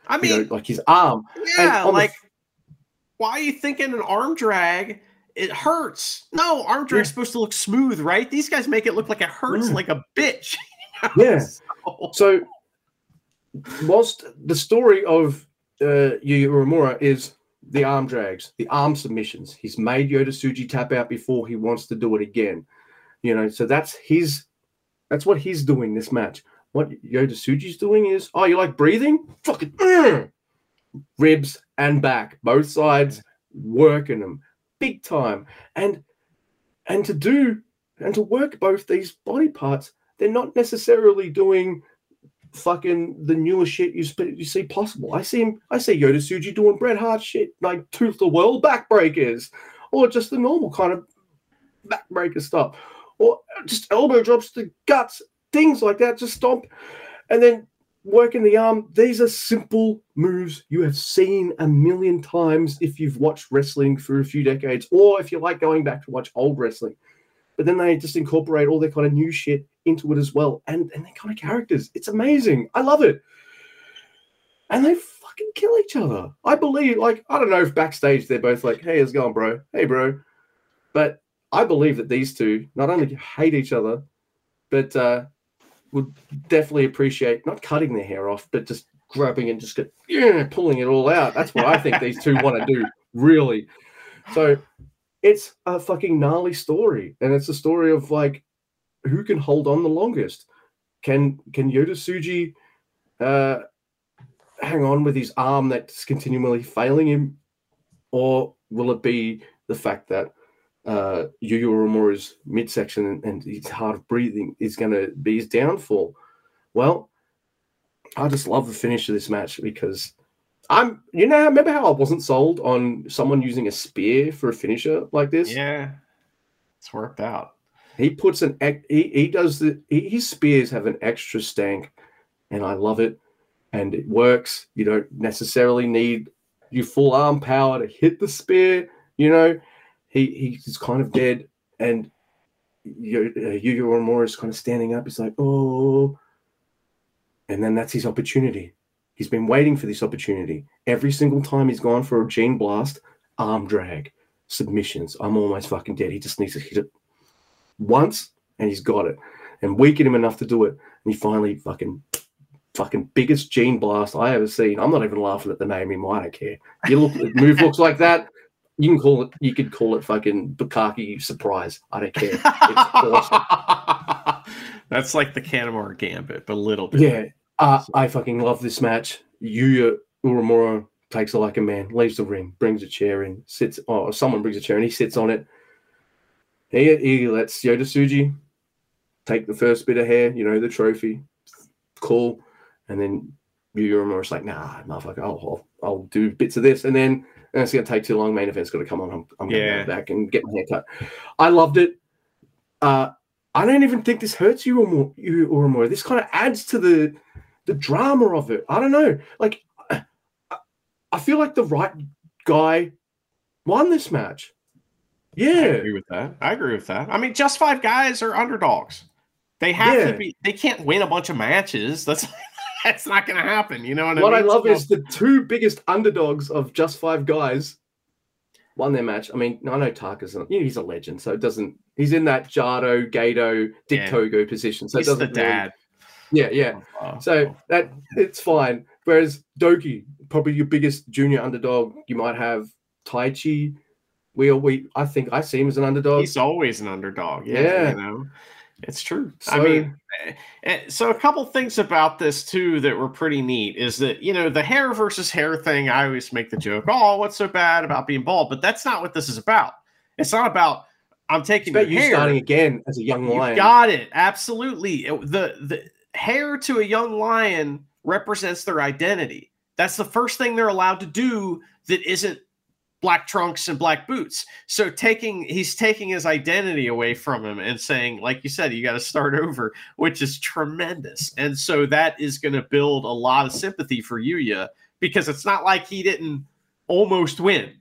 I You mean, know, like his arm. yeah, on the like, why are you thinking an arm drag? It hurts. No, arm drag's supposed to look smooth, right? These guys make it look like it hurts Yeah. like a bitch. Yeah. So- So, whilst the story of uh, Yuya Uemura is the arm drags, the arm submissions, he's made Yota Tsuji tap out before he wants to do it again. You know, so that's his, that's what he's doing this match. What Yota Tsuji's doing is, oh, you like breathing? Fucking mm. ribs and back, both sides working them big time, and and to do and to work both these body parts, they're not necessarily doing fucking the newest shit you you see possible. I see him, I see Yota Tsuji doing Bret Hart shit like Tooth the World backbreakers, or just the normal kind of backbreaker stuff, or just elbow drops to guts, things like that. Just stomp, and then working the arm. These are simple moves you have seen a million times if you've watched wrestling for a few decades, or if you like going back to watch old wrestling. But then they just incorporate all their kind of new shit into it as well, and and their kind of characters. It's amazing. I love it. And they fucking kill each other. I believe, like, I don't know if backstage they're both like, "Hey, how's it going, bro? Hey, bro." But I believe that these two not only hate each other, but uh, would definitely appreciate not cutting their hair off, but just grabbing and just get, yeah, pulling it all out. That's what I think these two want to do, really. So it's a fucking gnarly story, and it's a story of like who can hold on the longest. Can can Yota Tsuji uh, hang on with his arm that's continually failing him, or will it be the fact that uh, Yuya Uemura's midsection and, and his hard of breathing is going to be his downfall? Well, I just love the finish of this match because I'm, you know, remember how I wasn't sold on someone using a spear for a finisher like this? Yeah, it's worked out. He puts an he he does the he, his spears have an extra stank, and I love it, and it works. You don't necessarily need your full arm power to hit the spear. You know, he he's kind of dead, and uh, Yu Yu Uemura is kind of standing up. He's like, oh, and then that's his opportunity. He's been waiting for this opportunity. Every single time he's gone for a gene blast, arm drag, submissions. I'm almost fucking dead. He just needs to hit it once and he's got it. And weaken him enough to do it. And he finally fucking fucking biggest gene blast I ever seen. I'm not even laughing at the name anymore. I don't care. You look move looks like that. You can call it you could call it fucking Bukaki surprise. I don't care. It's awesome. That's like the Kanemaru gambit, but a little bit. Yeah. Uh, I fucking love this match. Yuya Uemura takes it like a man, leaves the ring, brings a chair in, sits. Oh, someone brings a chair and he sits on it. He, he lets Yota Tsuji take the first bit of hair, you know, the trophy. Cool. And then Yuya Uemura's like, nah, motherfucker, I'll, I'll, I'll do bits of this. And then and it's going to take too long. Main event's got to come on. I'm, I'm going to go back and get my hair cut. I loved it. Uh, I don't even think this hurts you or more. Uemura. This kind of adds to the the drama of it. I don't know. Like, I, I feel like the right guy won this match. Yeah, I agree with that. I agree with that. I mean, just five guys are underdogs. They have yeah. to be. They can't win a bunch of matches. That's that's not going to happen. You know what, what I mean? What I love so, is the two biggest underdogs of just five guys won their match. I mean, I know Taka's you know, he's a legend, so it doesn't. He's in that Jado, Gedo, Dick yeah. Togo position, so he's it doesn't. the dad. Really, yeah, yeah. Oh, so that it's fine. Whereas Douki, probably your biggest junior underdog, you might have Taichi. We, we, I think I see him as an underdog. He's always an underdog. Yeah, yeah. you know. It's true. So, I mean, eh, eh, so a couple things about this too that were pretty neat is that you know the hair versus hair thing. I always make the joke, "Oh, what's so bad about being bald?" But that's not what this is about. It's not about I'm taking about you hair. starting again as a young lion. You got it. Absolutely. The the hair to a young lion represents their identity. That's the first thing they're allowed to do that isn't black trunks and black boots. So taking he's taking his identity away from him and saying, like you said, you got to start over, which is tremendous. And so that is going to build a lot of sympathy for Yuya because it's not like he didn't almost win.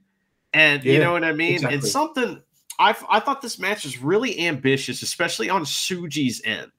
And yeah, you know what I mean? Exactly. And something I I thought this match was really ambitious, especially on Tsuji's end,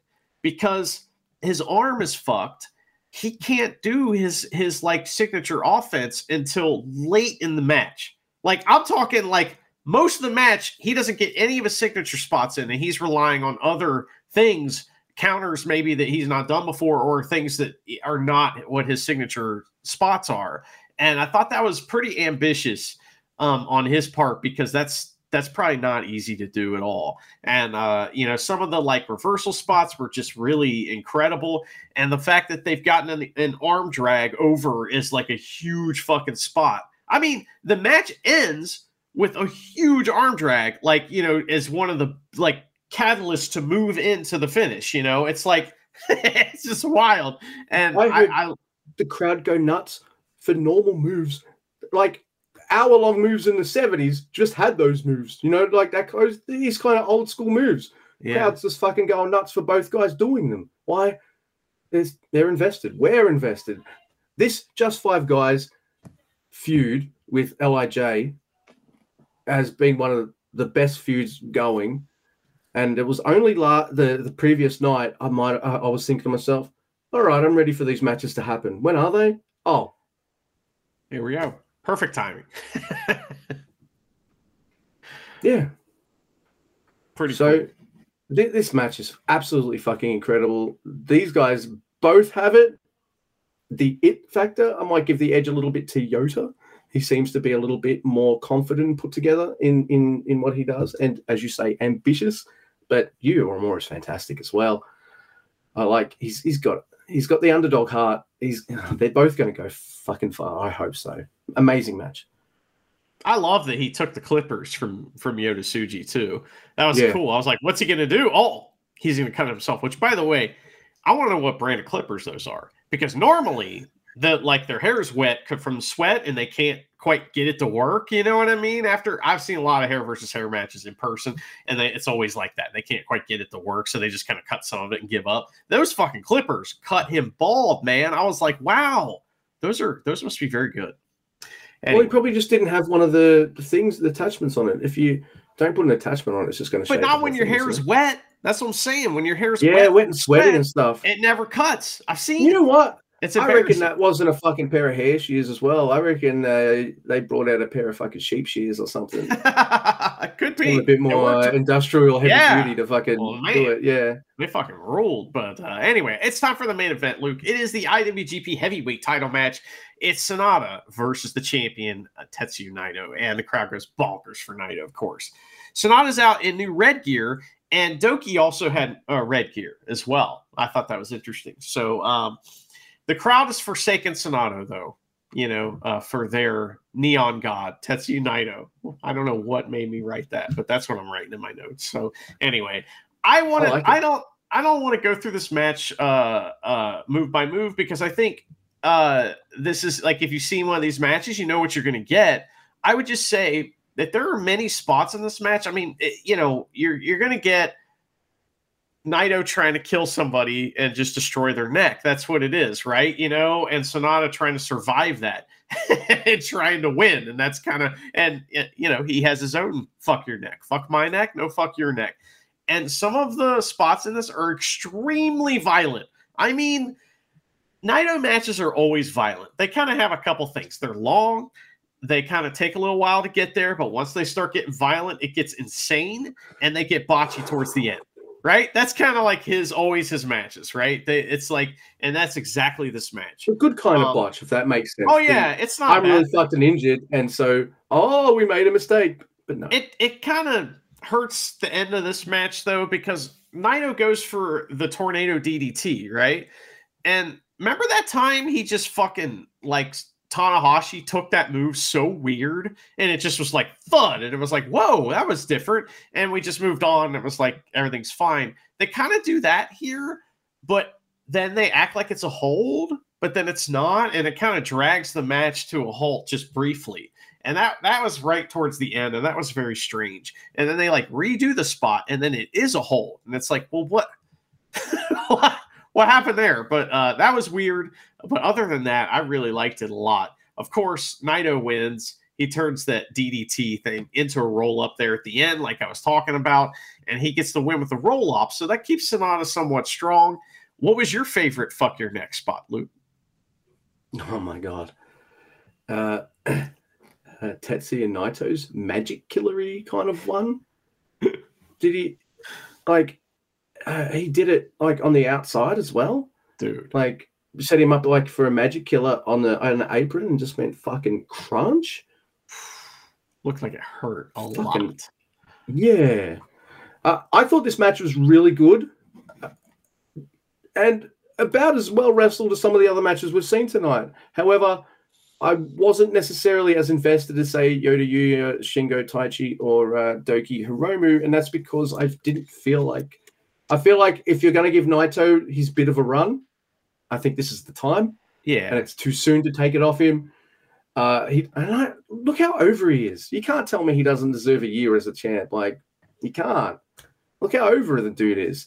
because his arm is fucked. He can't do his his like signature offense until late in the match like I'm talking like most of the match, he doesn't get any of his signature spots in, and he's relying on other things, counters maybe that he's not done before, or things that are not what his signature spots are. And I thought that was pretty ambitious um, on his part because that's that's probably not easy to do at all. And uh, you know, some of the like reversal spots were just really incredible. And the fact that they've gotten an, an arm drag over is like a huge fucking spot I mean, the match ends with a huge arm drag, like, you know, as one of the like catalysts to move into the finish. You know, it's like it's just wild. And I, I, I the crowd go nuts for normal moves. Like hour long moves in the 70s just had those moves. You know, like that goes these kind of old school moves. Yeah. Crowds just fucking going nuts for both guys doing them. Why? It's, they're invested. We're invested. This just five guys feud with Lij has been one of the best feuds going. And it was only la- the the previous night I might I, I was thinking to myself, all right, I'm ready for these matches to happen. When are they? Oh, here we go. Perfect timing. yeah. Pretty so cool. th- this match is absolutely fucking incredible. These guys both have it. The it factor, I might give the edge a little bit to Yota He seems to be a little bit more confident and put together in in in what he does, and as you say, ambitious. But you Uemura is fantastic as well. I like he's he's got he's got the underdog heart. He's they're both going to go fucking far. I hope so. Amazing match. I love that he took the clippers from from Yota Tsuji too. That was yeah. cool. I was like, what's he gonna do? Oh, he's gonna cut himself. Which, by the way, I want to know what brand of clippers those are because normally the like their hair is wet from sweat and they can't quite get it to work. You know what I mean? After I've seen a lot of hair versus hair matches in person, and they, it's always like that. They can't quite get it to work, so they just kind of cut some of it and give up. Those fucking clippers cut him bald, man. I was like, wow, those are those must be very good. Anyway. Well, he probably just didn't have one of the things, the attachments on it. If you don't put an attachment on it, it's just going to. But not when your hair is wet. That's what I'm saying. When your hair's yeah, wet, wet and sweaty sweat, and stuff, it never cuts. I've seen. You know what? It's I reckon that wasn't a fucking pair of hair shears as well. I reckon uh, they brought out a pair of fucking sheep shears or something. Could be a bit more uh, industrial heavy yeah. duty to fucking well, do it. Yeah, they fucking ruled. But uh, anyway, it's time for the main event, Luke. It is the IWGP Heavyweight Title match. It's SANADA versus the champion uh, Tetsuya Naito, and the crowd goes bonkers for Naito, of course. SANADA's out in new red gear, and Douki also had uh, red gear as well. I thought that was interesting. So. Um, the crowd is forsaken Sanada, though, you know, uh, for their neon god, Tetsu Naito. I don't know what made me write that, but that's what I'm writing in my notes. So anyway, I want to, I, like I don't, I don't want to go through this match uh, uh, move by move because I think uh, this is like if you've seen one of these matches, you know what you're going to get. I would just say that there are many spots in this match. I mean, it, you know, you're you're going to get Naito trying to kill somebody and just destroy their neck. That's what it is, right? You know, and SANADA trying to survive that and trying to win. And that's kind of, and, eh, you know, he has his own fuck your neck, fuck my neck, no fuck your neck. And some of the spots in this are extremely violent. I mean, Naito matches are always violent. They kind of have a couple things. They're long, they kind of take a little while to get there, but once they start getting violent, it gets insane and they get botchy towards the end right? That's kind of like his always his matches, right? They, it's like, and that's exactly this match. A good kind um, of botch, if that makes sense. Oh yeah, it's not. I'm really fucked and injured, and so oh, we made a mistake, but no. It it kind of hurts the end of this match though because Nino goes for the tornado DDT, right? And remember that time he just fucking like Tanahashi took that move so weird and it just was like fun. And it was like, whoa, that was different. And we just moved on. It was like everything's fine. They kind of do that here, but then they act like it's a hold, but then it's not. And it kind of drags the match to a halt just briefly. And that that was right towards the end, and that was very strange. And then they like redo the spot, and then it is a hold. And it's like, well, what? what? happened there? But uh, that was weird. But other than that, I really liked it a lot. Of course, Naito wins. He turns that DDT thing into a roll up there at the end, like I was talking about, and he gets the win with the roll up. So that keeps Sanada somewhat strong. What was your favorite fuck your neck spot, Luke? Oh my god. Uh, uh Tetsuya Naito's magic killery kind of one. Did he like uh, he did it like on the outside as well, dude. Like set him up like for a magic killer on the on the apron and just went fucking crunch. Looked like it hurt a fucking, lot. Yeah, uh, I thought this match was really good, and about as well wrestled as some of the other matches we've seen tonight. However, I wasn't necessarily as invested as say Yota Yuya, Shingo Taichi, or uh, Douki Hiromu, and that's because I didn't feel like I feel like if you're going to give Naito his bit of a run, I think this is the time. Yeah, and it's too soon to take it off him. Uh, he and I, look how over he is. You can't tell me he doesn't deserve a year as a champ. Like you can't. Look how over the dude is.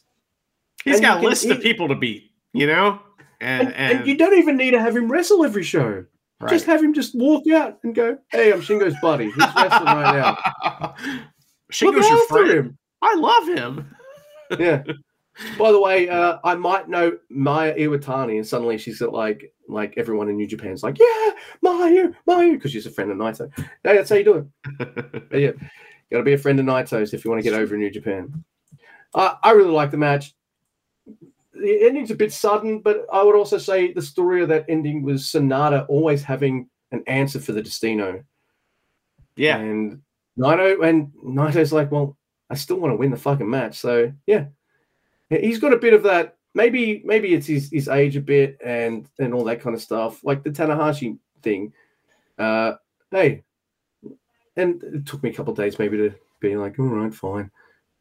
He's and got a list of people to beat. You know, and, and, and, and, you don't even need to have him wrestle every show. Right. Just have him just walk out and go, "Hey, I'm Shingo's buddy. He's wrestling right now." Shingo's your friend. Him. I love him yeah. By the way, uh, I might know Mayu Iwatani, and suddenly she's like like everyone in New Japan's like, yeah, Mayu, Mayu, because she's a friend of Naito. Hey, that's how you do it. yeah, got to be a friend of Naito's if you want to get over in New Japan. Uh, I really like the match. The ending's a bit sudden, but I would also say the story of that ending was Sanada always having an answer for the Destino. Yeah. And Naito and Naito's like, well, I still want to win the fucking match. So yeah, he's got a bit of that. Maybe maybe it's his, his age a bit and and all that kind of stuff, like the Tanahashi thing. Uh, hey, and it took me a couple days maybe to be like, all right, fine,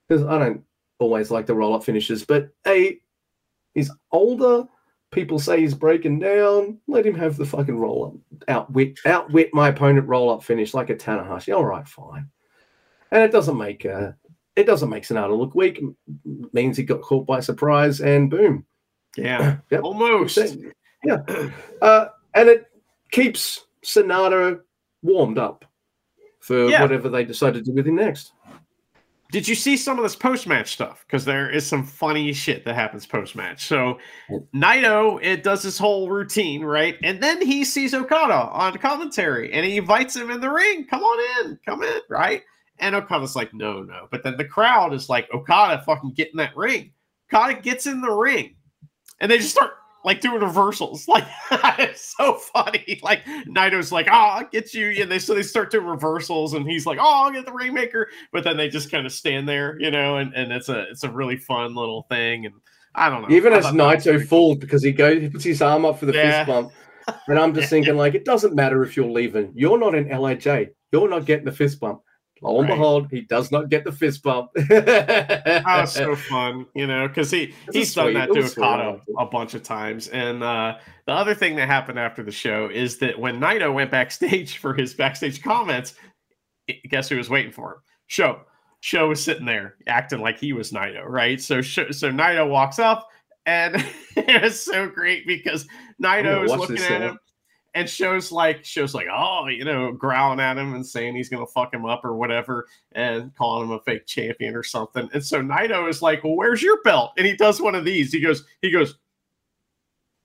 because I don't always like the roll up finishes. But hey, he's older. People say he's breaking down. Let him have the fucking roll up. Outwit outwit my opponent roll up finish like a Tanahashi. All right, fine. And it doesn't make uh, it doesn't make Sanada look weak. It means he got caught by surprise and boom. Yeah. Yep. Almost. Yeah. Uh, and it keeps SANADA warmed up for Yeah. whatever they decide to do with him next. Did you see some of this post match stuff? Because there is some funny shit that happens post match. So Naito it does his whole routine, right? And then he sees Okada on commentary and he invites him in the ring. Come on in, come in, right? And Okada's like, no, no. But then the crowd is like, Okada, fucking get in that ring. Okada gets in the ring. And they just start like doing reversals. Like it's so funny. Like Naito's like, oh, I'll get you. And they so they start doing reversals, and he's like, Oh, I'll get the Rainmaker. But then they just kind of stand there, you know, and, and it's a it's a really fun little thing. And I don't know. Even as thought that was Naito fooled because he goes, he puts his arm up for the Yeah. fist bump. And I'm just thinking, like, it doesn't matter if you're leaving. You're not in LIJ. You're not getting the fist bump. Lo and Right. behold, he does not get the fist bump. that was so fun, you know, because he he's done sweet- that it to Okada a bunch of times. And uh, the other thing that happened after the show is that when Naito went backstage for his backstage comments, guess who was waiting for him? SHO. SHO was sitting there acting like he was Naito, right? So Sho- so Naito walks up, and it was so great because Naito is looking at him. And SHO's like SHO's like oh you know growling at him and saying he's gonna fuck him up or whatever and calling him a fake champion or something. And so Naito is like, Well, where's your belt? And he does one of these. He goes, he goes,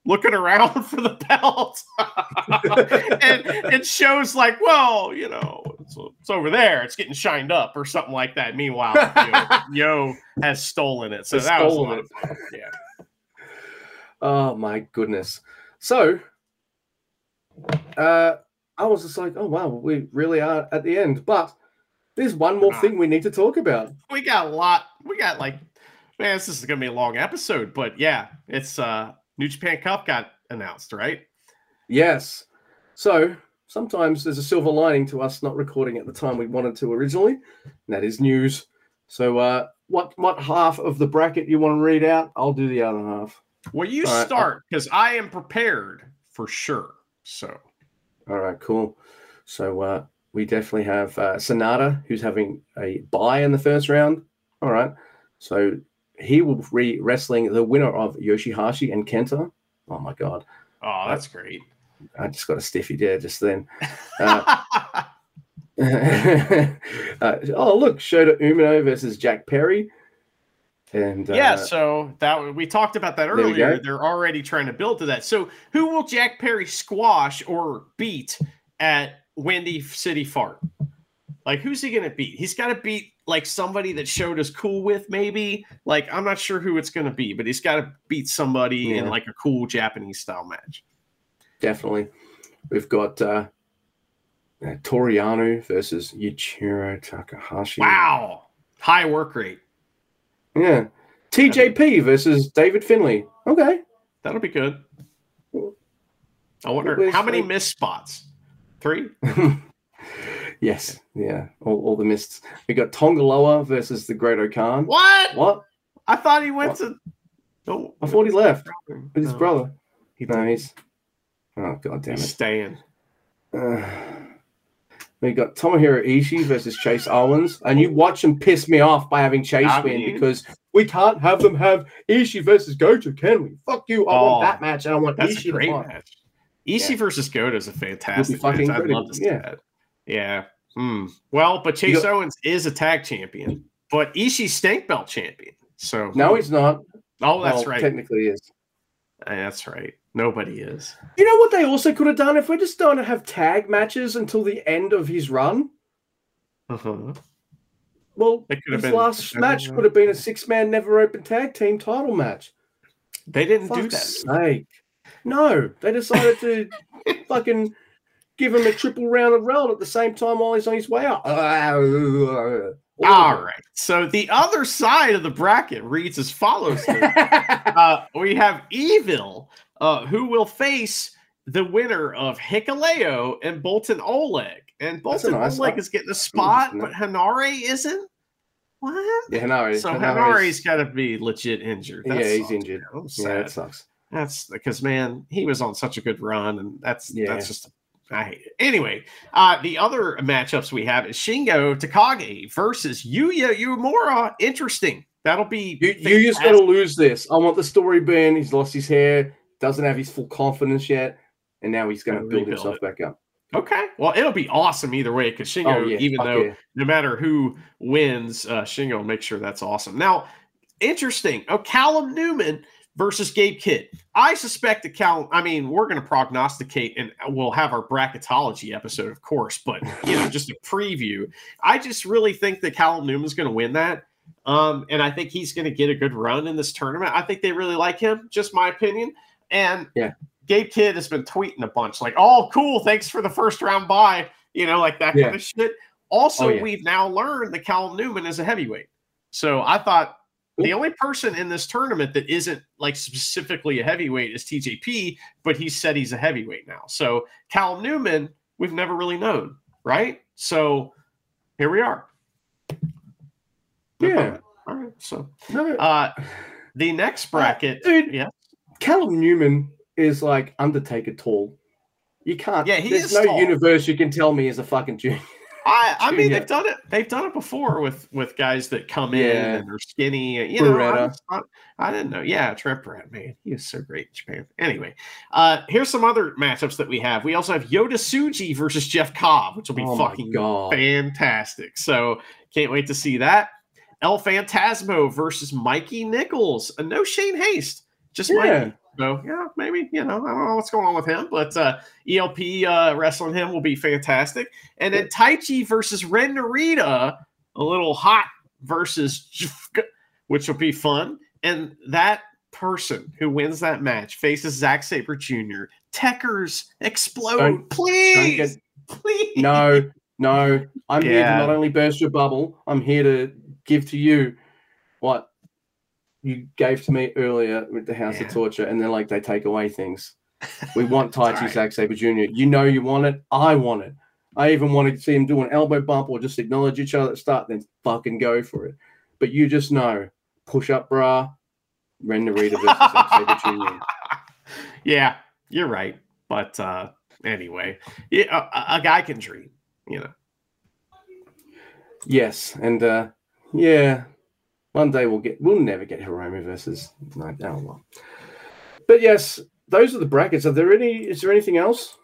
looking around for the belt. and it shows like, well, you know, it's, it's over there. It's getting shined up or something like that. Meanwhile, Yo, Yo has stolen it. So Has that was a lot of fun. Yeah. Oh my goodness. So uh I was just like, oh wow, we really are at the end. But there's one more thing we need to talk about. We got a lot. We got like, man, this is gonna be a long episode, but yeah, it's uh New Japan Cup got announced, right? Yes. So sometimes there's a silver lining to us not recording at the time we wanted to originally, and that is news. So uh what what half of the bracket you want to read out? I'll do the other half. Well, you All right, start because I am prepared for sure. So All right, cool. So uh, we definitely have uh, SANADA, who's having a bye in the first round. All right, so he will be wrestling the winner of Yoshi-Hashi and Kenta. Oh my god, oh, that's great. I just got a stiffy there just then. Uh, uh, oh look, Shota Umino versus Jack Perry, and uh, yeah, so that we talked about that earlier. They're already trying to build to that. So who will Jack Perry squash or beat at Windy City Fart? Like who's he gonna beat? He's got to beat like somebody that showed us cool with maybe. Like I'm not sure who it's gonna be, but he's got to beat somebody in like a cool Japanese style match. definitely. We've got uh, uh, Toru Yano versus Yujiro Takahashi. Wow, high work rate. Yeah. TJP versus David Finlay. Okay. That'll be good. I wonder how many missed spots. Three. yes. Yeah. All, all the mists. We got Tanga Loa versus the Great-O-Khan. What? What? I thought he went What? to. Oh, I thought he left with his No, brother. He No, he's. Oh, god damn He's it. staying. Uh, we got Tomohiro Ishii versus Chase Owens. And you watch them piss me off by having Chase I win mean- because we can't have them have Ishii versus Goto, can we? Fuck you. I Oh, want that match and I want That's Ishii a great match. Ishii Yeah. versus Goto is a fantastic fucking match. I'd love to see Yeah. that. Yeah. Hmm. Well, but Chase got- Owens is a tag champion, but Ishii's stank belt champion. So No, he's not. oh, that's Well, right. Technically, is. That's right. Nobody is. You know what they also could have done if we're just going to have tag matches until the end of his run? Uh-huh. Well, It could have his been- last match could have been a six-man never open tag team title match. They didn't do that. sake. No, they decided to fucking give him a triple round of roll at the same time while he's on his way up. All right. So the other side of the bracket reads as follows. uh, we have Evil, uh, who will face the winner of Hikuleo and Boltin Oleg. And Boltin nice Oleg is getting a spot, but Henare isn't. What? Yeah, Henare. So Henare's got to be legit injured. That's yeah, he's injured. Yeah, that sucks. That's because man, he was on such a good run, and that's yeah. that's just I hate it. Anyway, uh, the other matchups we have is Shingo Takagi versus Yuya Uemura. Interesting. That'll be. You, just got to lose this. I want the story being he's lost his hair, doesn't have his full confidence yet, and now he's going to build himself it. back up. Okay. Well, it'll be awesome either way because Shingo, oh, yeah. even Fuck though yeah. no matter who wins, uh, Shingo will make sure that's awesome. Now, interesting. Oh, Callum Newman versus Gabe Kidd. I suspect the Cal, I mean, we're going to prognosticate and we'll have our bracketology episode, of course, but, you know, just a preview. I just really think that Callum Newman's going to win that. Um, and I think he's going to get a good run in this tournament. I think they really like him, just my opinion. And yeah, Gabe Kidd has been tweeting a bunch like, oh, cool, thanks for the first round buy, you know, like that yeah. kind of shit. Also, oh, yeah. we've now learned that Cal Newman is a heavyweight. So I thought the only person in this tournament that isn't like specifically a heavyweight is TJP, but he said he's a heavyweight now. So Callum Newman, we've never really known, right? So here we are. No yeah. Problem. All right. So uh, the next uh, bracket, dude. Yeah. Callum Newman is like Undertaker tall. You can't. Yeah, there's no tall. universe you can tell me is a fucking junior. I, I mean, they've done it. They've done it before with with guys that come yeah. in and are skinny. You know, I, I, didn't know. Yeah, Trent Barretta, man, he is so great in Japan. Anyway, uh, here's some other matchups that we have. We also have Yota Tsuji versus Jeff Cobb, which will be oh fucking fantastic. So can't wait to see that. El Phantasmo versus Mikey Nichols. Uh, no Shane Haste, just yeah. Mikey. So yeah, maybe you know I don't know what's going on with him, but uh, ELP uh, wrestling him will be fantastic. And then Taichi versus Ren Narita, a little hot versus, which will be fun. And that person who wins that match faces Zack Sabre Jr. Tekkers explode, don't, please, don't get, please. No, no, I'm yeah. here to not only burst your bubble, I'm here to give to you what you gave to me earlier with the House yeah. of Torture, and then like they take away things. We want Taichi right. Zack Sabre Jr. You know you want it. I want it. I even want to see him do an elbow bump or just acknowledge each other at the start, then fucking go for it. But you just know, push up bra, Ren Narita versus Zack Sabre Jr. Yeah, you're right. But uh anyway, yeah, a, a guy can dream, you know. Yes, and uh yeah, one day we'll get we'll never get Hiromu versus no, oh well. But yes, those are the brackets. Are there any is there anything else?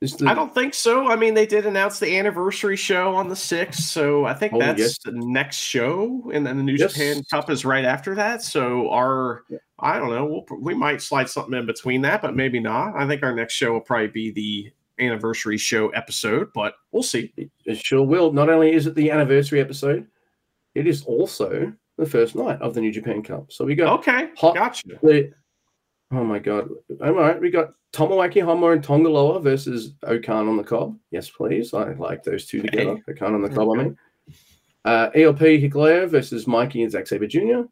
The... I don't think so. I mean, they did announce the anniversary show on the 6th, so I think oh, that's yes. the next show, and then the New yes. Japan Cup is right after that. So our, yeah. I don't know, we'll, we might slide something in between that, but maybe not. I think our next show will probably be the anniversary show episode, but we'll see. It sure will. Not only is it the anniversary episode, it is also the first night of the New Japan Cup. So we got okay, hot, gotcha. The, oh my god! All right, we got Tomoaki Honma and Tanga Loa versus O-Khan on the Cob. Yes, please. I like those two together. Okay. O-Khan on the Cob. I mean, uh, ELP Hikuleo versus Mikey and Zack Sabre Jr.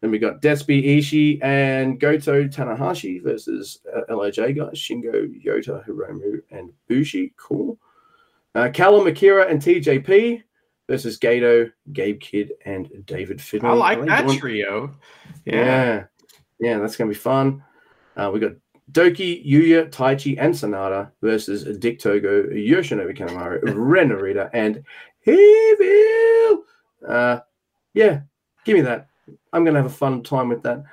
Then we got Despy Ishii and Goto Tanahashi versus uh, LIJ guys Shingo, Yota, Hiromu, and Bushi. Cool. Uh, Callum Akira and TJP versus Gedo, Gabe Kidd, and David Finlay. I like that trio. Yeah. yeah. yeah, that's gonna be fun. Uh, we got Douki, Yuya, Taichi, and Sanada versus Dick Togo, Yoshinobu Kanemaru, Ren Narita, and Evil. Uh, yeah, give me that. I'm gonna have a fun time with that.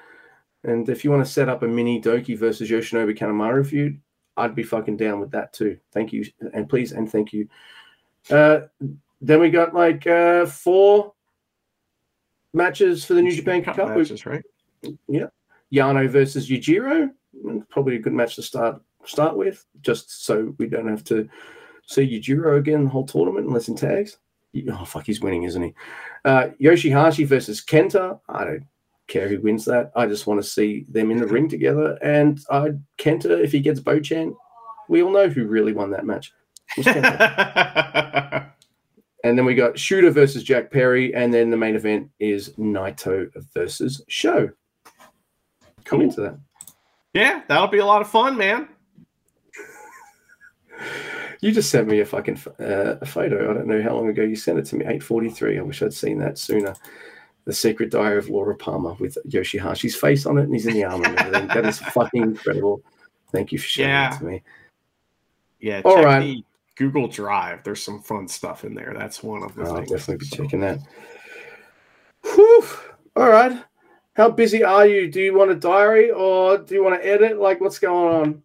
And if you want to set up a mini Douki versus Yoshinobu Kanemaru feud, I'd be fucking down with that too. Thank you, and please, and thank you. Uh, then we got like uh, four matches for the New Japan Cup. Matches, right? Yeah. Yano versus Yujiro. Probably a good match to start start with, just so we don't have to see Yujiro again the whole tournament unless in tags. Oh fuck, he's winning, isn't he? Uh, Yoshi-Hashi versus Kenta. I don't care who wins that. I just want to see them in the ring together. And uh, Kenta, if he gets Bochan, We all know who really won that match. It was Kenta. and then we got Shota versus Jack Perry, and then the main event is Naito versus SHO. Come Cool. into that. yeah, that'll be a lot of fun, man. You just sent me a fucking uh, a photo. I don't know how long ago you sent it to me. Eight forty three. I wish I'd seen that sooner. The Secret Diary of Laura Palmer with Yoshi-Hashi's face on it, and he's in the armor. and everything. that is fucking incredible. Thank you for sharing Yeah. that to me. Yeah, All check right. Google Drive. There's some fun stuff in there. That's one of the things I'll things. definitely be So- checking that. Whew. All right. How busy are you? Do you want a diary or do you want to edit? Like, what's going on?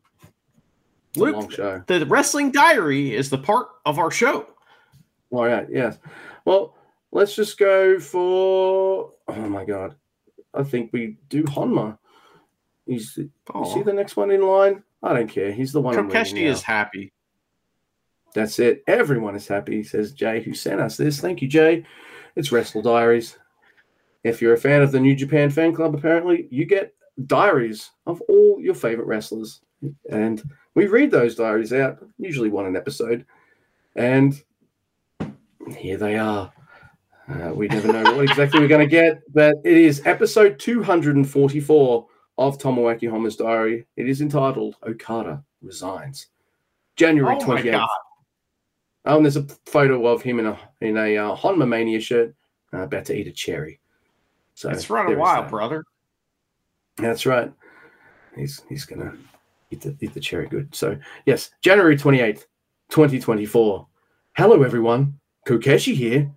It's Luke, long show. the Wrestling Diary is the part of our show. Oh, All right. Yes. Well, let's just go for. Oh my god. I think we do Honma. He's. You Oh, see the next one in line? I don't care. He's the one. I'm Kokeshi is happy. That's it. Everyone is happy, says Jay, who sent us this. Thank you, Jay. It's Wrestle Diaries. If you're a fan of the New Japan Fan Club, apparently, you get diaries of all your favorite wrestlers. And we read those diaries out, usually one an episode. And here they are. Uh, we never know what exactly we're going to get, but it is episode 244 of Tomoaki Honma's diary. It is entitled Okada Resigns. January Oh my 28th. Oh, and there's a photo of him in a in a uh, Honma Mania shirt, uh, about to eat a cherry. So It's run a while, that. brother. That's right. He's he's gonna eat the eat the cherry good. So yes, January twenty eighth, twenty twenty four. Hello everyone, Kokeshi here.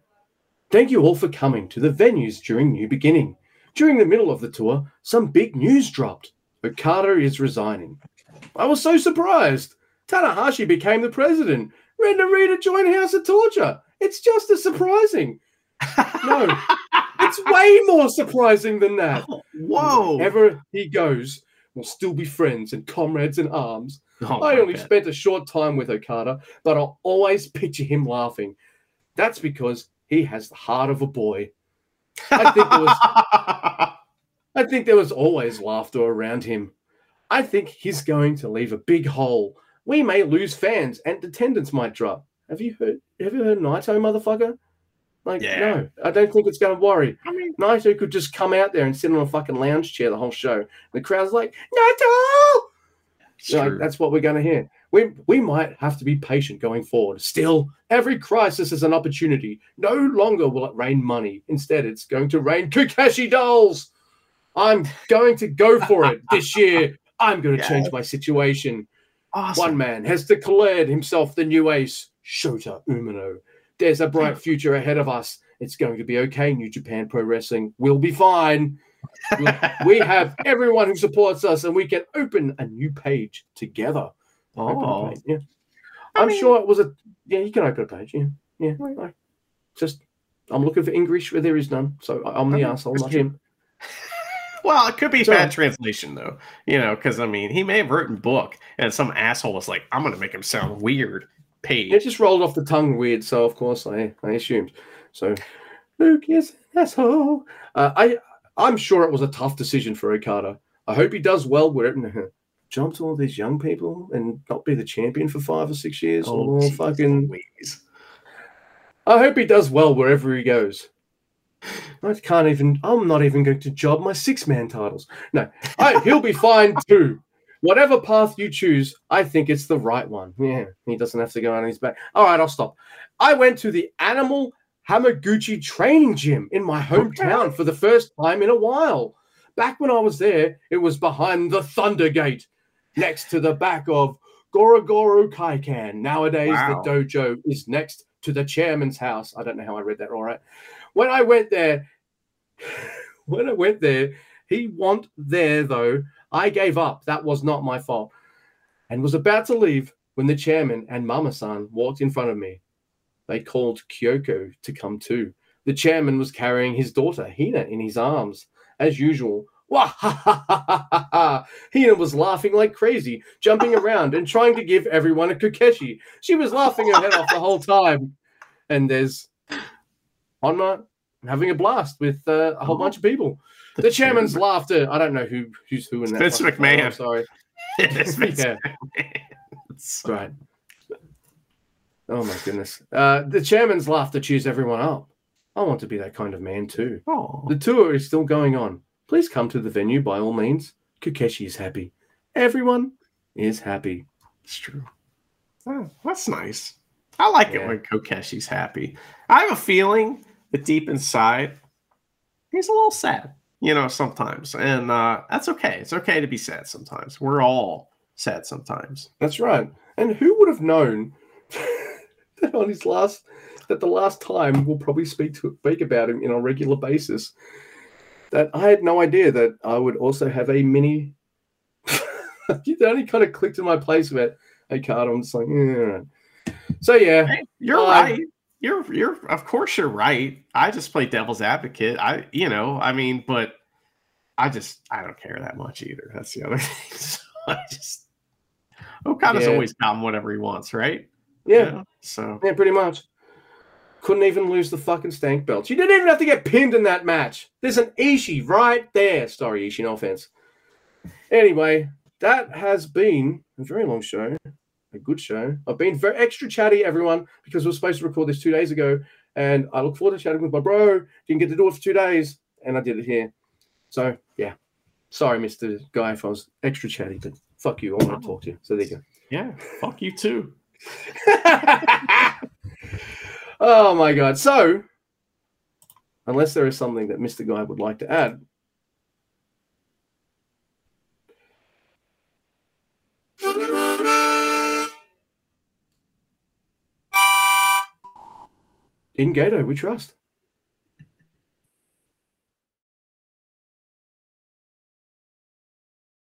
Thank you all for coming to the venues during New Beginning. During the middle of the tour, some big news dropped. Okada is resigning. I was so surprised. Tanahashi became the president. Ren Narita joined House of Torture. It's just as surprising. No, it's way more surprising than that. Whoa. Wherever he goes, we'll still be friends and comrades in arms. Oh I only God. spent a short time with Okada, but I'll always picture him laughing. That's because he has the heart of a boy. I think there was I think there was always laughter around him. I think he's going to leave a big hole. We may lose fans and attendance might drop. Have you heard have you heard Naito, motherfucker? Like, Yeah. no, I don't think it's gonna worry. I mean, Naito could just come out there and sit on a fucking lounge chair the whole show. The crowd's like, Naito! it's Like, true. that's what we're going to hear. We, we might have to be patient going forward. Still, every crisis is an opportunity. No longer will it rain money. Instead, it's going to rain Kokeshi dolls. I'm going to go for it this year. I'm going to Yeah. change my situation. Awesome. One man has declared himself the new ace, Shota Umino. There's a bright future ahead of us. It's going to be okay, New Japan Pro Wrestling. We'll be fine. We have everyone who supports us, and we can open a new page together. Oh, page, yeah. I I'm mean- sure it was a yeah. You can open a page, yeah, yeah. like, just I'm looking for English where there is none, so I- I'm the Okay, asshole, not him. well, it could be So- bad translation though. You know, because I mean, he may have written book, and some asshole was like, "I'm going to make him sound weird." Page. It just rolled off the tongue weird, so of course I I assumed. So Luke is an asshole. Uh, I I'm sure it was a tough decision for Okada. I hope he does well with it. Jump to all these young people and not be the champion for five or six years. Oh, or fucking Louise. I hope he does well wherever he goes. I can't even. I'm not even going to job my six man titles. No, I, he'll be fine too. Whatever path you choose, I think it's the right one. Yeah, he doesn't have to go on his back. All right, I'll stop. I went to the Animal Hamaguchi Training Gym in my hometown for the first time in a while. Back when I was there, it was behind the Thunder Gate, next to the back of Gorogoro Kaikan. Nowadays, Wow. the dojo is next to the chairman's house. I don't know how I read that all right. When I went there, when I went there, he want there though. I gave up. That was not my fault. And was about to leave when the chairman and Mama-san walked in front of me. They called Kyoko to come too. The chairman was carrying his daughter, Hina, in his arms. As usual, ha, ha, ha, ha. Hina was laughing like crazy, jumping around and trying to give everyone a Kokeshi. She was laughing her head off the whole time. And there's Honma having a blast with uh, a whole bunch of people. The, chairman's laughter. I don't know who who's who in that. Vince photo, I'm McMahon. sorry. Vince Yeah. McMahon. right. Oh my goodness. Uh, the chairman's laughter cheers everyone up. I want to be that kind of man too. Oh, The tour is still going on. Please come to the venue by all means. Kokeshi is happy. Everyone is happy. it's true. Oh, that's nice. I like it when Kokeshi's happy. I have a feeling that deep inside, he's a little sad, you know, sometimes. And uh, that's okay. It's okay to be sad sometimes. We're all sad sometimes. That's right. And who would have known that on his last that the last time we'll probably speak to speak about him in a regular basis. That I had no idea that I would also have a mini it only kind of clicked in my place about hey card. I'm just like, yeah. So yeah, Hey, you're Uh, right. You're you're of course you're right. I just play devil's advocate. I you know, I mean, but I just I don't care that much either. That's the other thing. So I just Okada's Yeah. always gotten whatever he wants, right? yeah, You know? So yeah, pretty much. Couldn't even lose the fucking stank belts. You didn't even have to get pinned in that match. There's an Ishii right there. Sorry, Ishii, no offense. Anyway, that has been a very long show, a good show. I've been very extra chatty, everyone, because we were supposed to record this two days ago, and I look forward to chatting with my bro. Didn't get to do it for two days, and I did it here. So yeah, sorry, Mister Guy, if I was extra chatty, but fuck you. I want to talk to you. So there you go. yeah, fuck you too. oh my god. So, unless there is something that Mr. Guy would like to add. In Gedo, we trust.